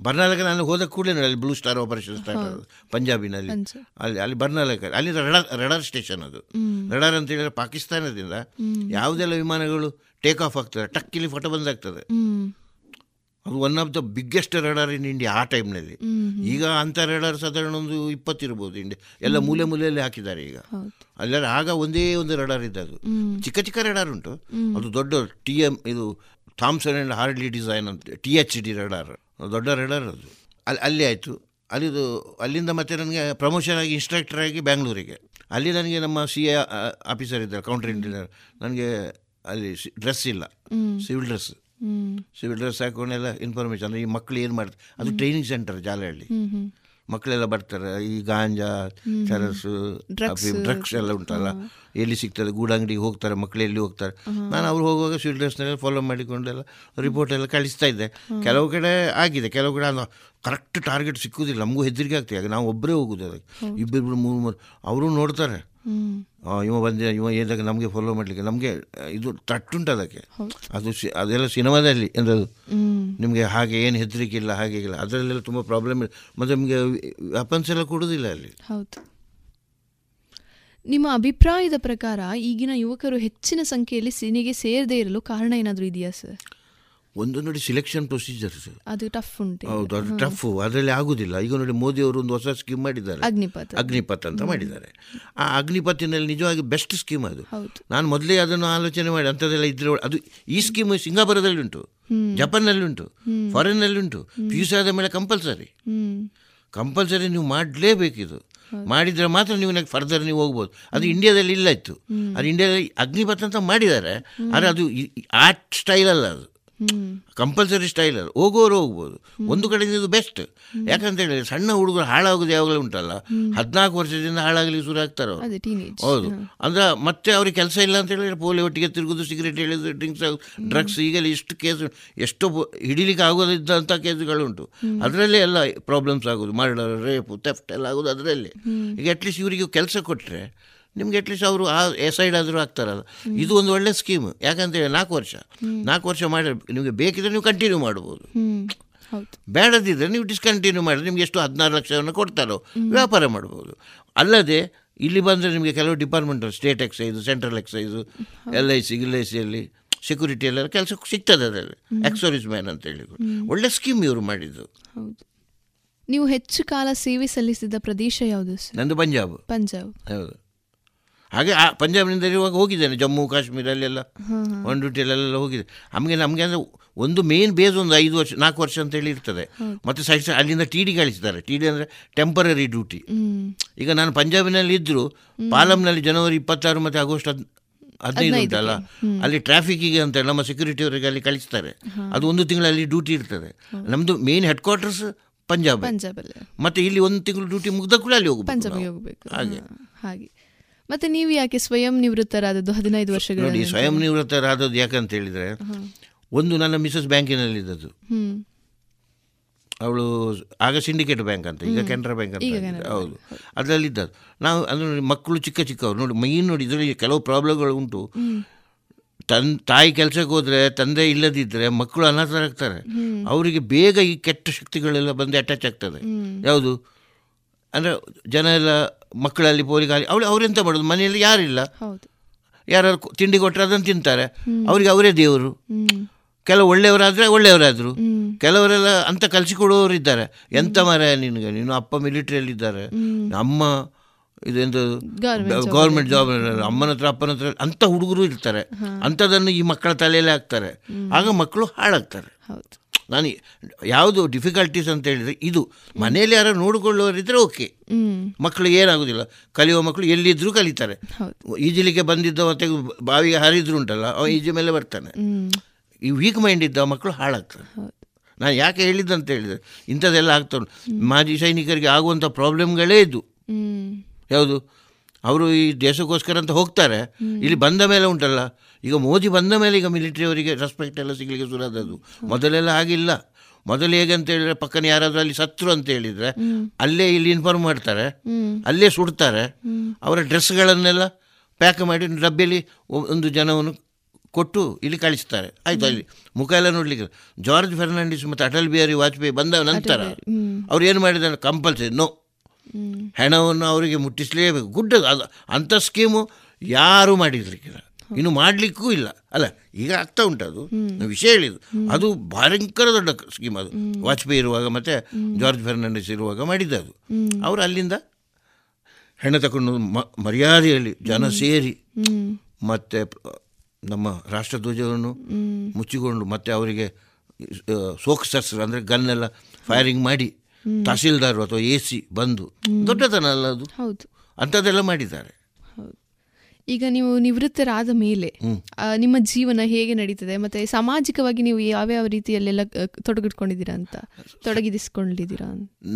ಬರ್ನಾಲಕ್ಕೆ ನಾನು ಹೋದ ಕೂಡಲೇ ಅಲ್ಲಿ ಬ್ಲೂ ಸ್ಟಾರ್ ಆಪರೇಷನ್ ಸ್ಟಾರ್ಟ್ ಆಗೋದು ಪಂಜಾಬಿನಲ್ಲಿ. ಅಲ್ಲಿ ಅಲ್ಲಿ ಬರ್ನಾಲಕ್ಕೆ ಅಲ್ಲಿ ರಡಾರ್ ರಡಾರ್ ಸ್ಟೇಷನ್ ಅದು. ರಡಾರ್ ಅಂತ ಹೇಳಿದ್ರೆ ಪಾಕಿಸ್ತಾನದಿಂದ ಯಾವುದೆಲ್ಲ ವಿಮಾನಗಳು ಟೇಕ್ ಆಫ್ ಆಗ್ತದೆ ಟಕ್ಕಿಲಿ ಫೋಟೋ ಬಂದಾಗ್ತದೆ ಅದು one of the biggest radar in India ಆ ಟೈಮ್ನಲ್ಲಿ ಈಗ ಅಂಥ ರಡಾರ್ ಸಾಧಾರಣ ಒಂದು ಇಪ್ಪತ್ತಿರ್ಬೋದು ಇಂಡಿಯಾ ಎಲ್ಲ ಮೂಲೆ ಮೂಲೆಯಲ್ಲಿ ಹಾಕಿದ್ದಾರೆ ಈಗ. ಅಲ್ಲೆಲ್ಲ ಆಗ ಒಂದೇ ಒಂದು ರಡಾರ್ ಇದ್ದದು ಚಿಕ್ಕ ಚಿಕ್ಕ ರಡಾರ್ ಉಂಟು. ಅದು ದೊಡ್ಡ ಟಿ ಎಂ ಇದು ಥಾಮ್ಸನ್ ಆ್ಯಂಡ್ ಹಾರ್ಡ್ಲಿ ಡಿಸೈನ್ ಅಂತ ಟಿ ಎಚ್ ಡಿ ರೆಡಾರ್ ದೊಡ್ಡ ರೆಡಾರ್ ಅದು. ಅಲ್ಲಿ ಅಲ್ಲಿ ಆಯಿತು. ಅಲ್ಲಿದು ಅಲ್ಲಿಂದ ಮತ್ತೆ ನನಗೆ ಪ್ರಮೋಷನ್ ಆಗಿ ಇನ್ಸ್ಟ್ರಕ್ಟರ್ ಆಗಿ ಬ್ಯಾಂಗ್ಳೂರಿಗೆ. ಅಲ್ಲಿ ನನಗೆ ನಮ್ಮ ಸಿ ಎ ಆಫೀಸರ್ ಇದ್ದಾರೆ ಕೌಂಟರ್ ಇಂಜಿನಿಯರ್ ನನಗೆ ಅಲ್ಲಿ ಡ್ರೆಸ್ ಇಲ್ಲ. ಸಿವಿಲ್ ಡ್ರೆಸ್ ಸಿವಿಲ್ ಡ್ರೆಸ್ ಹಾಕೊಂಡೆಲ್ಲ ಇನ್ಫಾರ್ಮೇಷನ್ ಅಂದರೆ ಈ ಮಕ್ಕಳು ಏನು ಮಾಡ್ತಾರೆ ಅದು ಟ್ರೈನಿಂಗ್ ಸೆಂಟರ್ ಜಾಲಹಳ್ಳಿ. ಮಕ್ಕಳೆಲ್ಲ ಬರ್ತಾರೆ ಈ ಗಾಂಜಾ ಚರಸು ಡ್ರಗ್ಸ್ ಎಲ್ಲ ಉಂಟಲ್ಲ ಎಲ್ಲಿ ಸಿಗ್ತದೆ ಗೂಡಂಗಡಿಗೆ ಹೋಗ್ತಾರೆ ಮಕ್ಕಳು ಎಲ್ಲಿ ಹೋಗ್ತಾರೆ. ನಾನು ಅವ್ರು ಹೋಗುವಾಗ ಸಿವಿಲ್ ಡ್ರೆಸ್ನೆಲ್ಲ ಫಾಲೋ ಮಾಡಿಕೊಂಡೆಲ್ಲ ರಿಪೋರ್ಟ್ ಎಲ್ಲ ಕಳಿಸ್ತಾ ಇದ್ದೆ. ಕೆಲವು ಕಡೆ ಆಗಿದೆ ಕೆಲವು ಕಡೆ ಕರೆಕ್ಟ್ ಟಾರ್ಗೆಟ್ ಸಿಕ್ಕುದಿಲ್ಲ ನಮಗೂ ಹೆದರಿಕೆ ಆಗ್ತದೆ ನಾವು ಒಬ್ಬರೇ ಹೋಗುದು ಅದಕ್ಕೆ. ಮೂರು ಮೂರು ಅವರು ನೋಡ್ತಾರೆ. ಇವ ಬಂದ ಇವ ಏದಾಗ ನಮಗೆ ಫಾಲೋ ಮಾಡಲಿಕ್ಕೆ ನಮಗೆ ಇದು ತಟ್ಟುಂಟು ಅದಕ್ಕೆ. ಅದು ಅದೆಲ್ಲ ಸಿನಿಮಾದಲ್ಲಿ ಎಂದದು ನಿಮಗೆ ಹಾಗೆ ಏನು ಹೆದರಿಕೆ ಇಲ್ಲ ಹಾಗೆ ಇಲ್ಲ ಅದರಲ್ಲೆಲ್ಲ ತುಂಬ ಪ್ರಾಬ್ಲಮ್ ಇದೆ ಮತ್ತು ನಿಮಗೆ ವೆಪನ್ಸ್ ಎಲ್ಲ ಕೊಡೋದಿಲ್ಲ ಅಲ್ಲಿ. ಹೌದು. ನಿಮ್ಮ ಅಭಿಪ್ರಾಯದ ಪ್ರಕಾರ ಈಗಿನ ಯುವಕರು ಹೆಚ್ಚಿನ ಸಂಖ್ಯೆಯಲ್ಲಿ ಸಿನಿಗೆ ಸೇರದೇ ಇರಲು ಕಾರಣ ಏನಾದರೂ ಇದೆಯಾ ಸರ್ ಒಂದು ನೋಡಿ ಸಿಲೆಕ್ಷನ್ ಪ್ರೊಸೀಜರ್ಸ್ ಅದು ಟಫ್ ಉಂಟು ಹೌದು ಅದು ಟಫ್ ಅದರಲ್ಲಿ ಆಗುದಿಲ್ಲ. ಈಗ ನೋಡಿ ಮೋದಿ ಅವರು ಒಂದು ಹೊಸ ಸ್ಕೀಮ್ ಮಾಡಿದ್ದಾರೆ. ಅಗ್ನಿಪಥ. ಅಗ್ನಿಪಥ್ ಅಂತ ಮಾಡಿದ್ದಾರೆ. ಆ ಅಗ್ನಿಪಥಿನಲ್ಲಿ ನಿಜವಾಗಿ ಬೆಸ್ಟ್ ಸ್ಕೀಮ್ ಅದು. ನಾನು ಮೊದಲೇ ಅದನ್ನು ಆಲೋಚನೆ ಮಾಡಿ ಅಂಥದ್ದೆಲ್ಲ ಇದ್ರೆ ಅದು ಈ ಸ್ಕೀಮ್ ಸಿಂಗಾಪುರದಲ್ಲಿ ಉಂಟು ಜಪಾನ್ನಲ್ಲಿ ಉಂಟು ಫಾರಿನ್ನಲ್ಲಿ ಉಂಟು. ಪಿ ಯು ಸಿ ಆದ ಮೇಲೆ ಕಂಪಲ್ಸರಿ ಕಂಪಲ್ಸರಿ ನೀವು ಮಾಡಲೇಬೇಕಿದು ಮಾಡಿದರೆ ಮಾತ್ರ ನೀವು ಫರ್ದರ್ ನೀವು ಹೋಗ್ಬೋದು. ಅದು ಇಂಡಿಯಾದಲ್ಲಿ ಇಲ್ಲ ಇತ್ತು. ಅದು ಇಂಡಿಯಾದಲ್ಲಿ ಅಗ್ನಿಪಥ ಅಂತ ಮಾಡಿದ್ದಾರೆ. ಆದರೆ ಅದು ಆರ್ಟ್ ಸ್ಟೈಲ್ ಅಲ್ಲ ಅದು. ಕಂಪಲ್ಸರಿ ಸ್ಟೈಲ್ ಅದು. ಹೋಗೋರು ಹೋಗ್ಬೋದು. ಒಂದು ಕಡೆಯಿಂದ ಇದು ಬೆಸ್ಟ್ ಯಾಕಂತ ಹೇಳಿದ್ರೆ ಸಣ್ಣ ಹುಡುಗರು ಹಾಳಾಗೋದು ಯಾವಾಗಲೂ ಉಂಟಲ್ಲ? ಹದಿನಾಲ್ಕು ವರ್ಷದಿಂದ ಹಾಳಾಗಲಿ ಶುರು ಆಗ್ತಾರೋ? ಹೌದು. ಅಂದ್ರೆ ಮತ್ತೆ ಅವ್ರಿಗೆ ಕೆಲಸ ಇಲ್ಲ ಅಂತ ಹೇಳಿದ್ರೆ ಪೋಲಿ ಒಟ್ಟಿಗೆ ತಿರುಗುದು ಸಿಗರೇಟ್ ಹೇಳಿದ್ರು ಡ್ರಿಂಕ್ಸ್ ಡ್ರಗ್ಸ್ ಈಗಲೇ ಇಷ್ಟು ಕೇಸ್ ಎಷ್ಟೋ ಹಿಡಿಲಿಕ್ಕೆ ಆಗೋದಿದ್ದಂಥ ಕೇಸುಗಳುಂಟು ಅದರಲ್ಲೇ ಎಲ್ಲ ಪ್ರಾಬ್ಲಮ್ಸ್ ಆಗೋದು. ಮರ್ಡರ್ ರೇಪು ತೆಫ್ಟ್ ಎಲ್ಲ ಆಗೋದು ಅದರಲ್ಲೇ. ಈಗ ಅಟ್ಲೀಸ್ಟ್ ಇವರಿಗೆ ಕೆಲಸ ಕೊಟ್ಟರೆ ನಿಮ್ಗೆ ಅಟ್ಲೀಸ್ಟ್ ಅವರು ಆ ಸೈಡ್ ಆದರೂ ಆಗ್ತಾರಲ್ಲ ಇದು ಒಂದು ಒಳ್ಳೆ ಸ್ಕೀಮ್ ಯಾಕಂತೇಳಿ ನಾಲ್ಕು ವರ್ಷ. ನಾಲ್ಕು ವರ್ಷ ಮಾಡಿ ನಿಮಗೆ ಬೇಕಿದ್ರೆ ನೀವು ಕಂಟಿನ್ಯೂ ಮಾಡ್ಬೋದು. ಬೇಡದಿದ್ದರೆ ನೀವು ಡಿಸ್ಕಂಟಿನ್ಯೂ ಮಾಡಿದ್ರೆ ನಿಮ್ಗೆ ಎಷ್ಟು ಹದಿನಾರು ಲಕ್ಷವನ್ನು ಕೊಡ್ತಾರೋ ವ್ಯಾಪಾರ ಮಾಡ್ಬೋದು. ಅಲ್ಲದೆ ಇಲ್ಲಿ ಬಂದರೆ ನಿಮಗೆ ಕೆಲವು department state excise central excise L I C L I ಸಿಯಲ್ಲಿ ಸೆಕ್ಯೂರಿಟಿ ಎಲ್ಲ ಕೆಲಸ ಸಿಗ್ತದೆ ಅದರಲ್ಲಿ. ಎಕ್ಸೋರಿಸ್ ಮ್ಯಾನ್ ಅಂತ ಹೇಳಿ ಒಳ್ಳೆ ಸ್ಕೀಮ್ ಇವರು ಮಾಡಿದ್ದು. ನೀವು ಹೆಚ್ಚು ಕಾಲ ಸೇವೆ ಸಲ್ಲಿಸಿದ ಪ್ರದೇಶ ಯಾವುದು ನಂದು ಪಂಜಾಬ್. ಪಂಜಾಬ್. ಹೌದು. ಹಾಗೆ ಆ ಪಂಜಾಬ್ನಿಂದ ಇರುವಾಗ ಹೋಗಿದ್ದೇನೆ ಜಮ್ಮು ಕಾಶ್ಮೀರಲ್ಲೆಲ್ಲ ಒನ್ ಡ್ಯೂಟಿಯಲ್ಲೆಲ್ಲ ಹೋಗಿದೆ ನಮಗೆ ನಮಗೆ ಅಂದರೆ ಒಂದು ಮೇನ್ ಬೇಸ್ ಒಂದು ಐದು ವರ್ಷ ನಾಲ್ಕು ವರ್ಷ ಅಂತೇಳಿ ಇರ್ತದೆ. ಮತ್ತು ಸೈಡ್ ಅಲ್ಲಿಂದ ಟಿ ಡಿ ಕಳಿಸ್ತಾರೆ. ಟಿ ಡಿ ಅಂದರೆ ಟೆಂಪರರಿ ಡ್ಯೂಟಿ ಈಗ ನಾನು ಪಂಜಾಬಿನಲ್ಲಿ ಇದ್ದರೂ ಪಾಲಂನಲ್ಲಿ ಜನವರಿ ಇಪ್ಪತ್ತಾರು ಮತ್ತು ಆಗಸ್ಟ್ ಹದ್ ಹದಿನೈದು ಉಂಟಲ್ಲ? ಅಲ್ಲಿ ಟ್ರಾಫಿಕ್ಕಿಗೆ ಅಂತ ನಮ್ಮ ಸೆಕ್ಯೂರಿಟಿ ಅವರಿಗೆ ಅಲ್ಲಿ ಕಳಿಸ್ತಾರೆ. ಅದು ಒಂದು ತಿಂಗಳಲ್ಲಿ ಡ್ಯೂಟಿ ಇರ್ತದೆ. ನಮ್ಮದು ಮೇನ್ ಹೆಡ್ ಕ್ವಾರ್ಟರ್ಸ್ ಪಂಜಾಬ್ ಮತ್ತೆ ಇಲ್ಲಿ ಒಂದು ತಿಂಗಳು ಡ್ಯೂಟಿ ಮುಗ್ದ ಕೂಡ ಅಲ್ಲಿ ಹೋಗಬೇಕು ಹಾಗೆ. ಹಾಗೆ. ಮತ್ತೆ ನೀವು ಯಾಕೆ ಸ್ವಯಂ ನಿವೃತ್ತರಾದದ್ದು ಹದಿನೈದು ವರ್ಷಗಳು ನೋಡಿ ಸ್ವಯಂ ನಿವೃತ್ತರಾದದ್ದು ಯಾಕಂತ ಹೇಳಿದ್ರೆ ಒಂದು ನನ್ನ ಮಿಸಸ್ ಬ್ಯಾಂಕಿನಲ್ಲಿದ್ದದ್ದು. ಅವಳು ಆಗ ಸಿಂಡಿಕೇಟ್ ಬ್ಯಾಂಕ್ ಅಂತ ಈಗ ಕೆನರಾ ಬ್ಯಾಂಕ್ ಅಂತ ಹೌದು. ಅದರಲ್ಲಿದ್ದದ್ದು. ನಾವು ಅಂದ್ರೆ ಮಕ್ಕಳು ಚಿಕ್ಕ ಚಿಕ್ಕವರು ನೋಡಿ ಮೈನ್ ನೋಡಿ ಇದರಲ್ಲಿ ಕೆಲವು ಪ್ರಾಬ್ಲಮ್ಗಳು ಉಂಟು. ತನ್ ತಾಯಿ ಕೆಲಸಕ್ಕೆ ಹೋದರೆ ತಂದೆ ಇಲ್ಲದಿದ್ದರೆ ಮಕ್ಕಳು ಅನಾಥರಾಗ್ತಾರೆ ಅವರಿಗೆ ಬೇಗ ಈ ಕೆಟ್ಟ ಶಕ್ತಿಗಳೆಲ್ಲ ಬಂದು ಅಟ್ಯಾಚ್ ಆಗ್ತದೆ. ಯಾವುದು? ಅಂದರೆ ಜನ ಎಲ್ಲ ಮಕ್ಕಳಲ್ಲಿ ಪೋಲಿಗಾಲಿ ಅವಳು ಅವರೆಂತ ಮಾಡೋದು? ಮನೆಯಲ್ಲಿ ಯಾರಿಲ್ಲ? ಯಾರು ತಿಂಡಿ ಕೊಟ್ಟರೆ ಅದನ್ನು ತಿಂತಾರೆ. ಅವರಿಗೆ ಅವರೇ ದೇವರು. ಕೆಲವು ಒಳ್ಳೆಯವರಾದರೆ ಒಳ್ಳೆಯವರಾದರು. ಕೆಲವರೆಲ್ಲ ಅಂತ ಕಲಿಸಿಕೊಡುವವರು ಇದ್ದಾರೆ. ಎಂತ ಮರ ನಿನಗೆ? ನೀನು ಅಪ್ಪ ಮಿಲಿಟ್ರಿಯಲ್ಲಿದ್ದಾರೆ. ಅಮ್ಮ ಇದೆಂದು ಗೌರ್ಮೆಂಟ್ ಜಾಬ್ ಅಮ್ಮನ ಹತ್ರ ಅಪ್ಪನ ಹತ್ರ ಅಂಥ ಹುಡುಗರು ಇರ್ತಾರೆ. ಅಂಥದನ್ನು ಈ ಮಕ್ಕಳ ತಲೆಯಲ್ಲೇ ಹಾಕ್ತಾರೆ. ಆಗ ಮಕ್ಕಳು ಹಾಳಾಗ್ತಾರೆ. ನಾನು ಯಾವುದು ಡಿಫಿಕಲ್ಟೀಸ್ ಅಂತ ಹೇಳಿದರೆ ಇದು. ಮನೆಯಲ್ಲಿ ಯಾರು ನೋಡಿಕೊಳ್ಳೋರಿದ್ರೆ ಓಕೆ ಮಕ್ಕಳು ಏನಾಗೋದಿಲ್ಲ. ಕಲಿಯುವ ಮಕ್ಕಳು ಎಲ್ಲಿದ್ದರೂ ಕಲಿತಾರೆ. ಈಜಲಿಕ್ಕೆ ಬಂದಿದ್ದ ಮತ್ತೆ ಬಾವಿಗೆ ಹರಿದ್ರು ಉಂಟಲ್ಲ ಅವ ಈಜಿ ಮೇಲೆ ಬರ್ತಾನೆ. ಈ ವೀಕ್ ಮೈಂಡ್ ಇದ್ದ ಮಕ್ಕಳು ಹಾಳಾಗ್ತಾರೆ. ನಾನು ಯಾಕೆ ಹೇಳಿದ್ದಂತ ಹೇಳಿದರೆ ಇಂಥದ್ದೆಲ್ಲ ಆಗ್ತಾ ಮಾಜಿ ಸೈನಿಕರಿಗೆ ಆಗುವಂಥ ಪ್ರಾಬ್ಲಮ್ಗಳೇ ಇದು. ಯಾವುದು? ಅವರು ಈ ದೇಶಕ್ಕೋಸ್ಕರ ಅಂತ ಹೋಗ್ತಾರೆ. ಇಲ್ಲಿ ಬಂದ ಮೇಲೆ ಉಂಟಲ್ಲ. ಈಗ ಮೋದಿ ಬಂದ ಮೇಲೆ ಈಗ ಮಿಲಿಟರಿ ಅವರಿಗೆ ರೆಸ್ಪೆಕ್ಟ್ ಎಲ್ಲ ಸಿಗಲಿಕ್ಕೆ ಶುರುವಾದದ್ದು. ಮೊದಲೆಲ್ಲ ಆಗಿಲ್ಲ ಮೊದಲು ಹೇಗೆ ಅಂತ ಹೇಳಿದ್ರೆ ಪಕ್ಕನ ಯಾರಾದರೂ ಅಲ್ಲಿ ಸತ್ರು ಅಂತ ಹೇಳಿದರೆ ಅಲ್ಲೇ ಇಲ್ಲಿ ಇನ್ಫಾರ್ಮ್ ಮಾಡ್ತಾರೆ. ಅಲ್ಲೇ ಸುಡ್ತಾರೆ. ಅವರ ಡ್ರೆಸ್ಗಳನ್ನೆಲ್ಲ ಪ್ಯಾಕ್ ಮಾಡಿ ಡಬ್ಬಿಯಲ್ಲಿ ಒಂದು ಜನವನ್ನು ಕೊಟ್ಟು ಇಲ್ಲಿ ಕಳಿಸ್ತಾರೆ. ಆಯ್ತು ಅಲ್ಲಿ ಮುಖ ಎಲ್ಲ ನೋಡ್ಲಿಕ್ಕೆ ಜಾರ್ಜ್ ಫೆರ್ನಾಂಡಿಸ್ ಮತ್ತು ಅಟಲ್ ಬಿಹಾರಿ ವಾಜಪೇಯಿ ಬಂದ ನಂತರ ಅವ್ರು ಏನು ಮಾಡಿದ್ದಾರೆ? ಕಂಪಲ್ಸರಿ ನೋ ಹೆಣವನ್ನು ಅವರಿಗೆ ಮುಟ್ಟಿಸಲೇಬೇಕು. ಗುಡ್ಡ ಅದು ಅಂಥ ಸ್ಕೀಮು ಯಾರೂ ಮಾಡಿರ್ಲಿಕ್ಕಿಲ್ಲ. ಇನ್ನು ಮಾಡ್ಲಿಕ್ಕೂ ಇಲ್ಲ. ಅಲ್ಲ ಈಗ ಆಗ್ತಾ ಉಂಟು ಅದು ವಿಷಯ ಹೇಳಿದ್ದು. ಅದು ಭಯಂಕರ ದೊಡ್ಡ ಸ್ಕೀಮ್ ಅದು. ವಾಜಪೇಯಿ ಇರುವಾಗ ಮತ್ತೆ ಜಾರ್ಜ್ ಫೆರ್ನಾಂಡಿಸ್ ಇರುವಾಗ ಮಾಡಿದ್ದ ಅದು ಅವರು ಅಲ್ಲಿಂದ ಹೆಣ್ಣು ತಗೊಂಡು ಮರ್ಯಾದೆಯಲ್ಲಿ ಜನ ಸೇರಿ ಮತ್ತೆ ನಮ್ಮ ರಾಷ್ಟ್ರಧ್ವಜವನ್ನು ಮುಚ್ಚಿಕೊಂಡು ಮತ್ತೆ ಅವರಿಗೆ ಸೋಕ್ಸರ್ಸ್ ಅಂದರೆ ಗನ್ನೆಲ್ಲ ಫೈರಿಂಗ್ ಮಾಡಿ ತಹಸೀಲ್ದಾರ್ ಅಥವಾ ಎ ಸಿ ಬಂದು. ದೊಡ್ಡತನ ಅಲ್ಲ ಅದು. ಅಂಥದ್ದೆಲ್ಲ ಮಾಡಿದ್ದಾರೆ. ಈಗ ನೀವು ನಿವೃತ್ತರಾದ ಮೇಲೆ ನಿಮ್ಮ ಜೀವನ ಹೇಗೆ ನಡೀತದೆ? ಮತ್ತೆ ಸಾಮಾಜಿಕವಾಗಿ ನೀವು ಯಾವ್ಯಾವ ರೀತಿಯಲ್ಲೆಲ್ಲ ತೊಡಗಿಟ್ಕೊಂಡಿದ್ದೀರಾ ಅಂತ ತೊಡಗಿದಿಸ್ಕೊಂಡಿದ್ದೀರಾ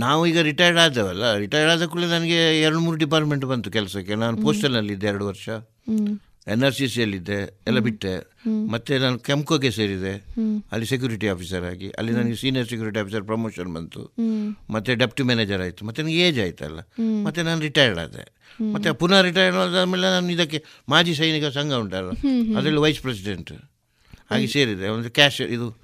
ನಾವು ಈಗ ರಿಟೈರ್ಡ್ ಆದವಲ್ಲ ರಿಟೈರ್ಡ್ ಆದ ಕೂಡ ನನಗೆ ಎರಡು ಮೂರು ಡಿಪಾರ್ಟ್ಮೆಂಟ್ ಬಂತು ಕೆಲಸಕ್ಕೆ. ನಾನು ಪೋಸ್ಟಲ್ನಲ್ಲಿದ್ದೆ ಎರಡು ವರ್ಷ. ಎನ್ ಆರ್ ಸಿ ಸಿಯಲ್ಲಿದ್ದೆ ಎಲ್ಲ ಬಿಟ್ಟೆ. ಮತ್ತೆ ನಾನು ಕೆಂಕೋಗೆ ಸೇರಿದೆ. ಅಲ್ಲಿ ಸೆಕ್ಯೂರಿಟಿ ಆಫೀಸರ್ ಆಗಿ. ಅಲ್ಲಿ ನನಗೆ ಸೀನಿಯರ್ ಸೆಕ್ಯೂರಿಟಿ ಆಫೀಸರ್ ಪ್ರಮೋಷನ್ ಬಂತು. ಮತ್ತೆ ಡೆಪ್ಟಿ ಮ್ಯಾನೇಜರ್ ಆಯಿತು. ಮತ್ತೆ ನನಗೆ ಏಜ್ ಆಯ್ತಲ್ಲ. ಮತ್ತೆ ನಾನು ರಿಟೈರ್ಡ್ ಆದೆ. ಮತ್ತೆ ಪುನಃ ರಿಟೈರ್ಡ್ ಆದಮೇಲೆ ನಾನು ಇದಕ್ಕೆ ಮಾಜಿ ಸೈನಿಕ ಸಂಘ ಉಂಟಲ್ಲ ಅದರಲ್ಲಿ ವೈಸ್ ಪ್ರೆಸಿಡೆಂಟ್ ಹಾಗೆ ಸೇರಿದೆ. ಒಂದು ಕ್ಯಾಶ್ ಇದು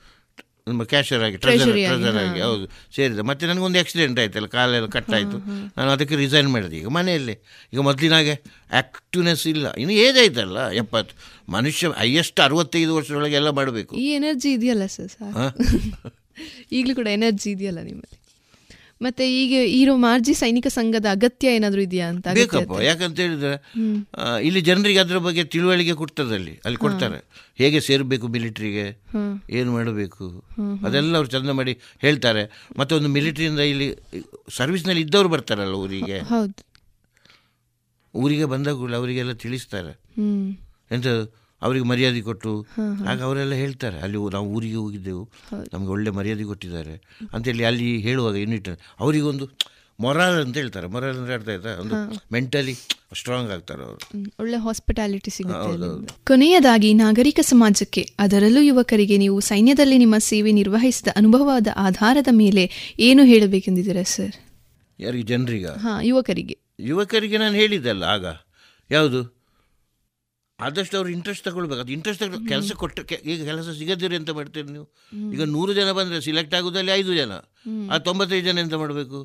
ನಮ್ಮ ಕ್ಯಾಶರ್ ಆಗಿ ಟ್ರೆಜರ್ ಟ್ರೆಜರ್ ಆಗಿ ಹೌದು ಸೇರಿದೆ. ಮತ್ತೆ ನನಗೊಂದು ಆಕ್ಸಿಡೆಂಟ್ ಆಯ್ತಲ್ಲ ಕಾಲೆಲ್ಲ ಕಟ್ಟಾಯಿತು ನಾನು ಅದಕ್ಕೆ ರಿಸೈನ್ ಮಾಡಿದೆ. ಈಗ ಮನೆಯಲ್ಲಿ. ಈಗ ಮೊದಲಿನಾಗೆ ಆಕ್ಟಿವ್ನೆಸ್ ಇಲ್ಲ. ಇನ್ನು ಏಜ್ ಆಯ್ತಲ್ಲ ಎಪ್ಪತ್ತು. ಮನುಷ್ಯ ಹೈಯೆಸ್ಟ್ ಅರವತ್ತೈದು ವರ್ಷದೊಳಗೆ ಎಲ್ಲ ಮಾಡಬೇಕು. ಈ ಎನರ್ಜಿ ಇದೆಯಲ್ಲ ಸರ್ ಈಗಲೂ ಕೂಡ ಎನರ್ಜಿ ಇದೆಯಲ್ಲ ನಿಮ್ಮಲ್ಲಿ? ಮತ್ತೆ ಈಗ ಇರೋ ಮಾರ್ಜಿ ಸೈನಿಕ ಸಂಘದ ಅಗತ್ಯ ಏನಾದರೂ ಇದೆಯಾ ಅಂತ ಬೇಕಪ್ಪ ಯಾಕಂತ ಹೇಳಿದ್ರೆ ಇಲ್ಲಿ ಜನರಿಗೆ ಅದರ ಬಗ್ಗೆ ತಿಳುವಳಿಕೆ ಕೊಡ್ತದೆ ಅಲ್ಲಿ. ಅಲ್ಲಿ ಕೊಡ್ತಾರೆ. ಹೇಗೆ ಸೇರಬೇಕು ಮಿಲಿಟರಿಗೆ? ಏನು ಮಾಡಬೇಕು? ಅದೆಲ್ಲ ಅವ್ರು ಚಂದ ಮಾಡಿ ಹೇಳ್ತಾರೆ. ಮತ್ತೆ ಒಂದು ಮಿಲಿಟರಿಯಿಂದ ಇಲ್ಲಿ ಸರ್ವಿಸ್ನಲ್ಲಿ ಇದ್ದವರು ಬರ್ತಾರಲ್ಲ ಊರಿಗೆ. ಊರಿಗೆ ಬಂದಾಗ ಅವರಿಗೆಲ್ಲ ತಿಳಿಸ್ತಾರೆ. ಎಂತ ಅವರಿಗೆ ಮರ್ಯಾದೆ ಕೊಟ್ಟು. ಆಗ ಅವರೆಲ್ಲ ಹೇಳ್ತಾರೆ ಅಲ್ಲಿ ನಾವು ಊರಿಗೆ ಹೋಗಿದ್ದೆವು. ನಮಗೆ ಒಳ್ಳೆ ಮರ್ಯಾದೆ ಕೊಟ್ಟಿದ್ದಾರೆ ಅಂತೇಳಿ ಅಲ್ಲಿ ಹೇಳುವಾಗ ಯೂನಿಟ್ ಅವರಿಗೊಂದು ಮೊರಾಲ್ ಅಂತ ಹೇಳ್ತಾರೆ. ಮೊರಾಲ್ ಅಂದ್ರೆ ಅರ್ಥ ಆಯ್ತಾ? ಒಂದು ಮೆಂಟಲಿ ಸ್ಟ್ರಾಂಗ್ ಆಗ್ತಾರೆ ಅವರು. ಒಳ್ಳೆ ಹಾಸ್ಪಿಟಾಲಿಟಿ ಸಿಗುತ್ತೆ ಕೊನೆಯದಾಗಿ ನಾಗರಿಕ ಸಮಾಜಕ್ಕೆ ಅದರಲ್ಲೂ ಯುವಕರಿಗೆ ನೀವು ಸೈನ್ಯದಲ್ಲಿ ನಿಮ್ಮ ಸೇವೆ ನಿರ್ವಹಿಸಿದ ಅನುಭವದ ಆಧಾರದ ಮೇಲೆ ಏನು ಹೇಳಬೇಕೆಂದಿದ್ದೀರಾ ಸರ್? ಯಾರಿಗೆ? ಜನರಿಗೆ? ಹಾ ಯುವಕರಿಗೆ. ಯುವಕರಿಗೆ ನಾನು ಹೇಳಿದ್ದಲ್ಲ ಆಗ. ಯಾವುದು? ಆದಷ್ಟು ಅವ್ರು ಇಂಟ್ರೆಸ್ಟ್ ತಗೊಳ್ಬೇಕು. ಅದು ಇಂಟ್ರೆಸ್ಟ್ ತಗೊಂಡು ಕೆಲಸ ಕೊಟ್ಟ ಈಗ ಕೆಲಸ ಸಿಗದಿರಿ ಅಂತ ಮಾಡ್ತೀರಿ ನೀವು. ಈಗ ನೂರು ಜನ ಬಂದರೆ ಸಿಲೆಕ್ಟ್ ಆಗೋದಲ್ಲಿ ಐದು ಜನ. ಆ ತೊಂಬತ್ತೈದು ಜನ ಎಂತ ಮಾಡಬೇಕು?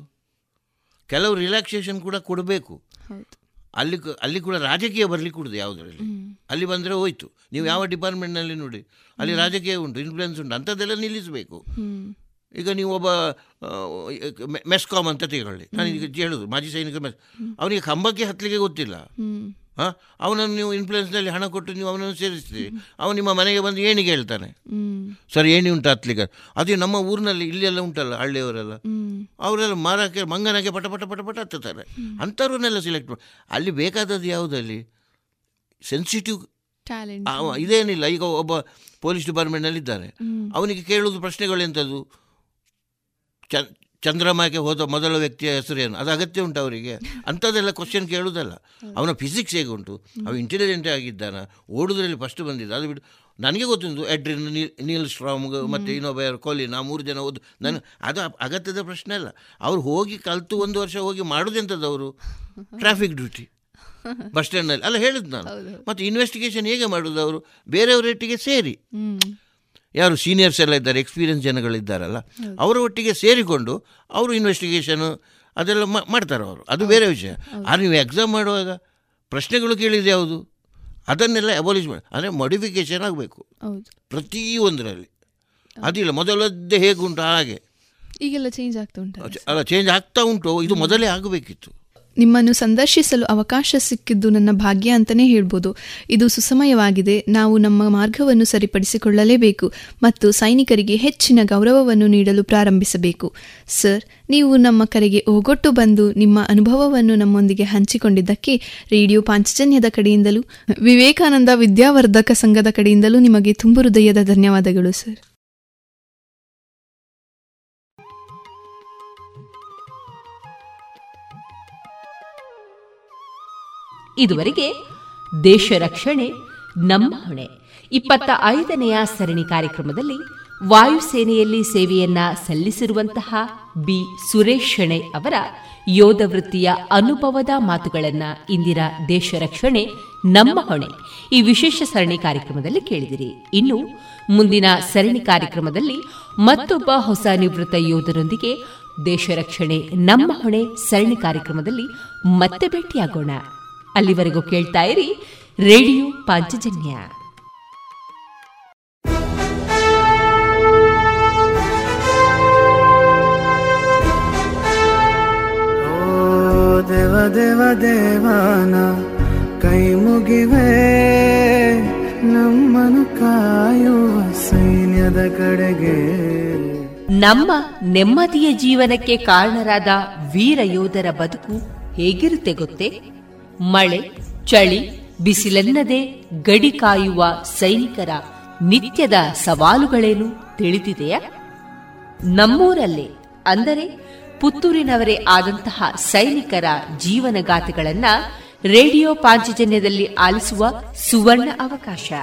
ಕೆಲವು ರಿಲ್ಯಾಕ್ಸೇಷನ್ ಕೂಡ ಕೊಡಬೇಕು. ಅಲ್ಲಿ ಅಲ್ಲಿ ಕೂಡ ರಾಜಕೀಯ ಬರಲಿ ಕೊಡುದು ಯಾವುದರಲ್ಲಿ. ಅಲ್ಲಿ ಬಂದರೆ ಹೋಯ್ತು. ನೀವು ಯಾವ ಡಿಪಾರ್ಟ್ಮೆಂಟ್ನಲ್ಲಿ ನೋಡಿ. ಅಲ್ಲಿ ರಾಜಕೀಯ ಉಂಟು ಇನ್ಫ್ಲುಯೆನ್ಸ್ ಉಂಟು ಅಂಥದ್ದೆಲ್ಲ ನಿಲ್ಲಿಸಬೇಕು. ಈಗ ನೀವು ಒಬ್ಬ ಮೆಸ್ಕಾಮ್ ಅಂತ ತೆಗೊಳ್ಳಿ ನಾನು ಈಗ ಹೇಳೋದು ಮಾಜಿ ಸೈನಿಕ ಮೆಸ್ ಅವನಿಗೆ ಕಂಬಕ್ಕೆ ಹತ್ತಲಿಕ್ಕೆ ಗೊತ್ತಿಲ್ಲ. ಅವನನ್ನು ನೀವು ಇನ್ಫ್ಲುಯೆನ್ಸ್ನಲ್ಲಿ ಹಣ ಕೊಟ್ಟು ನೀವು ಅವನನ್ನು ಸೇರಿಸ್ತೀರಿ. ಅವನು ನಿಮ್ಮ ಮನೆಗೆ ಬಂದು ಏಣಿಗೆ ಹೇಳ್ತಾನೆ. ಸರ್ ಏಣಿ ಉಂಟು ಹತ್ಲಿಕ್ಕೆ ಅದು ನಮ್ಮ ಊರಿನಲ್ಲಿ ಇಲ್ಲೆಲ್ಲ ಉಂಟಲ್ಲ ಹಳ್ಳಿಯವರೆಲ್ಲ. ಅವರೆಲ್ಲ ಮಾರಕ್ಕೆ ಮಂಗನಕ್ಕೆ ಪಟ ಪಟ ಪಟ ಪಟ ಹತ್ತುತ್ತಾರೆ. ಅಂಥವ್ರನ್ನೆಲ್ಲ ಸೆಲೆಕ್ಟ್ ಮಾಡಿ ಅಲ್ಲಿ ಬೇಕಾದದ್ದು ಯಾವುದಲ್ಲಿ? ಸೆನ್ಸಿಟಿವ್ ಇದೇನಿಲ್ಲ ಈಗ ಒಬ್ಬ ಪೊಲೀಸ್ ಡಿಪಾರ್ಟ್ಮೆಂಟ್ನಲ್ಲಿ ಇದ್ದಾರೆ ಅವನಿಗೆ ಕೇಳುವುದು ಪ್ರಶ್ನೆಗಳು ಎಂಥದ್ದು ಚ ಚಂದ್ರಮಾಗೆ ಹೋದ ಮೊದಲ ವ್ಯಕ್ತಿಯ ಹೆಸರೇನು? ಅದು ಅಗತ್ಯ ಉಂಟು ಅವರಿಗೆ. ಅಂಥದ್ದೆಲ್ಲ ಕ್ವಶನ್ ಕೇಳುವುದಲ್ಲ. ಅವನ ಫಿಸಿಕ್ಸ್ ಹೇಗೆ ಉಂಟು? ಅವ ಇಂಟೆಲಿಜೆಂಟ್ ಆಗಿದ್ದಾನ? ಓಡುದ್ರಲ್ಲಿ ಫಸ್ಟ್ ಬಂದಿದ್ದ. ಅದು ಬಿಟ್ಟು ನನಗೆ ಗೊತ್ತುಂಟು. ಎಡ್ರಿನ್ ನೀಲ್ ಸ್ಟ್ರಾಂಗ್ ಮತ್ತು ಇನ್ನೊಬ್ಬ ಯಾರು? ಕೊಹ್ಲಿ. ನಾ ಮೂರು ಜನ ಓದು. ನಾನು ಅದು ಅಗತ್ಯದ ಪ್ರಶ್ನೆ ಅಲ್ಲ. ಅವ್ರು ಹೋಗಿ ಕಲಿತು ಒಂದು ವರ್ಷ ಹೋಗಿ ಮಾಡೋದೆಂಥದ್ದು ಅವರು? ಟ್ರಾಫಿಕ್ ಡ್ಯೂಟಿ ಬಸ್ ಸ್ಟ್ಯಾಂಡ್ನಲ್ಲಿ. ಅಲ್ಲ ಹೇಳಿದ್ದು ನಾನು. ಮತ್ತು ಇನ್ವೆಸ್ಟಿಗೇಷನ್ ಹೇಗೆ ಮಾಡೋದು ಅವರು? ಬೇರೆಯವರೊಟ್ಟಿಗೆ ಸೇರಿ. ಯಾರು ಸೀನಿಯರ್ಸ್ ಎಲ್ಲ ಇದ್ದಾರೆ ಎಕ್ಸ್ಪೀರಿಯನ್ಸ್ ಜನಗಳಿದ್ದಾರಲ್ಲ ಅವರ ಒಟ್ಟಿಗೆ ಸೇರಿಕೊಂಡು ಅವರು ಇನ್ವೆಸ್ಟಿಗೇಷನು ಅದೆಲ್ಲ ಮಾಡ್ತಾರೆ ಅವರು. ಅದು ಬೇರೆ ವಿಷಯ. ಆದರೆ ನೀವು ಎಕ್ಸಾಮ್ ಮಾಡುವಾಗ ಪ್ರಶ್ನೆಗಳು ಕೇಳಿದ್ರೆ ಯಾವುದು? ಅದನ್ನೆಲ್ಲ ಅಬೋಲಿಷ್ ಮಾಡಿ ಅಂದರೆ ಮಾಡಿಫಿಕೇಶನ್ ಆಗಬೇಕು. ಪ್ರತಿಯೊಂದರಲ್ಲಿ. ಅದಿಲ್ಲ ಮೊದಲದ್ದೇ ಹೇಗುಂಟು ಹಾಗೆ. ಈಗೆಲ್ಲ ಚೇಂಜ್ ಆಗ್ತಾ ಉಂಟು ಅಲ್ಲ ಚೇಂಜ್ ಆಗ್ತಾ ಉಂಟು. ಇದು ಮೊದಲೇ ಆಗಬೇಕಿತ್ತು. ನಿಮ್ಮನ್ನು ಸಂದರ್ಶಿಸಲು ಅವಕಾಶ ಸಿಕ್ಕಿದ್ದು ನನ್ನ ಭಾಗ್ಯ ಅಂತಲೇ ಹೇಳ್ಬೋದು. ಇದು ಸುಸಮಯವಾಗಿದೆ. ನಾವು ನಮ್ಮ ಮಾರ್ಗವನ್ನು ಸರಿಪಡಿಸಿಕೊಳ್ಳಲೇಬೇಕು ಮತ್ತು ಸೈನಿಕರಿಗೆ ಹೆಚ್ಚಿನ ಗೌರವವನ್ನು ನೀಡಲು ಪ್ರಾರಂಭಿಸಬೇಕು. ಸರ್, ನೀವು ನಮ್ಮ ಕರೆಗೆ ಓಗೊಟ್ಟು ಬಂದು ನಿಮ್ಮ ಅನುಭವವನ್ನು ನಮ್ಮೊಂದಿಗೆ ಹಂಚಿಕೊಂಡಿದ್ದಕ್ಕೆ ರೇಡಿಯೋ ಪಾಂಚಜನ್ಯದ ಕಡೆಯಿಂದಲೂ, ವಿವೇಕಾನಂದ ವಿದ್ಯಾವರ್ಧಕ ಸಂಘದ ಕಡೆಯಿಂದಲೂ ನಿಮಗೆ ತುಂಬು ಹೃದಯದ ಧನ್ಯವಾದಗಳು, ಸರ್. ಇದುವರೆಗೆ ದೇಶ ರಕ್ಷಣೆ, ನಮ್ಮ ಹೊಣೆ. ಇಪ್ಪತ್ತ ಐದನೆಯ ಸರಣಿ ಕಾರ್ಯಕ್ರಮದಲ್ಲಿ ವಾಯುಸೇನೆಯಲ್ಲಿ ಸೇವೆಯನ್ನ ಸಲ್ಲಿಸಿರುವಂತಹ ಬಿ. ಸುರೇಶ್ ಶೆಣೆ ಅವರ ಯೋಧ ವೃತ್ತಿಯ ಅನುಭವದ ಮಾತುಗಳನ್ನ ಇಂದಿರ ದೇಶ ರಕ್ಷಣೆ, ನಮ್ಮ ಹೊಣೆ. ಈ ವಿಶೇಷ ಸರಣಿ ಕಾರ್ಯಕ್ರಮದಲ್ಲಿ ಕೇಳಿದಿರಿ. ಇನ್ನು ಮುಂದಿನ ಸರಣಿ ಕಾರ್ಯಕ್ರಮದಲ್ಲಿ ಮತ್ತೊಬ್ಬ ಹೊಸ ನಿವೃತ್ತ ಯೋಧರೊಂದಿಗೆ ದೇಶ ರಕ್ಷಣೆ, ನಮ್ಮ ಹೊಣೆ ಸರಣಿ ಕಾರ್ಯಕ್ರಮದಲ್ಲಿ ಮತ್ತೆ ಭೇಟಿಯಾಗೋಣ. ಅಲ್ಲಿವರೆಗೂ ಕೇಳ್ತಾ ಇರಿ ರೇಡಿಯೋ ಪಾಂಚಜನ್ಯ. ದೇವ ದೇವ ದೇವಾನ ಕೈ ಮುಗಿವೆ ನಮ್ಮನು ಕಾಯುವ ಸೈನ್ಯದ ಕಡೆಗೆ. ನಮ್ಮ ನೆಮ್ಮದಿಯ ಜೀವನಕ್ಕೆ ಕಾರಣರಾದ ವೀರ ಯೋಧರ ಬದುಕು ಹೇಗಿರುತ್ತೆ ಗೊತ್ತೇ? ಮಳೆ, ಚಳಿ, ಬಿಸಿಲೆನ್ನದೆ ಗಡಿ ಕಾಯುವ ಸೈನಿಕರ ನಿತ್ಯದ ಸವಾಲುಗಳೇನು ತಿಳಿದಿದೆಯಾ? ನಮ್ಮೂರಲ್ಲೇ, ಅಂದರೆ ಪುತ್ತೂರಿನವರೇ ಆದಂತಹ ಸೈನಿಕರ ಜೀವನಗಾಥೆಗಳನ್ನ ರೇಡಿಯೋ ಪಾಂಚಜನ್ಯದಲ್ಲಿ ಆಲಿಸುವ ಸುವರ್ಣ ಅವಕಾಶ.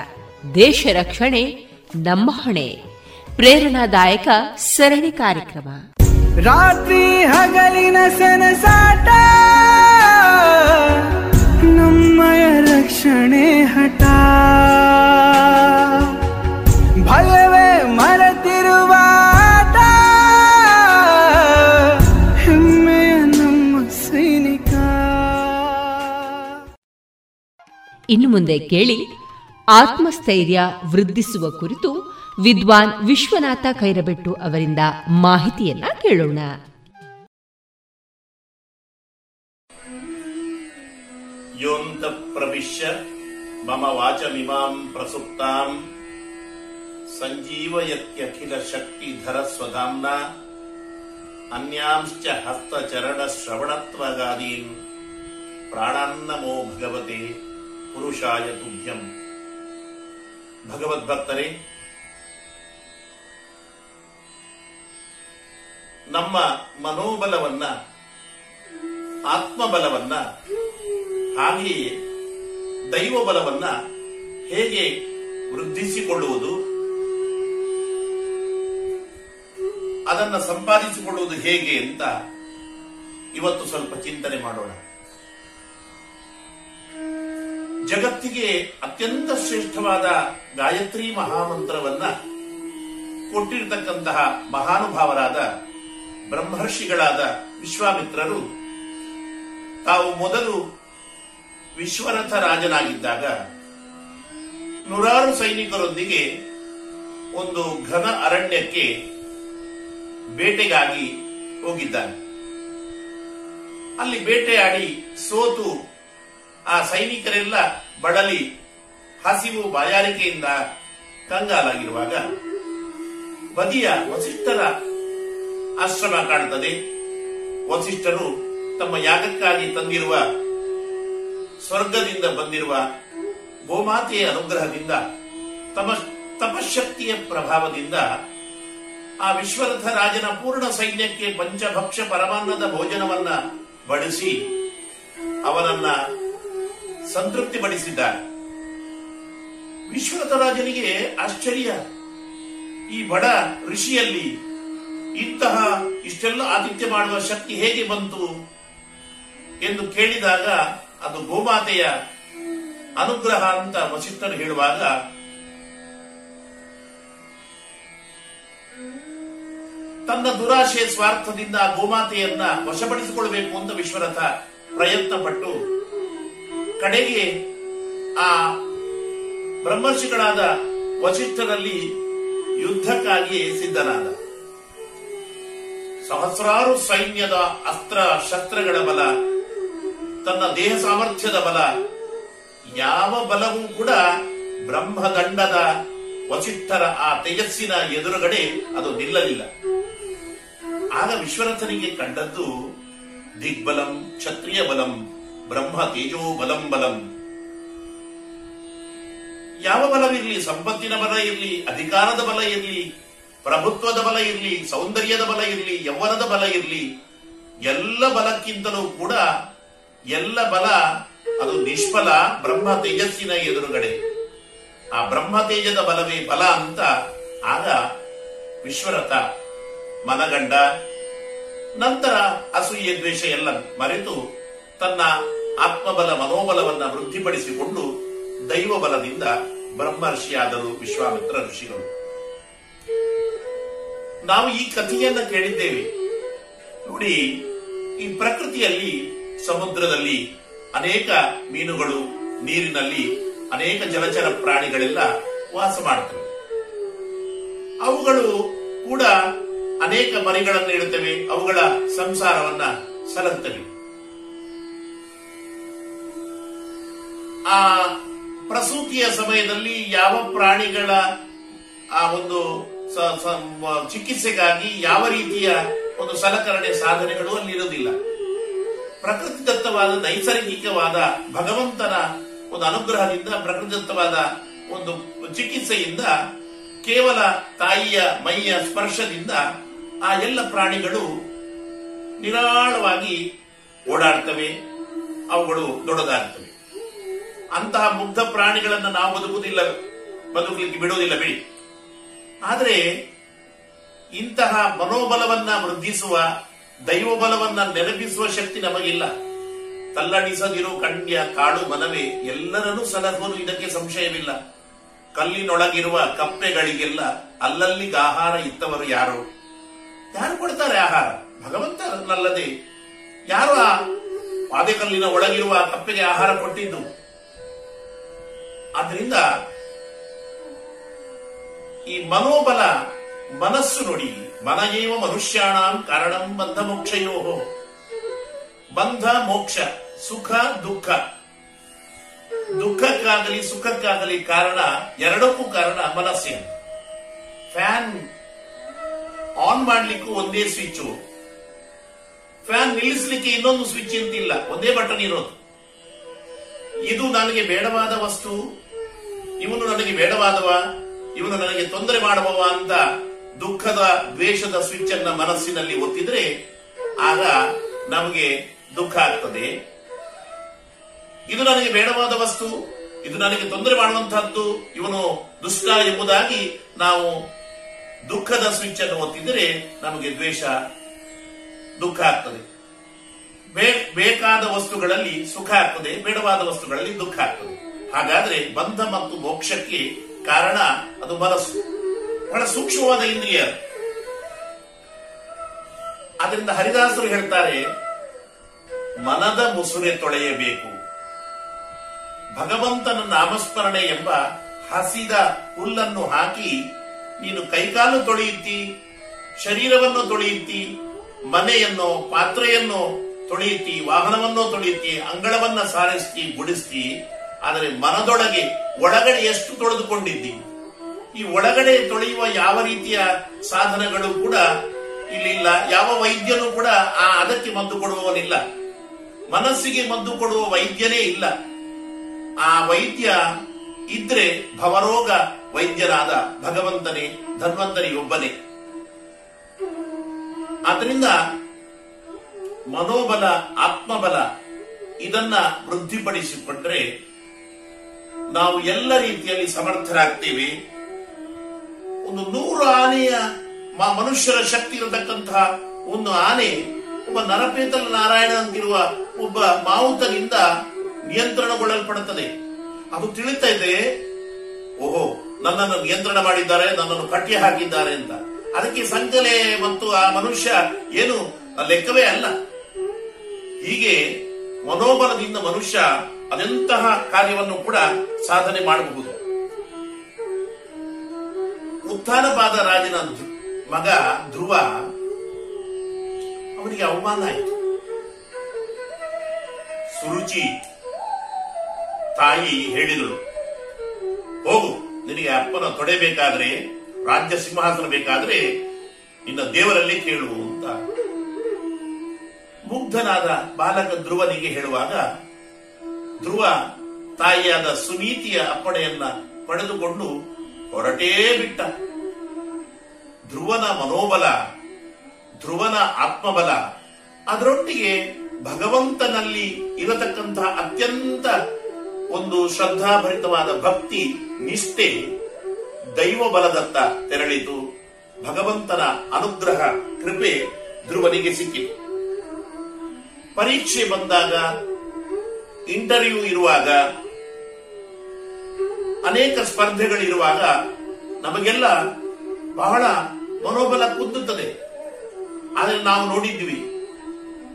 ದೇಶ ರಕ್ಷಣೆ, ನಮ್ಮ ಹೊಣೆ. ಪ್ರೇರಣಾದಾಯಕ ಸರಣಿ ಕಾರ್ಯಕ್ರಮ. ರಾತ್ರಿ ಹಗಲಿನ ಸನಸಾಟ ನಮ್ಮಯ ರಕ್ಷಣೆ ಹಠ. ಭಯವೇ ಮರೆತಿರುವ ಹೆಮ್ಮೆಯ ನಮ್ಮ ಸೈನಿಕ. ಇನ್ನು ಮುಂದೆ ಕೇಳಿ, ಆತ್ಮಸ್ಥೈರ್ಯ ವೃದ್ಧಿಸುವ ಕುರಿತು ವಿದ್ವಾನ್ ವಿಶ್ವನಾಥ ಕೈರಬೆಟ್ಟು ಅವರಿಂದ ಮಾಹಿತಿಯನ್ನ ಕೇಳೋಣ. ವಾಚಮಿಮಾಂ ಪ್ರಸುಪ್ತಾಂ ಸಂಜೀವಯತ್ಯಖಿಲ ಶಕ್ತಿಧರ ಸ್ವಧಾಮ್ನ ಅನ್ಯಾಂಶ್ಚ ಹಸ್ತಚರಣ ಶ್ರವಣತ್ವಗಾದೀನ್ ಪ್ರಾಣಾನ್ನಮೋ ಭಗವತೆ ಪುರುಷಾಯ ತುಭ್ಯಂ ಭಗವದ್ಭಕ್ತರೇ ನಮ್ಮ ಮನೋಬಲವನ್ನ, ಆತ್ಮಬಲವನ್ನ ಹಾಗೆಯೇ ದೈವ ಬಲವನ್ನ ಹೇಗೆ ವೃದ್ಧಿಸಿಕೊಳ್ಳುವುದು? ಅದನ್ನ ಸಂಪಾದಿಸಿಕೊಳ್ಳುವುದು ಹೇಗೆ ಅಂತ ಇವತ್ತು ಸ್ವಲ್ಪ ಚಿಂತನೆ ಮಾಡೋಣ. ಜಗತ್ತಿಗೆ ಅತ್ಯಂತ ಶ್ರೇಷ್ಠವಾದ ಗಾಯತ್ರಿ ಮಹಾಮಂತ್ರವನ್ನ ಕೊಟ್ಟಿರತಕ್ಕಂತಹ ಮಹಾನುಭಾವರಾದ ಬ್ರಹ್ಮರ್ಷಿಗಳಾದ ವಿಶ್ವಾಮಿತ್ರರು ತಾವು ಮೊದಲು ವಿಶ್ವರಥ ರಾಜನಾಗಿದ್ದಾಗ ನೂರಾರು ಸೈನಿಕರೊಂದಿಗೆ ಒಂದು ಘನ ಅರಣ್ಯಕ್ಕೆ ಬೇಟೆಗಾಗಿ ಹೋಗಿದ್ದಾನೆ. ಅಲ್ಲಿ ಬೇಟೆಯಾಡಿ ಸೋತು ಆ ಸೈನಿಕರೆಲ್ಲ ಬಡಲಿ ಹಸಿವು ಬಾಯಾರಿಕೆಯಿಂದ ಕಂಗಾಲಾಗಿರುವಾಗ ಬದಿಯ ವಸಿಷ್ಠರ ಆಶ್ರಮ ಕಾಣುತ್ತದೆ. ವಸಿಷ್ಠರು ತಮ್ಮ ಯಾಗಕ್ಕಾಗಿ ತಂದಿರುವ ಸ್ವರ್ಗದಿಂದ ಬಂದಿರುವ ಗೋಮಾತೆಯ ಅನುಗ್ರಹದಿಂದ, ತಮ ತಪಶಕ್ತಿಯ ಪ್ರಭಾವದಿಂದ ಆ ವಿಶ್ವರಥ ರಾಜನ ಪೂರ್ಣ ಸೈನ್ಯಕ್ಕೆ ಪಂಚಭಕ್ಷ ಪರಮಾನ್ನದ ಭೋಜನವನ್ನ ಬಡಿಸಿ ಅವನನ್ನ ಸಂತೃಪ್ತಿಪಡಿಸಿದ್ದಾರೆ. ವಿಶ್ವರಥ ರಾಜನಿಗೆ ಆಶ್ಚರ್ಯ. ಈ ಬಡ ಋಷಿಯಲ್ಲಿ ಇಂತಹ ಇಷ್ಟೆಲ್ಲ ಆತಿಥ್ಯ ಮಾಡುವ ಶಕ್ತಿ ಹೇಗೆ ಬಂತು? ಎಂದು ಕೇಳಿದಾಗ ಅದು ಗೋಮಾತೆಯ ಅನುಗ್ರಹ ಅಂತ ವಸಿಷ್ಠರು ಹೇಳುವಾಗ, ತನ್ನ ದುರಾಶೆ ಸ್ವಾರ್ಥದಿಂದ ಗೋಮಾತೆಯನ್ನ ವಶಪಡಿಸಿಕೊಳ್ಳಬೇಕು ಅಂತ ವಿಶ್ವರಥ ಪ್ರಯತ್ನ ಪಟ್ಟು ಕಡೆಗೆ ಆ ಬ್ರಹ್ಮರ್ಷಿಗಳಾದ ವಸಿಷ್ಠರಲ್ಲಿ ಯುದ್ಧಕ್ಕಾಗಿ ಸಿದ್ಧನಾದ. ಸಹಸ್ರಾರು ಸೈನ್ಯದ ಅಸ್ತ್ರ ಶಸ್ತ್ರಗಳ ಬಲ ತನ್ನ ದೇಹ ಸಾಮರ್ಥ್ಯದ ಬಲ. ಯಾವ ಬಲವೂ ಕೂಡ ಬ್ರಹ್ಮದಂಡದ ವಸಿಷ್ಠರ ಆ ತೇಜಸ್ಸಿನ ಎದುರುಗಡೆ ಅದು ನಿಲ್ಲಲಿಲ್ಲ. ಆಗ ವಿಶ್ವನಾಥನಿಗೆ ಕಂಡದ್ದು ದಿಗ್ಬಲಂ, ಕ್ಷತ್ರಿಯ ಬಲಂ, ಬ್ರಹ್ಮ ತೇಜೋ ಬಲಂ ಬಲಂ. ಯಾವ ಬಲವಿರಲಿ ಸಂಪತ್ತಿನ ಬಲ ಇರಲಿ, ಅಧಿಕಾರದ ಬಲ ಇರಲಿ, ಪ್ರಭುತ್ವದ ಬಲ ಇರಲಿ, ಸೌಂದರ್ಯದ ಬಲ ಇರಲಿ, ಯೌವನದ ಬಲ ಇರಲಿ, ಎಲ್ಲ ಬಲಕ್ಕಿಂತಲೂ ಕೂಡ ಎಲ್ಲ ಬಲ, ಅದು ನಿಷ್ಫಲ ಬ್ರಹ್ಮ ತೇಜಸ್ಸಿನ ಎದುರುಗಡೆ. ಆ ಬ್ರಹ್ಮ ತೇಜದ ಬಲವೇ ಬಲ ಅಂತ ಆಗ ವಿಶ್ವರಥ, ಮನಗಂಡ, ನಂತರ ಅಸೂಯೆ, ದ್ವೇಷ ಎಲ್ಲ ಮರೆತು ತನ್ನ ಆತ್ಮಬಲ ಮನೋಬಲವನ್ನ ವೃದ್ಧಿಪಡಿಸಿಕೊಂಡು ದೈವ ಬಲದಿಂದ ಬ್ರಹ್ಮರ್ಷಿಯಾದರು ವಿಶ್ವಾಮಿತ್ರ ಋಷಿಗಳು. ನಾವು ಈ ಕಥೆಯನ್ನ ಕೇಳಿದ್ದೇವೆ. ನೋಡಿ, ಈ ಪ್ರಕೃತಿಯಲ್ಲಿ ಸಮುದ್ರದಲ್ಲಿ ಅನೇಕ ಮೀನುಗಳು, ನೀರಿನಲ್ಲಿ ಅನೇಕ ಜಲಚರ ಪ್ರಾಣಿಗಳೆಲ್ಲ ವಾಸ ಮಾಡುತ್ತವೆ ಅವುಗಳು ಕೂಡ ಅನೇಕ ಮರಿಗಳನ್ನು ಇಡುತ್ತವೆ ಅವುಗಳ ಸಂಸಾರವನ್ನ ಸಲಹುತ್ತವೆ ಆ ಪ್ರಸೂತಿಯ ಸಮಯದಲ್ಲಿ ಯಾವ ಪ್ರಾಣಿಗಳ, ಆ ಒಂದು ಚಿಕಿತ್ಸೆಗಾಗಿ ಯಾವ ರೀತಿಯ ಒಂದು ಸಲಕರಣೆ ಸಾಧನೆಗಳು ಅಲ್ಲಿ ಇರುವುದಿಲ್ಲ. ಪ್ರಕೃತಿ ದತ್ತವಾದ ನೈಸರ್ಗಿಕವಾದ ಭಗವಂತನ ಒಂದು ಅನುಗ್ರಹದಿಂದ, ಪ್ರಕೃತಿದತ್ತವಾದ ಒಂದು ಚಿಕಿತ್ಸೆಯಿಂದ, ಕೇವಲ ತಾಯಿಯ ಮೈಯ ಸ್ಪರ್ಶದಿಂದ ಆ ಎಲ್ಲ ಪ್ರಾಣಿಗಳು ನಿರಾಳವಾಗಿ ಓಡಾಡ್ತವೆ, ಅವುಗಳು ದೊಡ್ಡದಾಗ್ತವೆ. ಅಂತಹ ಮುಗ್ಧ ಪ್ರಾಣಿಗಳನ್ನು ನಾವು ಬದುಕುವುದಿಲ್ಲ, ಬದುಕಲಿಕ್ಕೆ ಬಿಡುವುದಿಲ್ಲ ಬಿಡಿ. ಆದರೆ ಇಂತಹ ಮನೋಬಲವನ್ನ ವೃದ್ಧಿಸುವ ದೈವ ಬಲವನ್ನ ನೆನಪಿಸುವ ಶಕ್ತಿ ನಮಗಿಲ್ಲ. ತಲ್ಲಡಿಸದಿರೋ ಕಣ್ಯ ಕಾಡು ಮನವೇ, ಎಲ್ಲರನ್ನೂ ಸಲಹುವುದು ಇದಕ್ಕೆ ಸಂಶಯವಿಲ್ಲ. ಕಲ್ಲಿನೊಳಗಿರುವ ಕಪ್ಪೆಗಳಿಗೆಲ್ಲ ಅಲ್ಲಲ್ಲಿಗೆ ಆಹಾರ ಇತ್ತವರು ಯಾರು? ಯಾರು ಕೊಡ್ತಾರೆ ಆಹಾರ? ಭಗವಂತನಲ್ಲದೆ ಯಾರು ಆ ಪಾದೆಕಲ್ಲಿನ ಒಳಗಿರುವ ಕಪ್ಪೆಗೆ ಆಹಾರ ಕೊಟ್ಟಿದ್ದು? ಆದ್ರಿಂದ ಈ ಮನೋಬಲ, ಮನಸ್ಸು ನೋಡಿ. ಮನಯೇವ ಮನುಷ್ಯಾಣಂ ಕಾರಣಂ ಬಂಧ ಮೋಕ್ಷಯೋ. ಬಂಧ, ಮೋಕ್ಷ, ಸುಖ, ದುಃಖ. ದುಃಖಕ್ಕಾಗಲಿ, ಸುಖಕ್ಕಾಗಲಿ ಕಾರಣ ಎರಡಕ್ಕೂ ಕಾರಣ ಮನಸ್ಸೇ ಫ್ಯಾನ್ ಆನ್ ಮಾಡ್ಲಿಕ್ಕೂ ಒಂದೇ ಸ್ವಿಚ್ ಫ್ಯಾನ್ ನಿಲ್ಲಿಸಲಿಕ್ಕೆ ಇನ್ನೊಂದು ಸ್ವಿಚ್ ಅಂತಿಲ್ಲ, ಒಂದೇ ಬಟನ್ ಇರೋದು. ಇದು ನನಗೆ ಬೇಡವಾದ ವಸ್ತು, ಇವನು ನನಗೆ ಬೇಡವಾದವ, ಇವನು ನನಗೆ ತೊಂದರೆ ಮಾಡುವವ ಅಂತ ದುಃಖದ ದ್ವೇಷದ ಸ್ವಿಚ್ ಅನ್ನ ಮನಸ್ಸಿನಲ್ಲಿ ಒತ್ತಿದ್ರೆ ಆಗ ನಮಗೆ ದುಃಖ ಆಗ್ತದೆ. ಇದು ನನಗೆ ಬೇಡವಾದ ವಸ್ತು, ಇದು ನನಗೆ ತೊಂದರೆ ಮಾಡುವಂತಹದ್ದು, ಇವನು ದುಷ್ಟ ಎಂಬುದಾಗಿ ನಾವು ದುಃಖದ ಸ್ವಿಚ್ ಅನ್ನು ಒತ್ತಿದರೆ ನಮಗೆ ದ್ವೇಷ, ದುಃಖ ಆಗ್ತದೆ. ಬೇಕಾದ ವಸ್ತುಗಳಲ್ಲಿ ಸುಖ ಆಗ್ತದೆ, ಬೇಡವಾದ ವಸ್ತುಗಳಲ್ಲಿ ದುಃಖ ಆಗ್ತದೆ. ಹಾಗಾದ್ರೆ ಬಂಧ ಮತ್ತು ಮೋಕ್ಷಕ್ಕೆ ಕಾರಣ ಅದು ಮನಸ್ಸು. ಬಹಳ ಸೂಕ್ಷ್ಮವಾದ ಇಂದ್ರಿಯ. ಅದರಿಂದ ಹರಿದಾಸರು ಹೇಳ್ತಾರೆ, ಮನದ ಮುಸುರೆ ತೊಳೆಯಬೇಕು. ಭಗವಂತನ ನಾಮಸ್ಮರಣೆ ಎಂಬ ಹಸಿದ ಹುಲ್ಲನ್ನು ಹಾಕಿ, ನೀನು ಕೈಕಾಲು ತೊಳೆಯುತ್ತಿ, ಶರೀರವನ್ನು ತೊಳೆಯುತ್ತಿ, ಮನೆಯನ್ನು, ಪಾತ್ರೆಯನ್ನು ತೊಳೆಯುತ್ತಿ, ವಾಹನವನ್ನು ತೊಳೆಯುತ್ತಿ, ಅಂಗಳವನ್ನ ಸಾರಿಸ್ತಿ, ಗುಡಿಸ್ತಿ, ಆದರೆ ಮನದೊಳಗೆ ಒಳಗಡೆ ಎಷ್ಟು ತೊಳೆದುಕೊಂಡಿದ್ದಿ? ಈ ಒಳಗಡೆ ತೊಳೆಯುವ ಯಾವ ರೀತಿಯ ಸಾಧನಗಳು ಕೂಡ ಇಲ್ಲಿಲ್ಲ ಯಾವ ವೈದ್ಯನು ಕೂಡ ಆ ಅದಕ್ಕೆ ಮದ್ದು ಕೊಡುವವನಿಲ್ಲ. ಮನಸ್ಸಿಗೆ ಮದ್ದು ಕೊಡುವ ವೈದ್ಯನೇ ಇಲ್ಲ. ಆ ವೈದ್ಯ ಇದ್ರೆ ಭವರೋಗ ವೈದ್ಯರಾದ ಭಗವಂತನೇ, ಧನ್ವಂತರಿಯೊಬ್ಬನೇ. ಆದ್ರಿಂದ ಮನೋಬಲ, ಆತ್ಮಬಲ ಇದನ್ನ ವೃದ್ಧಿಪಡಿಸಿಕೊಂಡ್ರೆ ನಾವು ಎಲ್ಲ ರೀತಿಯಲ್ಲಿ ಸಮರ್ಥರಾಗ್ತೇವೆ. ಒಂದು ನೂರು ಆನೆಯ ಮನುಷ್ಯರ ಶಕ್ತಿ ಇರತಕ್ಕಂತಹ ಒಂದು ಆನೆ, ಒಬ್ಬ ನರಪೇತಲ ನಾರಾಯಣ ಅಂತಿರುವ ಒಬ್ಬ ಮಾವುತನಿಂದ ನಿಯಂತ್ರಣಗೊಳ್ಳಲ್ಪಡುತ್ತದೆ. ಅದು ತಿಳಿತಾ ಇದೆ, ಓಹೋ, ನನ್ನನ್ನು ನಿಯಂತ್ರಣ ಮಾಡಿದ್ದಾರೆ, ನನ್ನನ್ನು ಕಟ್ಟಿ ಹಾಕಿದ್ದಾರೆ ಅಂತ. ಅದಕ್ಕೆ ಸಂಕಲೆ ಮತ್ತು ಆ ಮನುಷ್ಯ ಏನು ಲೆಕ್ಕವೇ ಅಲ್ಲ. ಹೀಗೆ ಮನೋಬಲದಿಂದ ಮನುಷ್ಯ ಅದೆಂತಹ ಕಾರ್ಯವನ್ನು ಕೂಡ ಸಾಧನೆ ಮಾಡಬಹುದು. ಉತ್ಥಾನಪಾದ ರಾಜನ ಮಗ ಧ್ರುವ ಅವನಿಗೆ ಅವಮಾನ ಆಯಿತು. ಸುರುಚಿ ತಾಯಿ ಹೇಳಿದಳು, ಹೋಗು, ನಿನಗೆ ಅಪ್ಪನ ತೊಡೆಬೇಕಾದ್ರೆ ರಾಜ್ಯ ಸಿಂಹಾಸನ ಬೇಕಾದ್ರೆ ನಿನ್ನ ದೇವರಲ್ಲಿ ಕೇಳು ಅಂತ. ಮುಗ್ಧನಾದ ಬಾಲಕ ಧ್ರುವನಿಗೆ ಹೇಳುವಾಗ, ಧ್ರುವ, ತಾಯಿಯಾದ ಸುನೀತಿಯ ಅಪ್ಪಣೆಯನ್ನ ಪಡೆದುಕೊಂಡು ಹೊರಟೇ ಬಿಟ್ಟ. ಧ್ರುವನ ಮನೋಬಲ, ಧ್ರುವನ ಆತ್ಮಬಲ, ಅದರೊಟ್ಟಿಗೆ ಭಗವಂತನಲ್ಲಿ ಇರತಕ್ಕಂತಹ ಅತ್ಯಂತ ಒಂದು ಶ್ರದ್ಧಾಭರಿತವಾದ ಭಕ್ತಿ, ನಿಷ್ಠೆ ದೈವ ಬಲದತ್ತ ತೆರಳಿತು. ಭಗವಂತನ ಅನುಗ್ರಹ, ಕೃಪೆ ಧ್ರುವನಿಗೆ ಸಿಕ್ಕಿತು. ಪರೀಕ್ಷೆ ಬಂದಾಗ, ಇಂಟರ್ವ್ಯೂ ಇರುವಾಗ ಅನೇಕ ಸ್ಪರ್ಧೆಗಳಿರುವಾಗ ನಮಗೆಲ್ಲ ಬಹಳ ಮನೋಬಲ ಕುದ್ದುತ್ತದೆ ಆದರೆ ನಾವು ನೋಡಿದ್ವಿ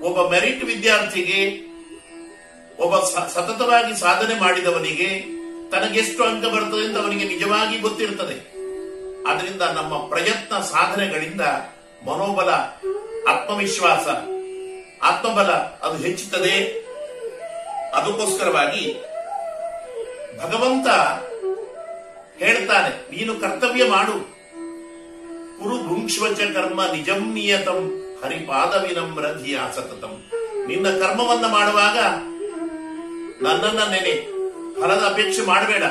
ಒಬ್ಬ ಮೆರಿಟ್ ವಿದ್ಯಾರ್ಥಿಗೆ, ಒಬ್ಬ ಸತತವಾಗಿ ಸಾಧನೆ ಮಾಡಿದವನಿಗೆ ತನಗೆಷ್ಟು ಅಂಕ ಬರ್ತದೆ ಅಂತ ಅವನಿಗೆ ನಿಜವಾಗಿ ಗೊತ್ತಿರುತ್ತದೆ. ಅದರಿಂದ ನಮ್ಮ ಪ್ರಯತ್ನ ಸಾಧನೆಗಳಿಂದ ಮನೋಬಲ, ಆತ್ಮವಿಶ್ವಾಸ, ಆತ್ಮಬಲ ಅದು ಹೆಚ್ಚುತ್ತದೆ. ಅದಕ್ಕೋಸ್ಕರವಾಗಿ ಭಗವಂತ ಹೇಳ್ತಾನೆ, ನೀನು ಕರ್ತವ್ಯ ಮಾಡು. ಕುರು ಭುಂಕ್ಷ್ವಚ ಕರ್ಮ ನಿಜಂ ನಿಯತಂ ಹರಿಪಾದ ವಿನಮ್ರ ಧಿಯಾ ಸತತಂ. ನಿನ್ನ ಕರ್ಮವನ್ನ ಮಾಡುವಾಗ ನನ್ನನ್ನ ನೆನೆ, ಫಲದ ಅಪೇಕ್ಷೆ ಮಾಡಬೇಡ.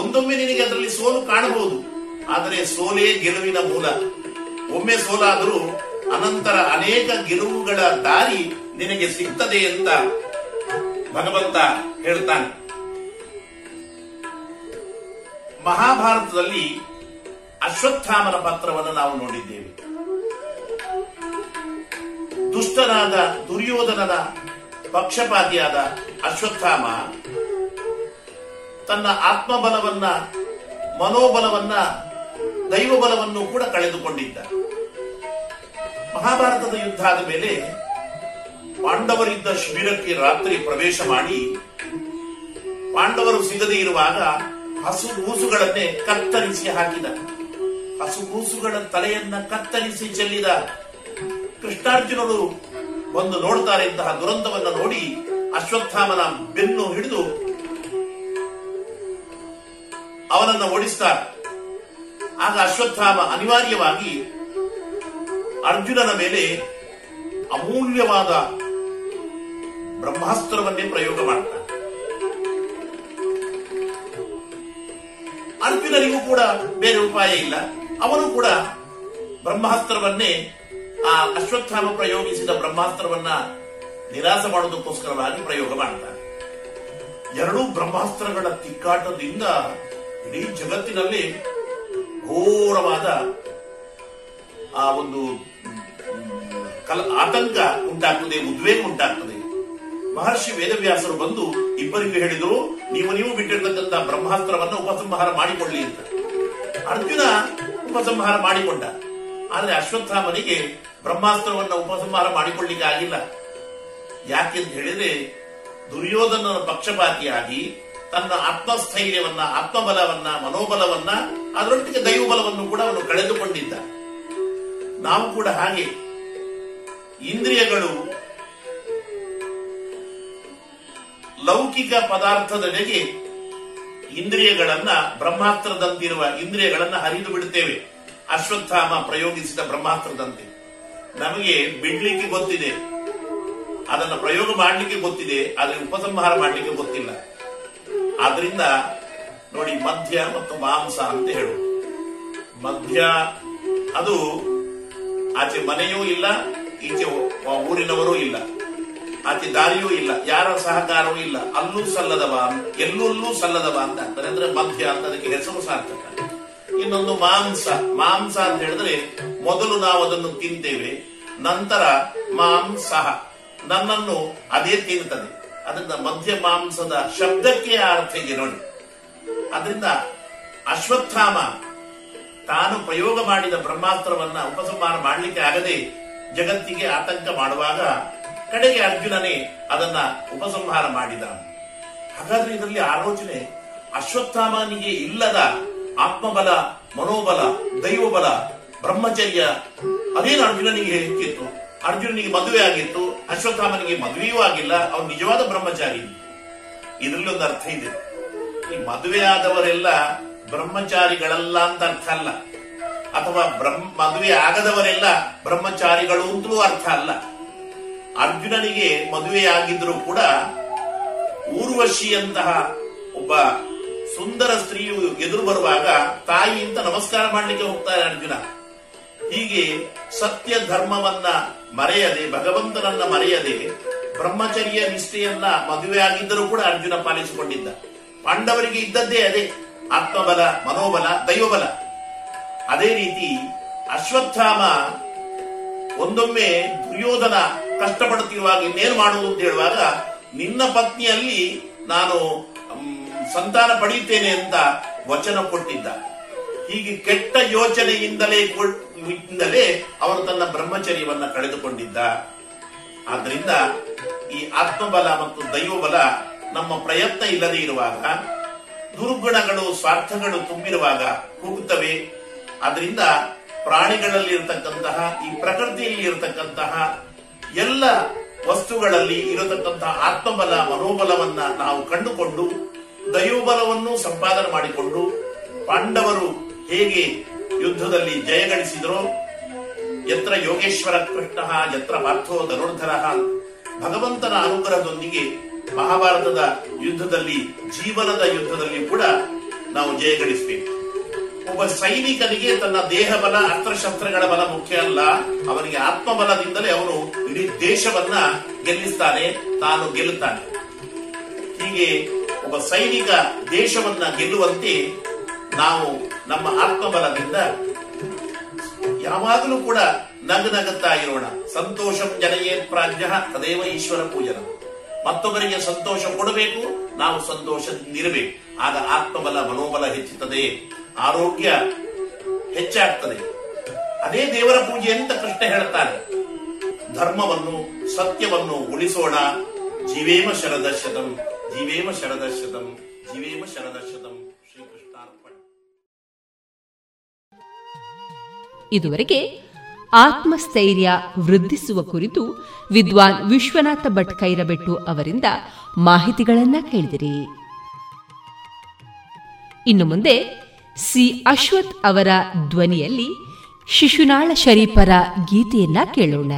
ಒಂದೊಮ್ಮೆ ನಿನಗೆ ಅದರಲ್ಲಿ ಸೋಲು ಕಾಣಬಹುದು, ಆದರೆ ಸೋಲೇ ಗೆಲುವಿನ ಮೂಲ. ಒಮ್ಮೆ ಸೋಲಾದರೂ ಅನಂತರ ಅನೇಕ ಗೆಲುವುಗಳ ದಾರಿ ನಿನಗೆ ಸಿಗ್ತದೆ ಅಂತ ಭಗವಂತ ಹೇಳ್ತಾನೆ. ಮಹಾಭಾರತದಲ್ಲಿ ಅಶ್ವತ್ಥಾಮನ ಪಾತ್ರವನ್ನು ನಾವು ನೋಡಿದ್ದೇವೆ. ದುಷ್ಟನಾದ, ದುರ್ಯೋಧನನ ಪಕ್ಷಪಾತಿಯಾದ ಅಶ್ವತ್ಥಾಮ ತನ್ನ ಆತ್ಮಬಲವನ್ನ, ಮನೋಬಲವನ್ನ, ದೈವಬಲವನ್ನು ಕೂಡ ಕಳೆದುಕೊಂಡಿದ್ದ. ಮಹಾಭಾರತದ ಯುದ್ಧ ಆದ ಮೇಲೆ ಪಾಂಡವರಿದ್ದ ಶಿಬಿರಕ್ಕೆ ರಾತ್ರಿ ಪ್ರವೇಶ ಮಾಡಿ ಪಾಂಡವರು ಸಿಗದೇ ಇರುವಾಗ ಹಸು ಗೂಸುಗಳನ್ನೇ ಕತ್ತರಿಸಿ ಹಾಕಿದ. ಹಸು ಕೂಸುಗಳ ತಲೆಯನ್ನ ಕತ್ತರಿಸಿ ಚೆಲ್ಲಿದ. ಕೃಷ್ಣಾರ್ಜುನರು ಬಂದು ನೋಡ್ತಾರೆ ಇಂತಹ ದುರಂತವನ್ನ ನೋಡಿ ಅಶ್ವತ್ಥಾಮನ ಬೆನ್ನು ಹಿಡಿದು ಅವನನ್ನ ಓಡಿಸ್ತಾರೆ. ಆಗ ಅಶ್ವತ್ಥಾಮ ಅನಿವಾರ್ಯವಾಗಿ ಅರ್ಜುನನ ಮೇಲೆ ಅಮೂಲ್ಯವಾದ ಬ್ರಹ್ಮಾಸ್ತ್ರವನ್ನೇ ಪ್ರಯೋಗ ಮಾಡ್ತಾನೆ. ಅರ್ಜುನನಿಗೂ ಕೂಡ ಬೇರೆ ಉಪಾಯ ಇಲ್ಲ. ಅವನು ಕೂಡ ಬ್ರಹ್ಮಾಸ್ತ್ರವನ್ನೇ, ಆ ಅಶ್ವತ್ಥಾಮ ಪ್ರಯೋಗಿಸಿದ ಬ್ರಹ್ಮಾಸ್ತ್ರವನ್ನ ನಿರಾಸ ಮಾಡೋದಕ್ಕೋಸ್ಕರವಾಗಿ ಪ್ರಯೋಗ ಮಾಡ್ತಾನೆ. ಎರಡೂ ಬ್ರಹ್ಮಾಸ್ತ್ರಗಳ ತಿಕ್ಕಾಟದಿಂದ ಇಡೀ ಜಗತ್ತಿನಲ್ಲಿ ಘೋರವಾದ, ಆ ಒಂದು ಕಲ, ಆತಂಕ ಉಂಟಾಗ್ತದೆ, ಉದ್ವೇಗ ಉಂಟಾಗ್ತದೆ. ಮಹರ್ಷಿ ವೇದವ್ಯಾಸರು ಬಂದು ಇಬ್ಬರಿಗೂ ಹೇಳಿದರು, ನೀವು ನೀವು ಬಿಟ್ಟಿರ್ತಕ್ಕಂಥ ಬ್ರಹ್ಮಾಸ್ತ್ರವನ್ನು ಉಪಸಂಹಾರ ಮಾಡಿಕೊಳ್ಳಿ ಅಂತ. ಅರ್ಜುನ ಉಪಸಂಹಾರ ಮಾಡಿಕೊಂಡ. ಆದ್ರೆ ಅಶ್ವತ್ಥಾಮನಿಗೆ ಬ್ರಹ್ಮಾಸ್ತ್ರವನ್ನು ಉಪಸಂಹಾರ ಮಾಡಿಕೊಳ್ಳಿಕ್ಕೆ ಆಗಿಲ್ಲ. ಯಾಕೆಂತ ಹೇಳಿದ್ರೆ, ದುರ್ಯೋಧನನ ಪಕ್ಷಪಾತಿಯಾಗಿ ತನ್ನ ಆತ್ಮಸ್ಥೈರ್ಯವನ್ನ, ಆತ್ಮಬಲವನ್ನ, ಮನೋಬಲವನ್ನ, ಅದರೊಟ್ಟಿಗೆ ದೈವಬಲವನ್ನು ಕೂಡ ಅವನು ಕಳೆದುಕೊಂಡಿದ್ದ. ನಾವು ಕೂಡ ಹಾಗೆ. ಇಂದ್ರಿಯಗಳು ಲೌಕಿಕ ಪದಾರ್ಥದ ಪದಾರ್ಥದೆಡೆಗೆ ಇಂದ್ರಿಯಗಳನ್ನ ಬ್ರಹ್ಮಾಸ್ತ್ರದಂತಿರುವ ಇಂದ್ರಿಯಗಳನ್ನ ಹರಿದು ಬಿಡುತ್ತೇವೆ. ಅಶ್ವತ್ಥಾಮ ಪ್ರಯೋಗಿಸಿದ ಬ್ರಹ್ಮಾಸ್ತ್ರದಂತೆ. ನಮಗೆ ಬಿಡ್ಲಿಕ್ಕೆ ಗೊತ್ತಿದೆ. ಅದನ್ನು ಪ್ರಯೋಗ ಮಾಡಲಿಕ್ಕೆ ಗೊತ್ತಿದೆ, ಆದರೆ ಉಪಸಂಹಾರ ಮಾಡಲಿಕ್ಕೆ ಗೊತ್ತಿಲ್ಲ. ಆದ್ರಿಂದ ನೋಡಿ ಮಧ್ಯ ಮತ್ತು ಮಾಂಸ ಅಂತ ಹೇಳು ಮಧ್ಯ ಅದು ಆಚೆ ಮನೆಯೂ ಇಲ್ಲ, ಈಚೆ ಊರಿನವರೂ ಇಲ್ಲ. ಆಚೆ ದಾರಿಯೂ ಇಲ್ಲ, ಯಾರ ಸಹಕಾರವೂ ಇಲ್ಲ, ಅಲ್ಲೂ ಸಲ್ಲದವ ಎಲ್ಲೂ ಸಲ್ಲದವ ಅಂತ ಅಂತಾರೆ ಅಂದ್ರೆ ಮಧ್ಯ ಅಂತ ಅದಕ್ಕೆ ಹೆಸರು ಸಾರ್ಥಕ ಇನ್ನೊಂದು ಮಾಂಸ ಮಾಂಸ ಅಂತ ಹೇಳಿದ್ರೆ ಮೊದಲು ನಾವು ಅದನ್ನು ತಿಂತೇವೆ, ನಂತರ ಮಾಂಸ. ನನ್ನನ್ನು ಅದೇ ತಿಂತದೆ. ಅದರಿಂದ ಮಧ್ಯ ಮಾಂಸದ ಶಬ್ದಕ್ಕೆ ಅರ್ಥ ಇದೆ ನೋಡಿ. ಅದರಿಂದ ಅಶ್ವತ್ಥಾಮ ತಾನು ಪ್ರಯೋಗ ಮಾಡಿದ ಬ್ರಹ್ಮಾಸ್ತ್ರವನ್ನ ಉಪಸಂಹಾರ ಮಾಡಲಿಕ್ಕೆ ಆಗದೆ ಜಗತ್ತಿಗೆ ಆತಂಕ ಮಾಡುವಾಗ ಕಡೆಗೆ ಅರ್ಜುನನೇ ಅದನ್ನ ಉಪಸಂಹಾರ ಮಾಡಿದ ಹಾಗಾದ್ರೆ ಇದರಲ್ಲಿ ಆಲೋಚನೆ, ಅಶ್ವತ್ಥಾಮನಿಗೆ ಇಲ್ಲದ ಆತ್ಮಬಲ, ಮನೋಬಲ, ದೈವಬಲ, ಬ್ರಹ್ಮಚರ್ಯ, ಅದೇನು ಅರ್ಜುನನಿಗೆ ಹೇಳಿಕ್ಕಿತ್ತು? ಅರ್ಜುನನಿಗೆ ಮದುವೆ ಆಗಿತ್ತು, ಅಶ್ವತ್ಥಾಮನಿಗೆ ಮದುವೆಯೂ ಆಗಿಲ್ಲ, ಅವನು ನಿಜವಾದ ಬ್ರಹ್ಮಚಾರಿ. ಇದರಲ್ಲಿ ಒಂದು ಅರ್ಥ ಇದೆ. ಈ ಮದುವೆ ಆದವರೆಲ್ಲ ಬ್ರಹ್ಮಚಾರಿಗಳಲ್ಲ ಅಂತ ಅರ್ಥ ಅಲ್ಲ. ಅಥವಾ ಬ್ರಹ್ಮ, ಮದುವೆ ಆಗದವರೆಲ್ಲ ಬ್ರಹ್ಮಚಾರಿಗಳು ಅಂತಲೂ ಅರ್ಥ ಅಲ್ಲ. ಅರ್ಜುನನಿಗೆ ಮದುವೆಯಾಗಿದ್ರೂ ಕೂಡ ಊರ್ವಶಿಯಂತಹ ಒಬ್ಬ ಸುಂದರ ಸ್ತ್ರೀಯು ಎದುರು ಬರುವಾಗ ತಾಯಿ ಅಂತ ನಮಸ್ಕಾರ ಮಾಡಲಿಕ್ಕೆ ಹೋಗ್ತಾರೆ ಅರ್ಜುನ. ಹೀಗೆ ಸತ್ಯ ಧರ್ಮವನ್ನ ಮರೆಯದೆ, ಭಗವಂತನನ್ನ ಮರೆಯದೆ, ಬ್ರಹ್ಮಚರ್ಯ ನಿಷ್ಠೆಯನ್ನ ಮದುವೆ ಆಗಿದ್ದರೂ ಕೂಡ ಅರ್ಜುನ ಪಾಲಿಸಿಕೊಂಡಿದ್ದ. ಪಾಂಡವರಿಗೆ ಇದ್ದದ್ದೇ ಅದೇ, ಆತ್ಮಬಲ, ಮನೋಬಲ, ದೈವಬಲ. ಅದೇ ರೀತಿ ಅಶ್ವತ್ಥಾಮ ಒಂದೊಮ್ಮೆ ದುರ್ಯೋಧನ ಕಷ್ಟಪಡುತ್ತಿರುವಾಗ ಇನ್ನೇನು ಮಾಡುವುದು ಅಂತ ಹೇಳುವಾಗ, ನಿನ್ನ ಪತ್ನಿಯಲ್ಲಿ ನಾನು ಸಂತಾನ ಪಡೆಯುತ್ತೇನೆ ಅಂತ ವಚನ ಕೊಟ್ಟಿದ್ದ. ಹೀಗೆ ಕೆಟ್ಟ ಯೋಚನೆಯಿಂದಲೇ ಇಂದಲೇ ಅವನು ತನ್ನ ಬ್ರಹ್ಮಚರ್ಯವನ್ನ ಕಳೆದುಕೊಂಡಿದ್ದ. ಆದ್ರಿಂದ ಈ ಆತ್ಮಬಲ ಮತ್ತು ದೈವಬಲ ನಮ್ಮ ಪ್ರಯತ್ನ ಇಲ್ಲದೆ ಇರುವಾಗ, ದುರ್ಗುಣಗಳು, ಸ್ವಾರ್ಥಗಳು ತುಂಬಿರುವಾಗ ಹೋಗುತ್ತವೆ. ಅದರಿಂದ ಪ್ರಾಣಿಗಳಲ್ಲಿ ಇರತಕ್ಕಂತಹ ಈ ಪ್ರಕೃತಿಯಲ್ಲಿ ಇರತಕ್ಕಂತಹ ಎಲ್ಲ ವಸ್ತುಗಳಲ್ಲಿ ಇರತಕ್ಕಂತಹ ಆತ್ಮಬಲ, ಮನೋಬಲವನ್ನ ನಾವು ಕಂಡುಕೊಂಡು, ದೈವಬಲವನ್ನು ಸಂಪಾದನೆ ಮಾಡಿಕೊಂಡು, ಪಾಂಡವರು ಹೇಗೆ ಯುದ್ಧದಲ್ಲಿ ಜಯಗಳಿಸಿದರೋ ಯತ್ರ ಯೋಗೇಶ್ವರ ಕೃಷ್ಣ, ಯತ್ರ ಪಾರ್ಥೋ ಧನುರ್ಧರ, ಭಗವಂತನ ಅನುಗ್ರಹದೊಂದಿಗೆ ಮಹಾಭಾರತದ ಯುದ್ಧದಲ್ಲಿ, ಜೀವನದ ಯುದ್ಧದಲ್ಲಿ ಕೂಡ ನಾವು ಜಯಗಳಿಸಬೇಕು ಒಬ್ಬ ಸೈನಿಕನಿಗೆ ತನ್ನ ದೇಹ ಬಲ ಅಸ್ತ್ರಶಸ್ತ್ರಗಳ ಬಲ ಮುಖ್ಯ ಅಲ್ಲ, ಅವನಿಗೆ ಆತ್ಮಬಲದಿಂದಲೇ ಅವನು ಇಡೀ ದೇಶವನ್ನ ಗೆಲ್ಲಿಸ್ತಾನೆ, ತಾನು ಗೆಲ್ಲುತ್ತಾನೆ. ಹೀಗೆ ಒಬ್ಬ ಸೈನಿಕ ದೇಶವನ್ನ ಗೆಲ್ಲುವಂತೆ ನಾವು ನಮ್ಮ ಆತ್ಮಬಲದಿಂದ ಯಾವಾಗಲೂ ಕೂಡ ನಗು ನಗುತ್ತಾ ಇರೋಣ. ಸಂತೋಷಂ ಜನಯೇ ಪ್ರಾಜ್ಞ, ತದೇವ ಈಶ್ವರ ಪೂಜನ. ಮತ್ತೊಬ್ಬರಿಗೆ ಸಂತೋಷ ಕೊಡಬೇಕು, ನಾವು ಸಂತೋಷದಿಂದಿರಬೇಕು. ಆಗ ಆತ್ಮಬಲ, ಮನೋಬಲ ಹೆಚ್ಚುತ್ತದೆ. ಆರೋಗ್ಯ ಹೆಚ್ಚಾಗ್ತದೆ. ಅದೇ ದೇವರ ಪೂಜೆ ಅಂತ ಕೃಷ್ಣ ಹೇಳ್ತಾನೆ. ಧರ್ಮವನ್ನು, ಸತ್ಯವನ್ನು ಉಳಿಸೋಣ. ಜೀವೇಮ ಶರದಶತಂ ಜೀವೇಮ ಶರದಶತಂ ಜೀವೇಮ ಶರದಶತಂ ಶ್ರೀಕೃಷ್ಣಾರ್ಪಣ. ಇದುವರೆಗೆ ಆತ್ಮಸ್ಥೈರ್ಯ ವೃದ್ಧಿಸುವ ಕುರಿತು ವಿದ್ವಾನ್ ವಿಶ್ವನಾಥ ಭಟ್ ಕೈರಬೆಟ್ಟು ಅವರಿಂದ ಮಾಹಿತಿಗಳನ್ನ ಕೇಳಿದಿರಿ. ಇನ್ನು ಮುಂದೆ ಸಿ ಅಶ್ವಥ್ ಅವರ ಧ್ವನಿಯಲ್ಲಿ ಶಿಶುನಾಳ ಶರೀಫರ ಗೀತೆಯನ್ನ ಕೇಳೋಣ.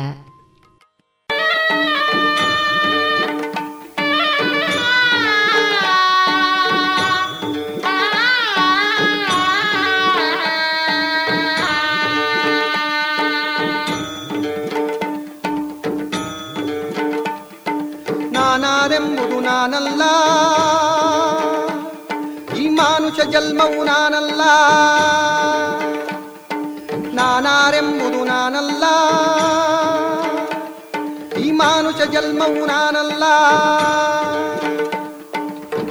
ಜನ್ಮವು ನಾನಲ್ಲ. ನಾನಾರೆಂಬುದು ನಾನಲ್ಲ. ಈ ಮಾನುಷ ಜನ್ಮವು ನಾನಲ್ಲ.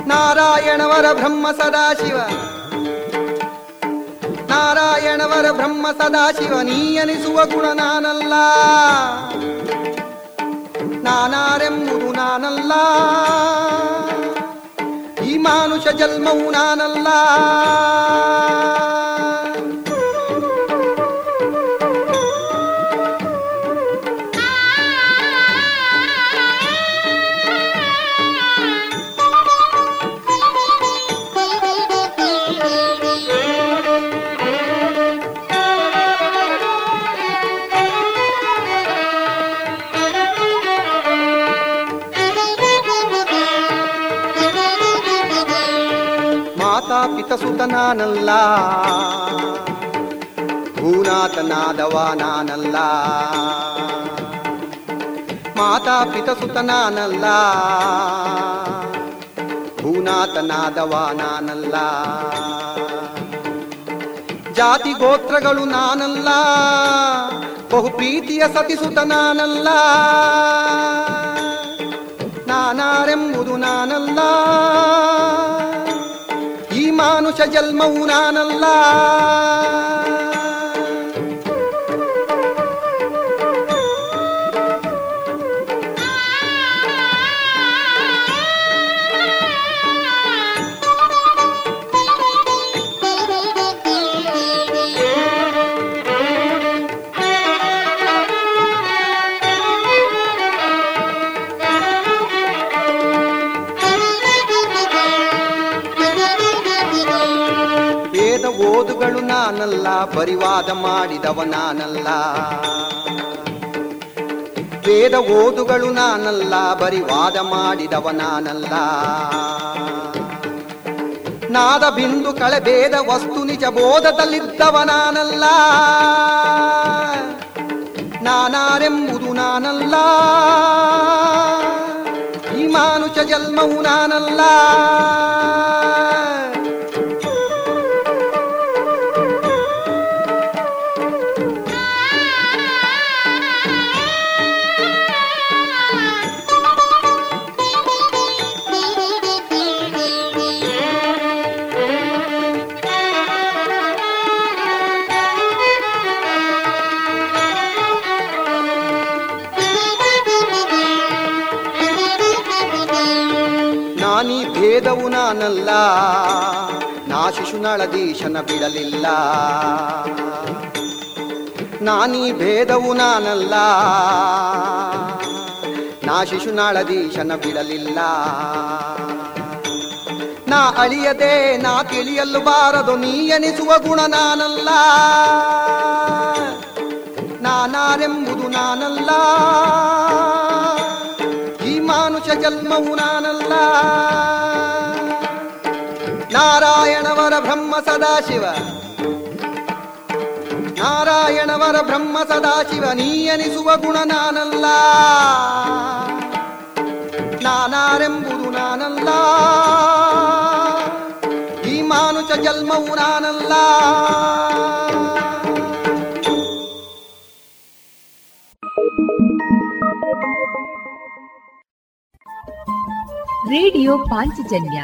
ನಾರಾಯಣವರ ಬ್ರಹ್ಮ ಸದಾಶಿವ. ನಾರಾಯಣವರ ಬ್ರಹ್ಮ ಸದಾಶಿವ, ನೀ ಅನಿಸುವ ಗುಣ ನಾನಲ್ಲ. ನಾನಾರೆಂಬುದು ನಾನಲ್ಲ. ಮಾನುಷ ಜನ್ಮವು ನಾನಲ್ಲ. ನಾನಲ್ಲ. ಭೂನಾಥನಾದವ ನಾನಲ್ಲ. ಮಾತಾ ಪಿತ ಸುತ ನಾನಲ್ಲ. ಭೂನಾಥನಾದವ ನಾನಲ್ಲ. ಜಾತಿ ಗೋತ್ರಗಳು ನಾನಲ್ಲ. ಬಹು ಪ್ರೀತಿಯ ಸತಿಸುತ ನಾನಲ್ಲ. ನಾನಾರೆಂಬುದು ನಾನಲ್ಲ. ಮಾನುಷ ಜನ್ಮವು ನಾನಲ್ಲ. ಪರಿವಾದ ಮಾಡಿದವ ನಾನಲ್ಲ. ವೇದ ಓದುಗಳು ನಾನಲ್ಲ ಬರಿವಾದ ಮಾಡಿದವ ನಾನಲ್ಲ. ನಾದ ಬಿಂದು ಕಳೆಬೇದ ವಸ್ತು ನಿಜ ಬೋಧದಲ್ಲಿದ್ದವ ನಾನಲ್ಲ. ನಾನಾರೆಂಬುದು ನಾನಲ್ಲ. ಈ ಮಾನುಷ ಜನ್ಮವು ನಾನಲ್ಲ. ನಾ ಶಿಶುನಾಳದೀಶನ ಬಿಡಲಿಲ್ಲ. ನಾನೀ ಭೇದವು ನಾನಲ್ಲ. ನಾ ಶಿಶುನಾಳದೀಶನ ಬಿಡಲಿಲ್ಲ. ನಾ ಅಳಿಯದೆ, ನಾ ತಿಳಿಯಲು ಬಾರದು, ನೀ ಎನಿಸುವ ಗುಣ ನಾನಲ್ಲ. ನಾನಾರೆಂಬುದು ನಾನಲ್ಲ. ಈ ಮಾನುಷ ಜನ್ಮವು ನಾನಲ್ಲ. ನಾರಾಯಣವರ ಬ್ರಹ್ಮ ಸದಾಶಿವ. ನಾರಾಯಣವರ ಬ್ರಹ್ಮ ಸದಾಶಿವ, ನೀಯನಿಸುವ ಗುಣ ನಾನಲ್ಲ. ನಾನಾರೆಂಬುದು ನಾನಲ್ಲ. ಈ ಮಾನುಷ ಜನ್ಮವು ನಾನಲ್ಲ. ರೇಡಿಯೋ ಪಾಂಚಜನ್ಯ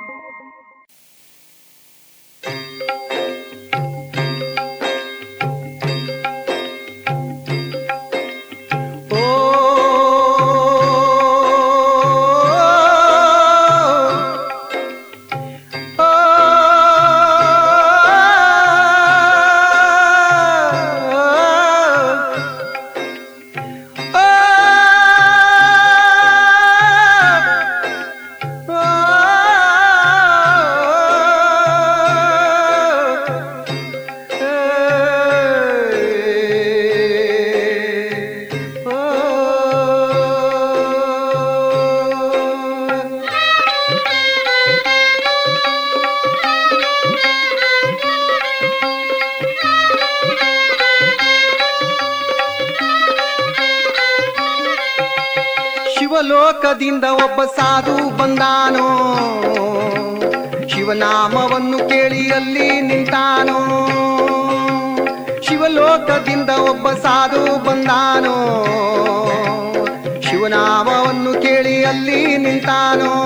ಅಲ್ಲಿ ನಿಂತಾನೋ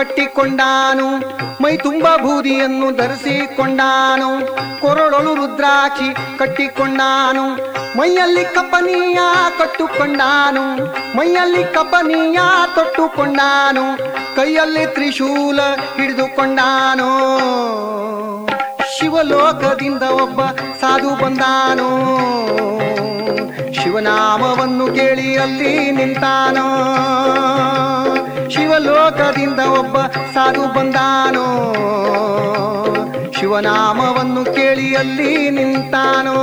ಕಟ್ಟಿಕೊಂಡಾನು. ಮೈ ತುಂಬ ಬೂದಿಯನ್ನು ಧರಿಸಿಕೊಂಡಾನು. ಕೊರಳೊಳು ರುದ್ರಾಕ್ಷಿ ಕಟ್ಟಿಕೊಂಡಾನು. ಮೈಯಲ್ಲಿ ಕಪನೀಯ ಕಟ್ಟುಕೊಂಡಾನು. ಮೈಯಲ್ಲಿ ಕಪನೀಯ ತೊಟ್ಟುಕೊಂಡಾನು. ಕೈಯಲ್ಲಿ ತ್ರಿಶೂಲ ಹಿಡಿದುಕೊಂಡಾನು. ಶಿವಲೋಕದಿಂದ ಒಬ್ಬ ಸಾಧು ಬಂದಾನು. ಶಿವನಾಮವನ್ನು ಕೇಳಿ ಅಲ್ಲಿ ನಿಂತಾನೋ. ಶಿವಲೋಕದಿಂದ ಒಬ್ಬ ಸಾಧು ಬಂದಾನೋ? ಶಿವನಾಮವನ್ನು ಕೇಳಿ ಅಲ್ಲಿ ನಿಂತಾನೋ?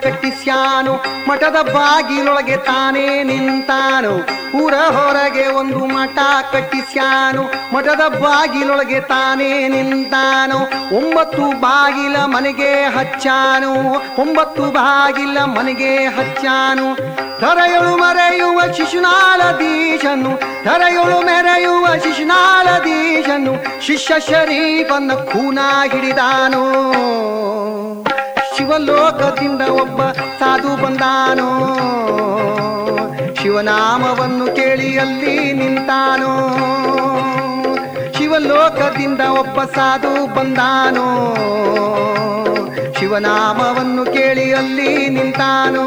ಕಟ್ಟಿಸ್ಯಾನು, ಮಠದ ಬಾಗಿಲೊಳಗೆ ತಾನೇ ನಿಂತಾನು. ಊರ ಹೊರಗೆ ಒಂದು ಮಠ ಕಟ್ಟಿಸ್ಯಾನು, ಮಠದ ಬಾಗಿಲೊಳಗೆ ತಾನೇ ನಿಂತಾನು. ಒಂಬತ್ತು ಬಾಗಿಲ ಮನೆಗೆ ಹಚ್ಚಾನು, ಒಂಬತ್ತು ಬಾಗಿಲ ಮನೆಗೆ ಹಚ್ಚಾನು. ಧರೆಯಳು ಮರೆಯುವ ಶಿಶುನಾಳದೀಶನು ಧರೆಯಳು ಮೆರೆಯುವ ಶಿಶುನಾಳದೀಶನು ಶಿಷ್ಯ ಶರೀಫನ್ನ ಖೂನ ಹಿಡಿದಾನು. ಶಿವಲೋಕದಿಂದ ಒಬ್ಬ ಸಾಧು ಬಂದಾನೋ? ಶಿವನಾಮವನ್ನು ಕೇಳಿ ಅಲ್ಲಿ ನಿಂತಾನೋ? ಶಿವಲೋಕದಿಂದ ಒಬ್ಬ ಸಾಧು ಬಂದಾನೋ? ಶಿವನಾಮವನ್ನು ಕೇಳಿ ಅಲ್ಲಿ ನಿಂತಾನೋ?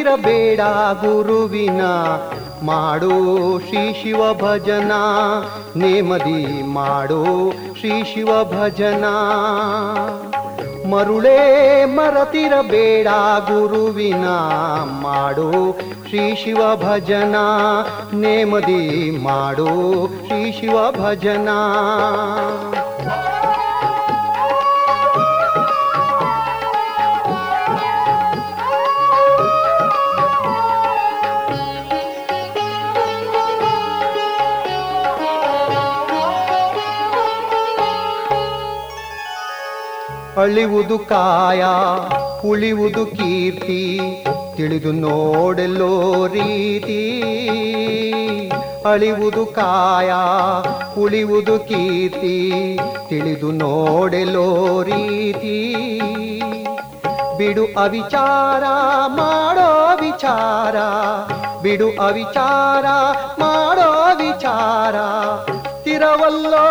ಮರತಿರಬೇಡ ಗುರುವಿನ ಮಾಡೋ ಶ್ರೀ ಶಿವ ಭಜನ. ನೇಮದಿ ಮಾಡೋ ಶ್ರೀ ಶಿವ ಭಜನ. ಮರುಳೇ ಮರತಿರಬೇಡ ಗುರುವಿನ ಮಾಡೋ ಶ್ರೀ ಶಿವ ಭಜನ. ನೇಮದಿ ಮಾಡೋ ಶ್ರೀ ಶಿವ ಭಜನ. ಅಳಿವುದು ಕಾಯ, ಉಳಿವುದು ಕೀರ್ತಿ, ತಿಳಿದು ನೋಡೆಲ್ಲೋ ರೀತಿ. ಅಳಿವುದು ಕಾಯ, ಉಳಿವುದು ಕೀರ್ತಿ, ತಿಳಿದು ನೋಡೆಲ್ಲೋ ರೀತಿ. ಬಿಡು ಅವಿಚಾರ, ಮಾಡೋ ವಿಚಾರ, ಬಿಡು ಅವಿಚಾರ, ಮಾಡೋ ವಿಚಾರ. ತಿರವಲ್ಲೋ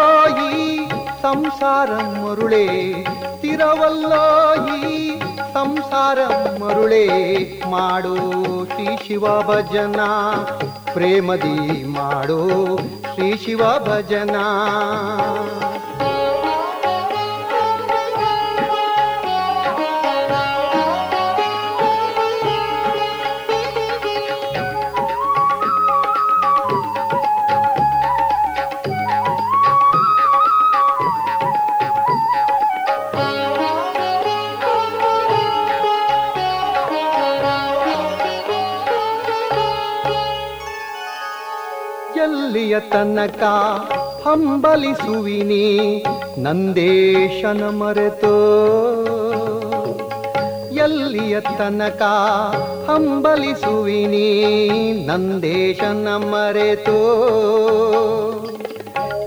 ಈ ಸಂಸಾರ ಮರುಳೇ ಸ್ಥಿರವಲ್ಲೋ ಈ ಸಂಸಾರ ಮರುಳೇ ಮಾಡು ಶ್ರೀ ಶಿವ ಭಜನ. ಪ್ರೇಮದಿ ಮಾಡು ಶ್ರೀ ಶಿವ ಭಜನ. ಎಲ್ಲಿಯ ತನಕ ಹಂಬಲಿಸುವಿನಿ, ನಂದೇಶನ ಮರೆತು. ಎಲ್ಲಿಯ ತನಕ ಹಂಬಲಿಸುವಿನಿ, ನಂದೇಶನ ಮರೆತು.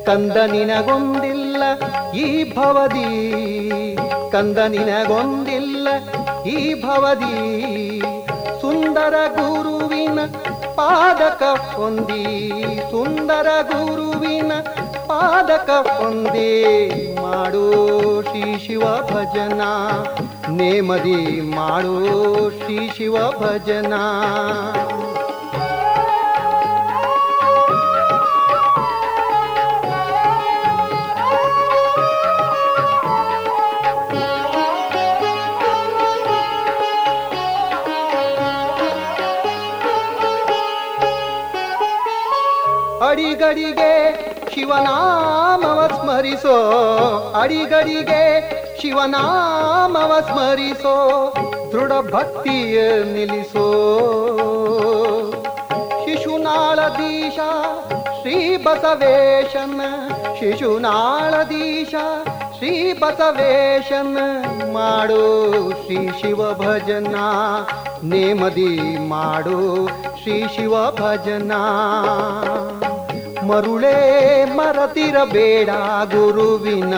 ಕಂದ ನಿನಗೊಂದಿಲ್ಲ ಈ ಭವದಿ, ಕಂದ ನಿನಗೊಂದಿಲ್ಲ ಈ ಭವದಿ. ಸುಂದರ ಗುರುವಿನ ಪಾದಕ ಹೊಂದಿ ಸುಂದರ ಗುರುವಿನ ಪಾದಕ ಹೊಂದಿ ಮಾಡೋ ಶ್ರೀ ಶಿವ ಭಜನ. ನೇಮದಿ ಮಾಡೋ ಶ್ರೀ ಶಿವ ಭಜನ. ಅಡಿಗಡಿಗೆ ಶಿವನಾಮವ ಸ್ಮರಿಸೋ, ಅಡಿಗಡಿಗೆ ಶಿವನಾಮವ ಸ್ಮರಿಸೋ, ದೃಢ ಭಕ್ತಿಯ ನಿಲ್ಲಿಸೋ. ಶಿಶುನಾಳದೀಶ ಶ್ರೀ ಬಸವೇಶನ ಶಿಶುನಾಳದೀಶ ಶ್ರೀ ಬಸವೇಶನ ಮಾಡು, ಶ್ರೀ ಶಿವ ಭಜನ ನೇಮದಿ ಮಾಡು, ಶ್ರೀ ಶಿವ ಭಜನ. ಮರುಳೇ ಮರತಿರಬೇಡ ಗುರುವಿನ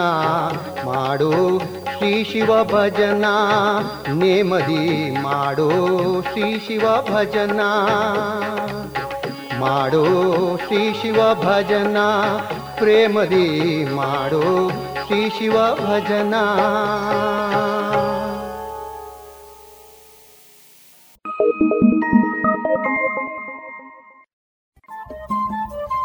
ಮಾಡು. ಶ್ರೀ ಶಿವ ಭಜನ ನೇಮದಿ ಮಾಡು. ಶ್ರೀ ಶಿವ ಭಜನ ಮಾಡು. ಶ್ರೀ ಶಿವ ಭಜನ ಪ್ರೇಮದಿ ಮಾಡು. ಶ್ರೀ ಶಿವ ಭಜನ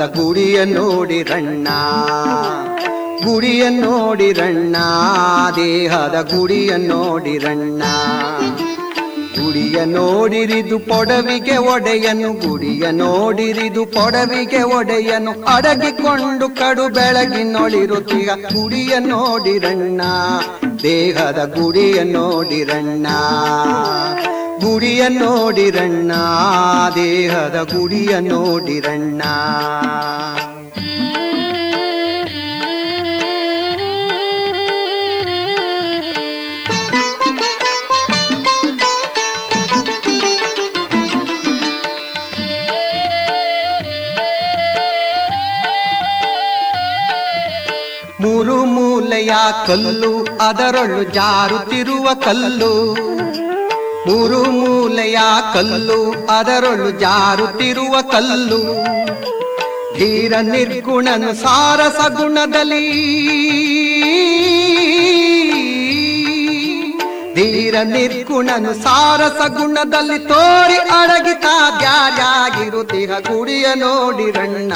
ದೇಹದ ಗುಡಿಯ ನೋಡಿರಣ್ಣ ಗುಡಿಯ ನೋಡಿರಣ್ಣ ದೇಹದ ಗುಡಿಯ ನೋಡಿರಣ್ಣ ಗುಡಿಯ ನೋಡಿರಿದು ಪೊಡವಿಗೆ ಒಡೆಯನು, ಗುಡಿಯ ನೋಡಿರಿದು ಪೊಡವಿಗೆ ಒಡೆಯನು. ಅಡಗಿಕೊಂಡು ಕಡು ಬೆಳಗಿನೊಳಿರುತ್ತೀಗ ಗುಡಿಯ ನೋಡಿರಣ್ಣ ದೇಹದ ಗುಡಿಯ ನೋಡಿರಣ್ಣ ಗುಡಿಯ ನೋಡಿರಣ್ಣ ದೇಹದ ಗುಡಿಯ ನೋಡಿರಣ್ಣ ಮೂರು ಮೂಲೆಯ ಕಲ್ಲು ಅದರೊಳು ಜಾರುತ್ತಿರುವ ಕಲ್ಲು. ಮೂರು ಮೂಲೆಯ ಕಲ್ಲು, ಅದರೊಳು ಜಾರುತ್ತಿರುವ ಕಲ್ಲು. ಧೀರ ನಿರ್ಗುಣನು ಸಾರಸ ಗುಣದಲ್ಲಿ. ಧೀರ ನಿರ್ಗುಣನು ಸಾರಸ ಗುಣದಲ್ಲಿ ತೋರಿ ಅಡಗಿತ ಬ್ಯಾರ್ಯಾಗಿರುತ್ತಿಹ ಗುಡಿಯ ನೋಡಿರಣ್ಣ,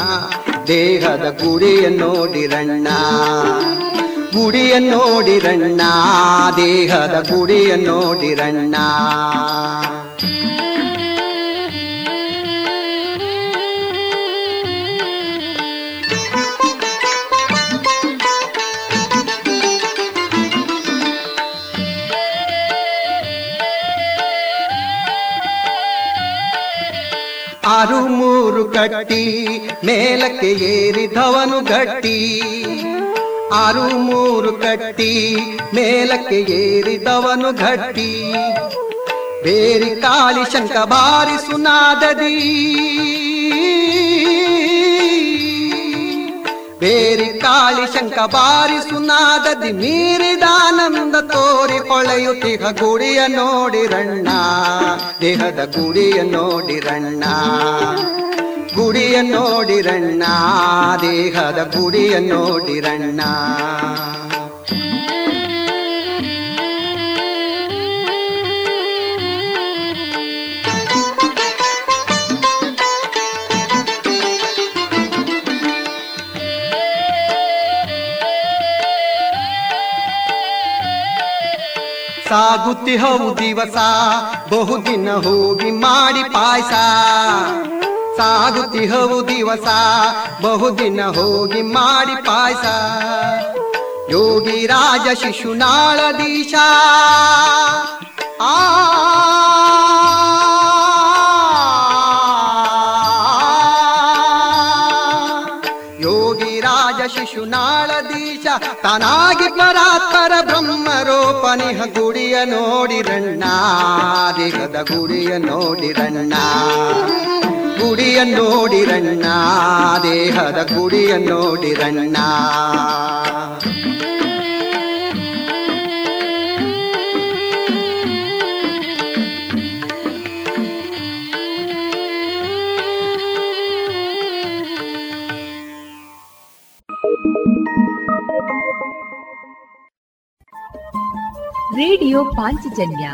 ದೇಹದ ಗುಡಿಯ ನೋಡಿರಣ್ಣ. ಗುಡಿಯ ನೋಡಿರಣ್ಣ ದೇಹದ ಗುಡಿಯ ನೋಡಿರಣ್ಣ ಆರು ಮೂರು ಕಟ್ಟಿ ಮೇಲಕ್ಕೆ ಏರಿದವನು ಗಟ್ಟಿ. ಆರು ಮೂರು ಕಟ್ಟಿ, ಮೇಲಕ್ಕೆ ಏರಿದವನು ಘಟ್ಟಿ. ಬೇರಿ ಕಾಳಿ ಶಂಕ ಬಾರಿಸು ನಾದದಿ ಬೇರಿ ಕಾಳಿ ಶಂಕ ಬಾರಿಸು ನಾದದಿ ಮೀರಿದಾನಂದ ತೋರಿ ಹೊಳೆಯುತ್ತಿಹ ಗುಡಿಯ ನೋಡಿರಣ್ಣ. ದೇಹದ ಗುಡಿಯ ನೋಡಿರಣ್ಣ. ಗುಡಿಯ ನೋಡಿರಣ್ಣ ದೇಹದ ಗುಡಿಯ ನೋಡಿರಣ್ಣ. ಸಾಗುತ್ತಿಹವು ದಿವಸ ಬಹುದಿನ ಹೋಗಿ ಮಾಡಿ ಪಾಯಸ. ಸಾಗುತ್ತಿಹವು ದಿವಸ, ಬಹುದಿನ ಹೋಗಿ ಮಾಡಿ ಪಾಯಸ. ಯೋಗಿ ರಾಜ ಶಿಶುನಾಳದೀಶ ಆ ಯೋಗಿ ರಾಜ ಶಿಶುನಾಳದೀಶ ತನಾಗಿ ಪರಾತ್ಪರ ಬ್ರಹ್ಮರೋಪನಿಹ ಗುಡಿಯ ನೋಡಿರಣ್ಣ ದೇಹದ ಗುಡಿಯ ನೋಡಿರಣ್ಣ ಗುಡಿಯ ನೋಡಿರಣ್ಣ ದೇಹದ ಗುಡಿಯ ನೋಡಿರಣ್ಣ. ರೇಡಿಯೋ ಪಾಂಚಜನ್ಯ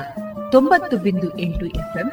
ತೊಂಬತ್ತು ಬಿಂದು ಎಂಟು ಎಫ್ಎಂ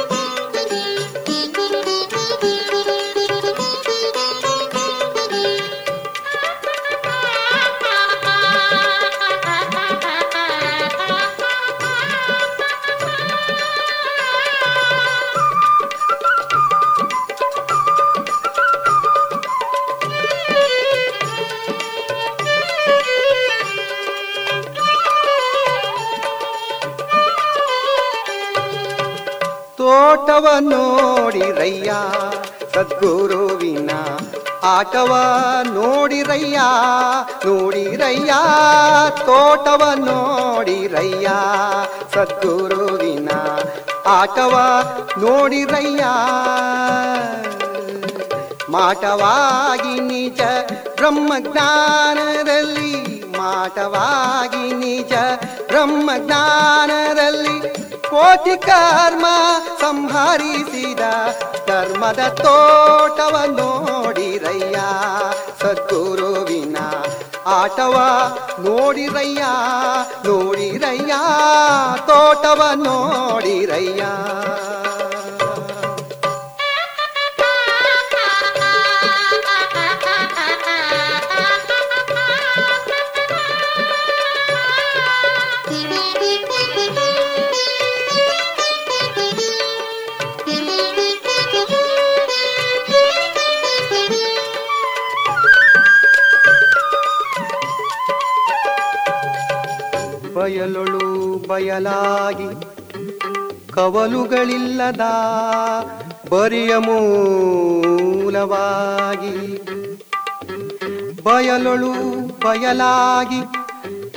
ನೋಡಿರಯ್ಯ, ಸದ್ಗುರುವಿನ ಆಟವ ನೋಡಿರಯ್ಯ ನೋಡಿರಯ್ಯ, ತೋಟವ ನೋಡಿರಯ್ಯ, ಸದ್ಗುರುವಿನ ಆಟವ ನೋಡಿರಯ್ಯ. ಮಾಟವಾಗಿ ನಿಜ ಬ್ರಹ್ಮಜ್ಞಾನದಲ್ಲಿ, ಮಾಟವಾಗಿ ನಿಜ ಬ್ರಹ್ಮಜ್ಞಾನದಲ್ಲಿ ಕೋಟಿ ಕರ್ಮ ಸಂಹರಿಸಿದ ಧರ್ಮದ ತೋಟವ ನೋಡಿರಯ್ಯ. ಸದ್ಗುರುವಿನ ಆಟವ ನೋಡಿರಯ್ಯ ನೋಡಿರಯ್ಯ ತೋಟವ ನೋಡಿರಯ್ಯ. ಬಯಲೊಳು ಬಯಲಾಗಿ ಕವಲುಗಳಿಲ್ಲದ ಬರಿಯ ಮೂಲವಾಗಿ ಬಯಲೊಳು ಬಯಲಾಗಿ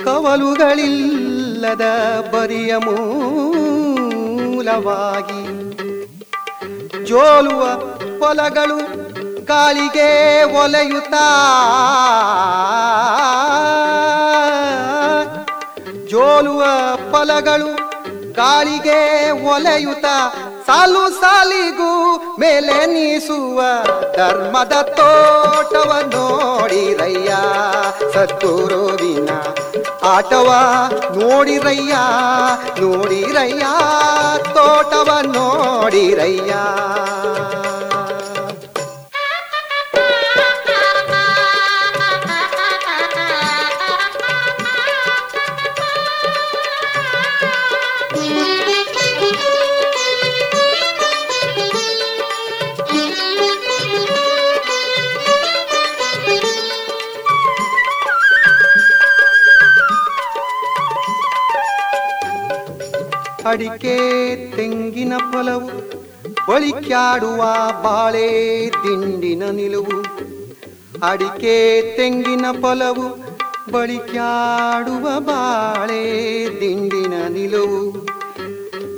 ಕವಲುಗಳಿಲ್ಲದ ಬರಿಯ ಮೂಲವಾಗಿ ಜೋಲುವ ಹೊಲಗಳು ಗಾಳಿಗೆ ಒಲೆಯುತ್ತಾ ಜೋಲುವ ಫಲಗಳು ಗಾಳಿಗೆ ಒಲೆಯುತ, ಸಾಲು ಸಾಲಿಗೂ ಮೇಲೆ ನೀಸುವ ಧರ್ಮದ ತೋಟವ ನೋಡಿರಯ್ಯ. ಸದ್ಗುರುವಿನ ಆಟವ ನೋಡಿರಯ್ಯ ನೋಡಿರಯ್ಯ, ತೋಟವ ನೋಡಿರಯ್ಯ. ಅಡಿಕೆ, ತೆಂಗಿನ ಫಲವು ಬಳಿಕ್ಯಾಡುವ ಬಾಳೆ, ದಿಂಡಿನ ನಿಲುವು. ಅಡಿಕೆ, ತೆಂಗಿನ ಫಲವು ಬಳಿಕ್ಯಾಡುವ ಬಾಳೆ, ದಿಂಡಿನ ನಿಲುವು.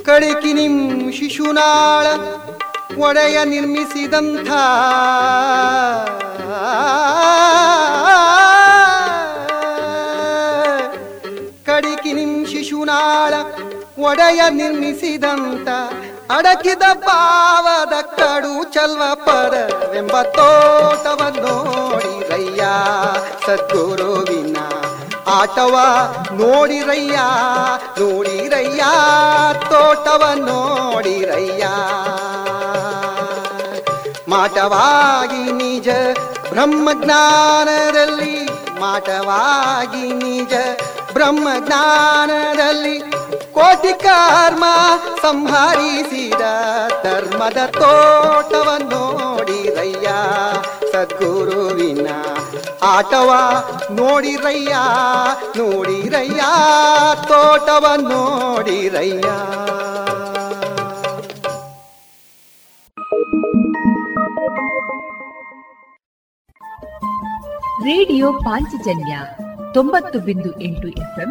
ಕಡಿಕಿನಿಂ ಶಿಶುನಾಳ ಒಡೆಯ ನಿರ್ಮಿಸಿದಂಥ. ಕಡಿಕಿನಿಂ ಶಿಶುನಾಳ ಒಡೆಯ ನಿರ್ಮಿಸಿದಂತ ಅಡಕಿದ ಪಾವದ ಕಡು ಚಲ್ವ ಪದವೆಂಬ ತೋಟವ ನೋಡಿರಯ್ಯ. ಸದ್ಗುರುವಿನ ಆಟವ ನೋಡಿರಯ್ಯ ನೋಡಿರಯ್ಯ. ತೋಟವ ನೋಡಿರಯ್ಯ. ಮಾಟವಾಗಿ ನಿಜ ಬ್ರಹ್ಮಜ್ಞಾನದಲ್ಲಿ, ಮಾಟವಾಗಿ ನಿಜ ಬ್ರಹ್ಮಜ್ಞಾನದಲ್ಲಿ ಕೋಟಿ ಕರ್ಮ ಸಂಹರಿಸಿದ ಧರ್ಮದ ತೋಟವ ನೋಡಿರಯ್ಯ ಸದ್ಗುರುವಿನ ಆಟವ ನೋಡಿರಯ್ಯ ನೋಡಿರಯ್ಯ ತೋಟವ ನೋಡಿರಯ್ಯ. ರೇಡಿಯೋ ಪಾಂಚಜನ್ಯ ತೊಂಬತ್ತು ಬಿಂದು ಎಂಟು ಎಫ್ಎಂ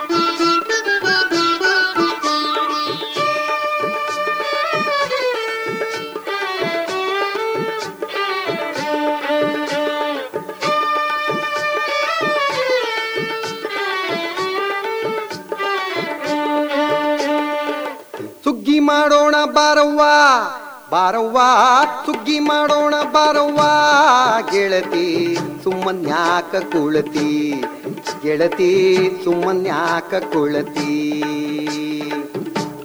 ಬಾರವ್ವ ಬಾರವ್ವ, ಸುಗ್ಗಿ ಮಾಡೋಣ ಬಾರವ್ವ, ಗೆಳತಿ ಸುಮ್ಮನ್ಯಾಕ ಕುಳತಿ? ಗೆಳತಿ ಸುಮ್ಮನ್ಯಾಕ ಕುಳತಿ?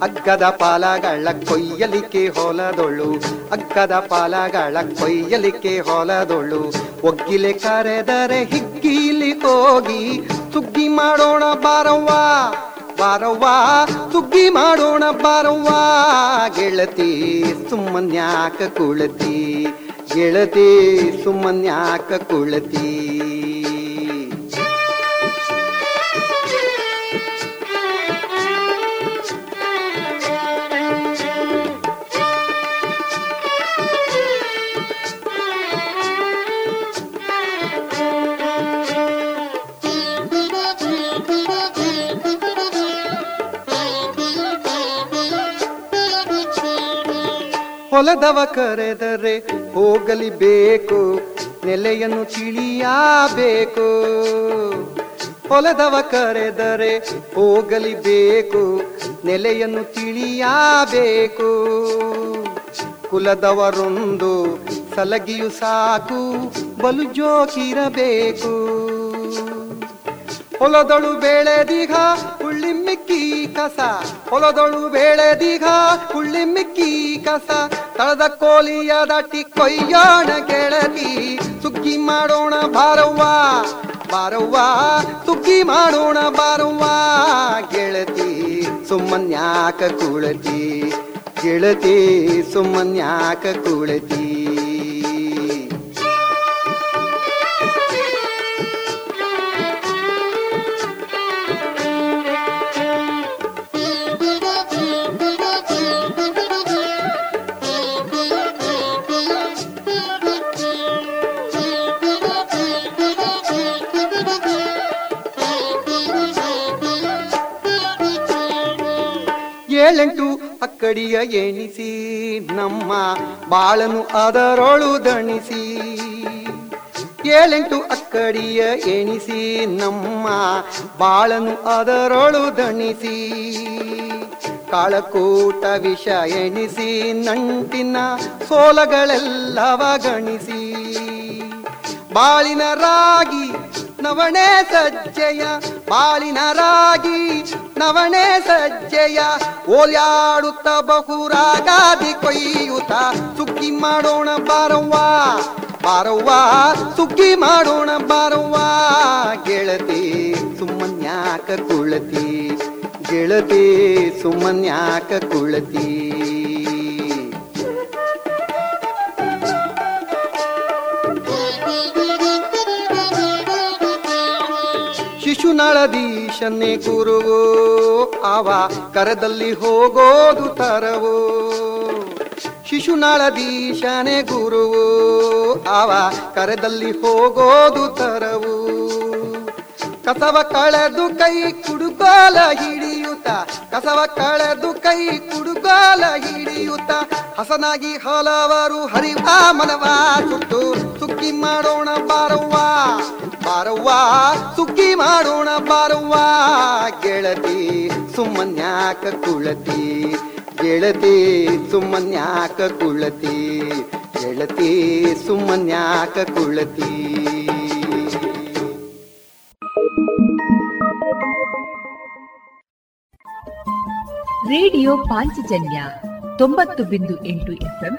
ಅಗ್ಗದ ಪಾಲಗಳ ಕೊಯ್ಯಲಿಕ್ಕೆ ಹೊಲದೊಳು, ಅಗ್ಗದ ಪಾಲಗಳ ಕೊಯ್ಯಲಿಕ್ಕೆ ಹೊಲದೊಳು, ಒಗ್ಗಿಲೆ ಕರೆದರೆ ಹಿಗ್ಗಿಲಿ ಹೋಗಿ ಸುಗ್ಗಿ ಮಾಡೋಣ ಬಾರವ್ವ. ಬಾರವ್ವ ಸುಗ್ಗಿ ಮಾಡೋಣ ಬಾರವ್ವ. ಗೆಳತಿ ಸುಮ್ಮನ್ಯಾಕ ಕುಳತಿ? ಗೆಳತಿ ಸುಮ್ಮನ್ಯಾಕ ಕುಳತಿ? ಹೊಲದವ ಕರೆದರೆ ಹೋಗಲಿ ಬೇಕು, ನೆಲೆಯನ್ನು ತಿಳಿಯಬೇಕು. ಹೊಲದವ ಕರೆದರೆ ಹೋಗಲಿ ಬೇಕು, ನೆಲೆಯನ್ನು ತಿಳಿಯಬೇಕು. ಕುಲದವರೊಂದು ಸಲಗಿಯು ಸಾಕು, ಬಲು ಜೋಕಿರಬೇಕು. ಹೊಲದಳು ಹುಳ್ಳಿ ಮಿಕ್ಕಿ ಕಸ. ಹೊಲದಳು ಹುಳ್ಳಿ ಮಿಕ್ಕಿ ಕಸ. ತಳದ ಕೋಲಿಯ ದಾಟಿ ಕೊಯ್ಯೋಣ ಗೆಳತಿ ಸುಗ್ಗಿ ಮಾಡೋಣ ಬಾರವ್ವ ಬಾರವ್ವ, ಸುಗ್ಗಿ ಮಾಡೋಣ ಬಾರವ್ವ. ಗೆಳತಿ ಸುಮ್ಮನ್ಯಾಕ ಕುಳತಿ, ಗೆಳತಿ ಸುಮ್ಮನ್ಯಾಕ ಕುಳತಿ. ಏಳೆಂಟು ಅಕ್ಕಡಿಯ ಎಣಿಸಿ, ನಮ್ಮ ಬಾಳನು ಅದರೊಳು ದಣಿಸಿ. ಏಳೆಂಟು ಅಕ್ಕಡಿಯ ಎಣಿಸಿ, ನಮ್ಮ ಬಾಳನು ಅದರೊಳು ದಣಿಸಿ. ಕಾಳಕೂಟ ವಿಷ ಎಣಿಸಿ, ನಂಟಿನ ಸೋಲಗಳೆಲ್ಲವ ಗಣಿಸಿ. ಬಾಳಿನ ರಾಗಿ ನವಣೆ ಸಜ್ಜೆಯ ಬಾಳಿನ ರಾಗಿ, ನವಣೆ ಸಜ್ಜೆಯ ಓಲ್ಯಾಡುತ್ತ ಬಹುರಾಗಾದಿ ಕೊಯ್ಯುತ್ತ ಸುಗ್ಗಿ ಮಾಡೋಣ ಬಾರವ್ವ ಬಾರವ್ವ ಸುಗ್ಗಿ ಮಾಡೋಣ ಬಾರವ್ವ, ಗೆಳತಿ ಸುಮ್ಮನ್ಯಾಕ ಕುಳತಿ, ಗೆಳತಿ ಸುಮ್ಮನ್ಯಾಕ ಕುಳತಿ? ಶಿಶುನಾಳದೀಶನ್ನೇ ಗುರುವು ಅವ ಕರದಲ್ಲಿ ಹೋಗೋದು ಶಿಶು ಶಿಶುನಾಳದೀಶನೇ ಗುರುವು ಅವ ಕರದಲ್ಲಿ ಹೋಗೋದು ತರವು. ಕಸವ ಕಳೆದು ಕೈ ಕುಡುಗೋಲ ಹಿಡಿಯುತ್ತ, ಕಸವ ಕಳೆದು ಕೈ ಕುಡುಗೋಲ ಹಿಡಿಯುತ್ತ, ಹಸನಾಗಿ ಹಲವರು ಹರಿವ ಮನವ ಸುಟ್ಟು ಸುಗ್ಗಿ ಮಾಡೋಣ ಬಾರವ್ವ. ಬಾರವ್ವ ಸುಗ್ಗಿ ಮಾಡೋಣ ಬಾರವ್ವ. ಗೆಳತಿ ಸುಮ್ಮನ್ಯಾಕ ಕುಳತಿ? ಗೆಳತಿ ಸುಮ್ಮನ್ಯಾಕ ಕುಳತಿ? ಗೆಳತಿ ಸುಮ್ಮನ್ಯಾಕ ಕುಳತಿ? ರೇಡಿಯೋ ಪಾಂಚಜನ್ಯ ತೊಂಬತ್ತು ಬಿಂದು ಎಂಟು ಎಫ್ಎಂ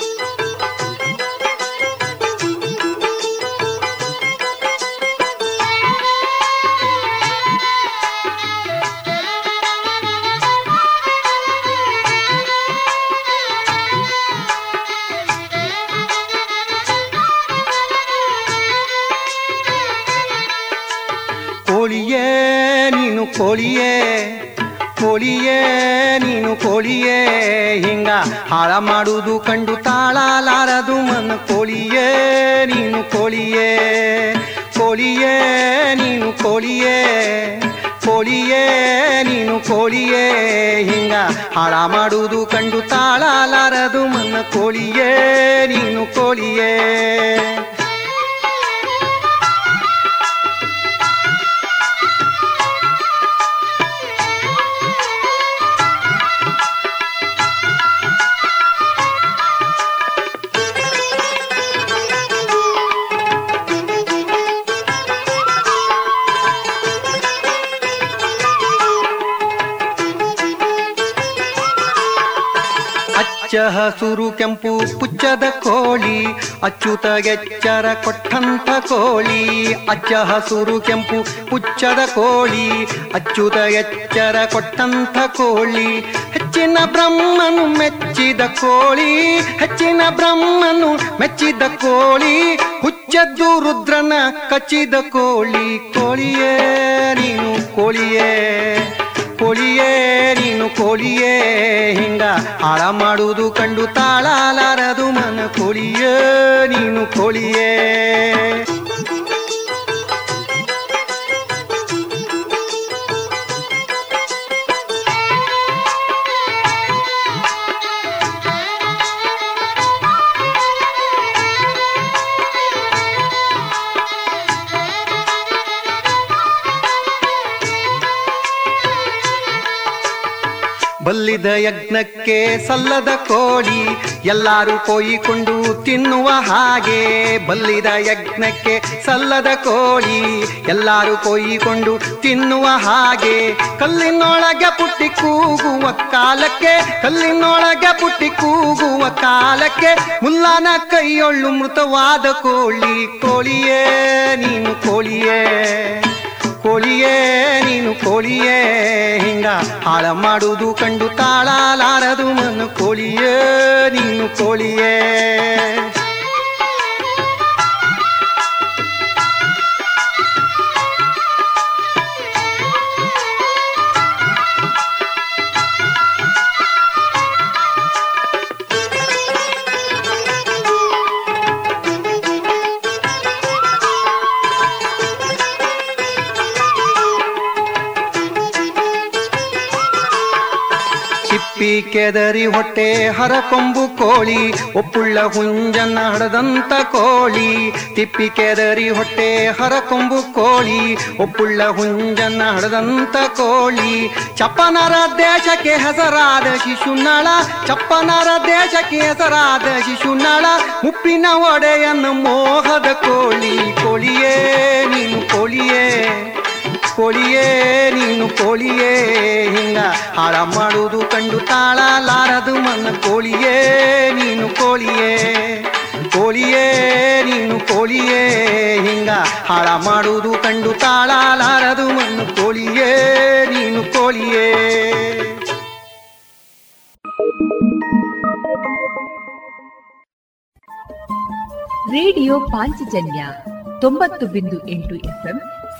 ಕೋಳಿಯೇ ಕೋಳಿಯೇ, ನೀನು ಕೋಳಿಯೇ, ಹಿಂಗ ಹಾಳ ಮಾಡುವುದು ಕಂಡು ತಾಳಲಾರದು ಮನ ಕೋಳಿಯೇ, ನೀನು ಕೋಳಿಯೇ ಕೋಳಿಯೇ, ನೀನು ಕೋಳಿಯೇ ಕೋಳಿಯೇ, ನೀನು ಕೋಳಿಯೇ, ಹಿಂಗ ಹಾಳ ಮಾಡುವುದು ಕಂಡು ತಾಳಲಾರದು ಮನ ಕೋಳಿಯೇ, ನೀನು ಕೋಳಿಯೇ. ಅಚ್ಚ ಹಸುರು ಕೆಂಪು ಪುಚ್ಚದ ಕೋಳಿ, ಅಚ್ಚುತ ಎಚ್ಚರ ಕೊಟ್ಟಂತ ಕೋಳಿ. ಅಚ್ಚ ಹಸುರು ಕೆಂಪು ಪುಚ್ಚದ ಕೋಳಿ, ಅಚ್ಚುತ ಎಚ್ಚರ ಕೊಟ್ಟಂತ ಕೋಳಿ. ಹೆಚ್ಚಿನ ಬ್ರಹ್ಮನು ಮೆಚ್ಚಿದ ಕೋಳಿ, ಹೆಚ್ಚಿನ ಬ್ರಹ್ಮನು ಮೆಚ್ಚಿದ ಕೋಳಿ. ಹುಚ್ಚದ್ದು ರುದ್ರನ ಕಚ್ಚಿದ ಕೋಳಿ. ಕೋಳಿಯೇ ನೀನು, ಕೋಳಿಯೇ ಕೋಳಿಯೇ ನೀನು ಕೋಳಿಯೇ ಹಿಂಗ ಹಾಳ ಮಾಡುವುದು ಕಂಡು ತಾಳಲಾರದು ಮನ ಕೋಳಿಯೇ ನೀನು ಕೋಳಿಯೇ. ಬಲ್ಲಿದ ಯಜ್ಞಕ್ಕೆ ಸಲ್ಲದ ಕೋಡಿ ಎಲ್ಲಾರು ಕೊಯ್ಕೊಂಡು ತಿನ್ನುವ ಹಾಗೆ ಬಲ್ಲಿದ ಯಜ್ಞಕ್ಕೆ ಸಲ್ಲದ ಕೋಳಿ ಎಲ್ಲಾರು ಕೊಯ್ಕೊಂಡು ತಿನ್ನುವ ಹಾಗೆ ಕಲ್ಲಿನೊಳಗೆ ಪುಟ್ಟಿ ಕೂಗುವ ಕಾಲಕ್ಕೆ, ಕಲ್ಲಿನೊಳಗೆ ಪುಟ್ಟಿ ಕೂಗುವ ಕಾಲಕ್ಕೆ ಮುಲ್ಲಾನ ಕೈಯೊಳ್ಳು ಮೃತವಾದ ಕೋಳಿ, ಕೋಳಿಯೇ ನೀನು ಕೋಳಿಯೇ. ಕೋಳಿಯೇ ನೀನು ಕೋಳಿಯೇ. ಹಿಂಗ ಹಾಳ ಮಾಡುವುದು ಕಂಡು ತಾಳಲಾರದು ಮನ ಕೋಳಿಯೇ ನೀನು ಕೋಳಿಯೇ. ಕೆದರಿ ಹೊಟ್ಟೆ ಹರಕೊಂಬು ಕೋಳಿ, ಒಪ್ಪುಳ್ಳ ಹುಂಜನ್ನ ಹಡದಂತ ಕೋಳಿ. ತಿಪ್ಪಿ ಕೆದರಿ ಹೊಟ್ಟೆ ಹರಕೊಂಬು ಕೋಳಿ, ಒಪ್ಪುಳ್ಳ ಹುಂಜನ್ನ ಹಡದಂತ ಕೋಳಿ. ಚಪ್ಪನರ ದೇಶಕ್ಕೆ ಹೆಸರಾದ ಶಿಶುನಳ, ಚಪ್ಪನರ ದೇಶಕ್ಕೆ ಹೆಸರಾದ ಶಿಶುನಳ ಮುಪ್ಪಿನ ಒಡೆಯನ್ನ ಮೋಹದ ಕೋಳಿ. ಕೋಳಿಯೇ, ನೀನು ಕೋಳಿಯೇ. ಕೋಳಿಯೇ, ನೀನು ಕೋಳಿಯೇ ಹಿಂಗ ಹಾಳ ಮಾಡುವುದು ಕಂಡು ತಾಳಲಾರದು ಮನ ಕೋಳಿಯೇ, ನೀನು ಕೋಳಿಯೇ ಕೋಳಿಯೇ, ನೀನು ಕೋಳಿಯೇ ಹಿಂಗ ಹಾಳ ಮಾಡುವುದು ಕಂಡು ತಾಳಲಾರದು ಮನ ಕೋಳಿಯೇ, ನೀನು ಕೋಳಿಯೇ. ರೇಡಿಯೋ ಪಾಂಚಜನ್ಯ ತೊಂಬತ್ತು ಬಿಂದು ಎಂಟು ಎಫ್ಎಂ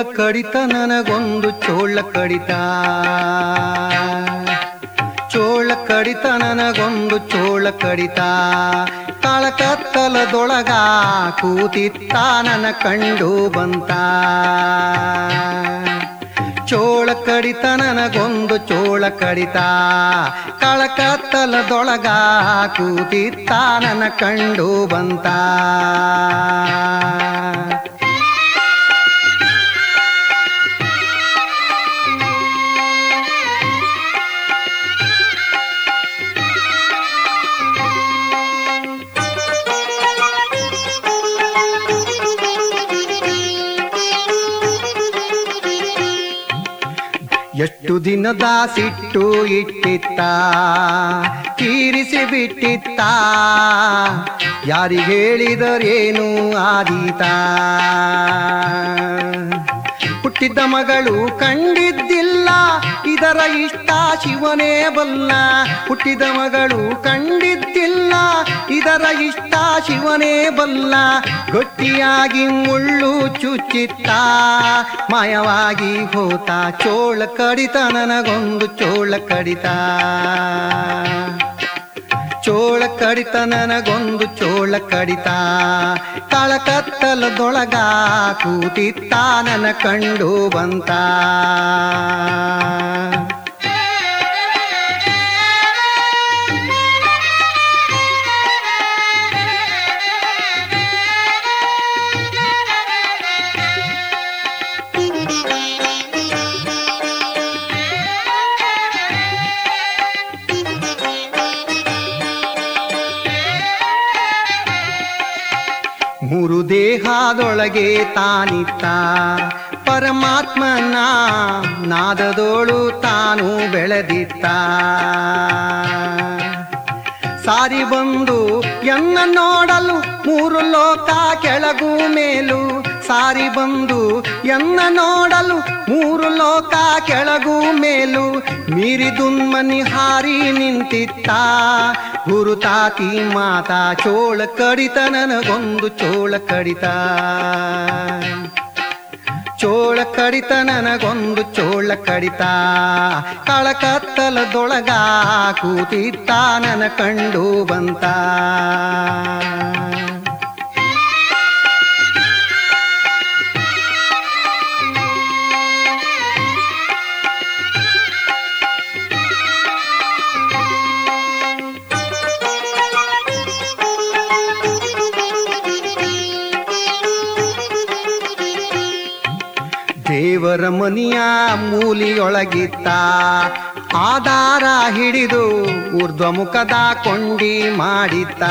ಚೋಳ ಕಡಿತ, ನನಗೊಂದು ಚೋಳ ಕಡಿತ. ಚೋಳ ಕಡಿತ, ನನಗೊಂದು ಚೋಳ ಕಡಿತ. ಕತ್ತಲದೊಳಗ ಕೂತಿತ್ತ ನನ್ನ ಕಂಡು ಬಂತ. ಚೋಳ ಕಡಿತ, ನನಗೊಂದು ಚೋಳ ಕಡಿತ. ಕತ್ತಲದೊಳಗ ಕೂತಿತ್ತ ನನ್ನ ಕಂಡು ಬಂತ. ಎಷ್ಟು ದಿನ ಸಿಟ್ಟು ಇಟ್ಟಿತ್ತ? ತೀರಿಸಿ ಬಿಟ್ಟಿತ್ತ? ಯಾರಿಗೆ ಹೇಳಿದರೇನು ಆದೀತ? ಹುಟ್ಟಿದ್ದ ಮಗಳು ಕಂಡಿದ್ದಿಲ್ಲ, ಇದರ ಇಷ್ಟ ಶಿವನೇ ಬಲ್ಲ. ಹುಟ್ಟಿದ ಮಗಳು ಕಂಡಿದ್ದಿಲ್ಲ, ಇದರ ಇಷ್ಟ ಶಿವನೇ ಬಲ್ಲ. ಗಟ್ಟಿಯಾಗಿ ಮುಳ್ಳು ಚುಚ್ಚಿತ್ತ, ಮಾಯವಾಗಿ ಹೋತ. ಚೋಳ ಕಡಿತ, ನನಗೊಂದು ಚೋಳ ಕಡಿತ. ಚೋಳ ಕಡಿತ ನನಗೊಂದು ಚೋಳ ಕಡಿತ. ಕತ್ತಲದೊಳಗ ಕೂತಿತ್ತ ನನ್ನ ಕಂಡು ಬಂತ. ದೇಹದೊಳಗೆ ತಾನಿತ್ತ. ಪರಮಾತ್ಮನ ನಾದದೋಳು ತಾನು ಬೆಳೆದಿತ್ತ. ಸಾರಿ ಬಂದು ಎನ್ನ ನೋಡಲು ಮೂರು ಲೋಕ ಕೆಳಗು ಮೇಲು. ಸಾರಿ ಬಂದು ಎನ್ನ ನೋಡಲು ಮೂರು ಲೋಕ ಕೆಳಗು ಮೇಲು ಮೀರಿದುನ್ಮನಿ ಹಾರಿ ನಿಂತಿತ್ತ. ಗುರುತಾತಿ ಮಾತಾ ಚೋಳ ಕಡಿತ, ನನಗೊಂದು ಚೋಳ ಕಡಿತ. ಚೋಳ ಕಡಿತ, ನನಗೊಂದು ಚೋಳ ಕಡಿತ. ಕಳಕತ್ತಲದೊಳಗ ಕೂತಿತ್ತ ನನ ಕಂಡು ಬಂತ. ದೇವರ ಮನಿಯ ಮೂಲಿಯೊಳಗಿತ್ತ ಆಧಾರ ಹಿಡಿದು ಊರ್ಧ್ವಮುಖದ ಕೊಂಡಿ ಮಾಡಿತ್ತ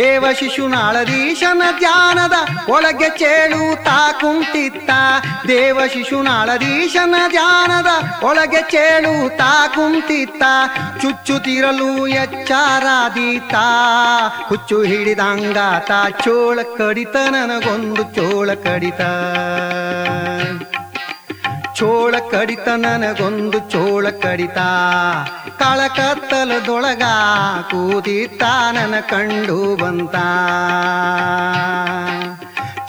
ದೇವ ಶಿಶುನಾಳದೀಶನ ಧ್ಯಾನದ ಒಳಗೆ ಚೇಳುತ್ತಾ ಕುಂತಿತ್ತ ದೇವ ಶಿಶುನಾಳದೀಶನ ಧ್ಯಾನದ ಒಳಗೆ ಚೇಳುತ್ತಾ ಕುಂತಿತ್ತ ಚುಚ್ಚುತ್ತಿರಲು ಎಚ್ಚಾರಾದೀತ. ಹುಚ್ಚು ಹಿಡಿದಂಗಾತ ಚೋಳ ಕಡಿತ, ನನಗೊಂದು ಚೋಳ ಕಡಿತ. ಚೋಳ ಕಡಿತ ನನಗೊಂದು ಚೋಳ ಕಡಿತ. ಕಳಕತ್ತಲದೊಳಗ ಕೂದಿತ ನನ ಕಂಡು ಬಂತ.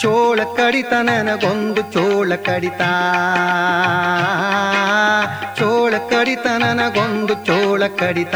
ಚೋಳ ಕಡಿತ ನನಗೊಂದು ಚೋಳ ಕಡಿತ. ಚೋಳ ಕಡಿತ ನನಗೊಂದು ಚೋಳ ಕಡಿತ.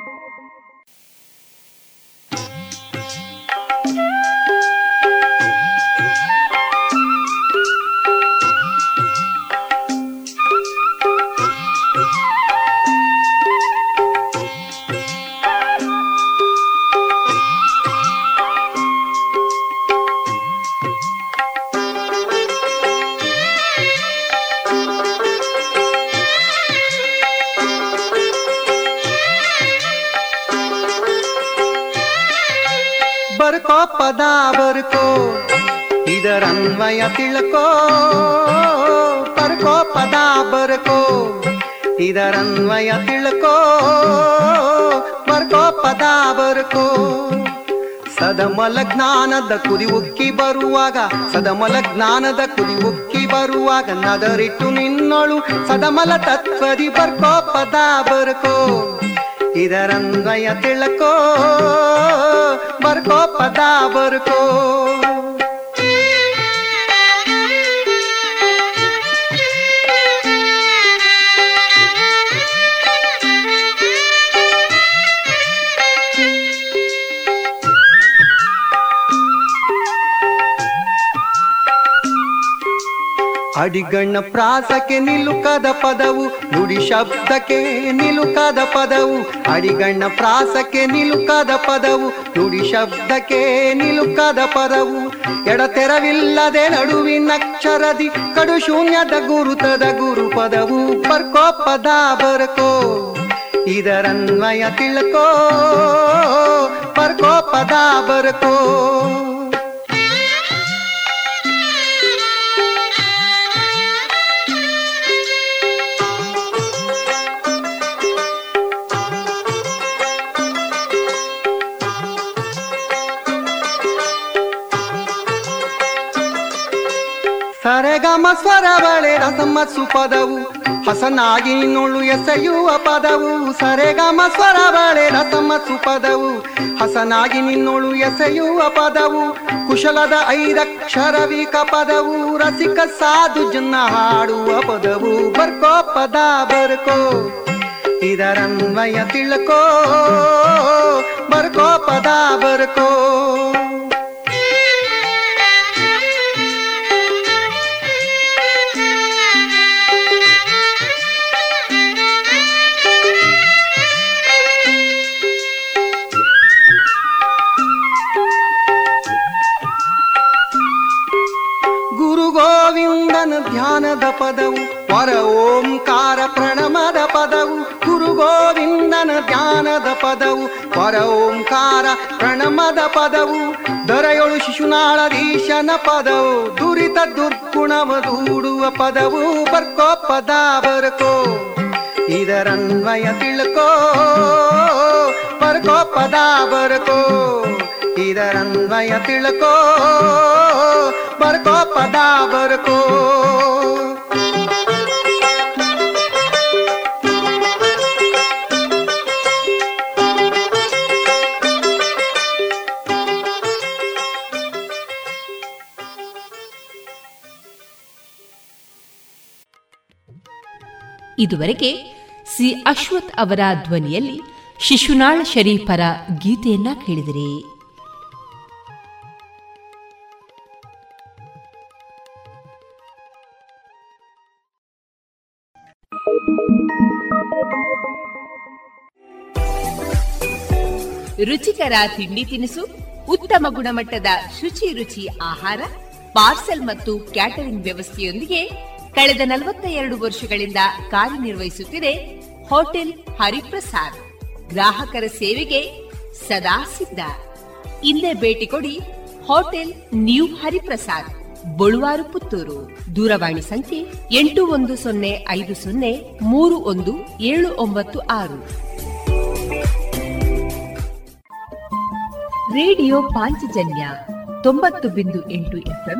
ಬರ್ಕೋ ಪದ ಬರ್ಕೋ ಇದರನ್ವಯ ತಿಳ್ಕೋ ಬರ್ಕೋ ಪದ ಇದರನ್ವಯ ತಿಳ್ಕೋ ಬರ್ಕೋ. ಪದ ಸದಮಲ ಜ್ಞಾನದ ಕುರಿ ಉಕ್ಕಿ ಬರುವಾಗ, ಸದಮಲ ಜ್ಞಾನದ ಕುರಿ ಉಕ್ಕಿ ಬರುವಾಗ, ನದರಿಟ್ಟು ನಿನ್ನೊಳು ಸದಮಲ ತತ್ವದಿ ಬರ್ಕೋ ಪದ ಬರ್ಕೋ. ಇದರನ್ವಯ ತಿಳ್ಕೋ ಬರ್ಕೋ ಪದ ಬರ್ಕೋ. ಅಡಿಗಣ್ಣ ಪ್ರಾಸಕ್ಕೆ ನಿಲುಕದ ಪದವು, ನುಡಿ ಶಬ್ದಕ್ಕೆ ನಿಲುಕದ ಪದವು, ಅಡಿಗಣ್ಣ ಪ್ರಾಸಕ್ಕೆ ನಿಲುಕದ ಪದವು, ನುಡಿ ಶಬ್ದಕ್ಕೆ ನಿಲುಕದ ಪದವು. ಎಡತೆರವಿಲ್ಲದೆ ನಡುವಿನಕ್ಷರದಿ ಕಡು ಶೂನ್ಯದ ಗುರುತದ ಗುರು ಪದವು ಬರ್ಕೋ, ಪದ ಬರ್ಕೋ, ಇದರನ್ವಯ ತಿಳ್ಕೋ. ಬರ್ಕೋ, ಪದ ಬರ್ಕೋ. ಸರೆಗಮ ಸ್ವರ ಬಳೆ ರಸಮ ಸುಪದವು. ಹಸನಾಗಿ ನಿನ್ನೊಳು ಎಸೆಯುವ ಪದವು. ಸರೆಗಮ ಸ್ವರ ಬಳೆ ರಸಮ ಸುಪದವು. ಹಸನಾಗಿ ನಿನ್ನೊಳು ಎಸೆಯುವ ಪದವು. ಕುಶಲದ ಐದಕ್ಷರವಿಕ ಪದವು ರಸಿಕ ಸಾಧು ಜನ್ನ ಹಾಡುವ ಪದವು. ಬರ್ಕೋ ಪದ, ಬರ್ಕೋ. ಇದರನ್ವಯ ತಿಳ್ಕೋ. ಬರ್ಕೋ ಪದ, ಬರ್ಕೋ. ಪದವು ಪರ ಓಂಕಾರ ಪ್ರಣಮದ ಪದವು ಗುರು ಗೋವಿಂದನ ಧ್ಯಾನದ ಪದವು ಪರ ಓಂಕಾರ ಪ್ರಣಮದ ಪದವು, ದೊರೆಯೊಳು ಶಿಶುನಾಳಧೀಶನ ಪದವು, ದುರಿತ ದುರ್ಗುಣವ ದೂಡುವ ಪದವು, ಬರ್ಕೋ ಪದ ಬರ್ಕೋ, ಇದರನ್ವಯ ತಿಳ್ಕೋ, ಬರ್ಕೋ ಪದ ಬರ್ಕೋ, ಇದರನ್ವಯ ತಿಳ್ಕೋ, ಬರ್ಕೋ ಪದ ಬರ್ಕೋ. ಇದುವರೆಗೆ ಸಿ. ಅಶ್ವಥ್ ಅವರ ಧ್ವನಿಯಲ್ಲಿ ಶಿಶುನಾಳ ಶರೀಫರ ಗೀತೆಯನ್ನ ಕೇಳಿದಿರಿ. ರುಚಿಕರ ತಿಂಡಿ ತಿನಿಸು, ಉತ್ತಮ ಗುಣಮಟ್ಟದ ಶುಚಿ ರುಚಿ ಆಹಾರ, ಪಾರ್ಸೆಲ್ ಮತ್ತು ಕ್ಯಾಟರಿಂಗ್ ವ್ಯವಸ್ಥೆಯೊಂದಿಗೆ ಕಳೆದ ನಲವತ್ತ ಎರಡು ವರ್ಷಗಳಿಂದ ಕಾರ್ಯನಿರ್ವಹಿಸುತ್ತಿದೆ ಹೋಟೆಲ್ ಹರಿಪ್ರಸಾದ್. ಗ್ರಾಹಕರ ಸೇವೆಗೆ ಸದಾ ಸಿದ್ಧ. ಇಂದೇ ಭೇಟಿ ಕೊಡಿ ಹೋಟೆಲ್ ನ್ಯೂ ಹರಿಪ್ರಸಾದ್, ಬಳುವಾರು ಪುತ್ತೂರು. ದೂರವಾಣಿ ಸಂಖ್ಯೆ ಎಂಟು ಒಂದು ಸೊನ್ನೆ ಐದು ಸೊನ್ನೆ ಮೂರು ಒಂದು ಏಳು ಒಂಬತ್ತು ಆರು. ರೇಡಿಯೋ ಪಾಂಚಜನ್ಯ ತೊಂಬತ್ತು ಬಿಂದು ಎಂಟು ಎಫ್ಎಂ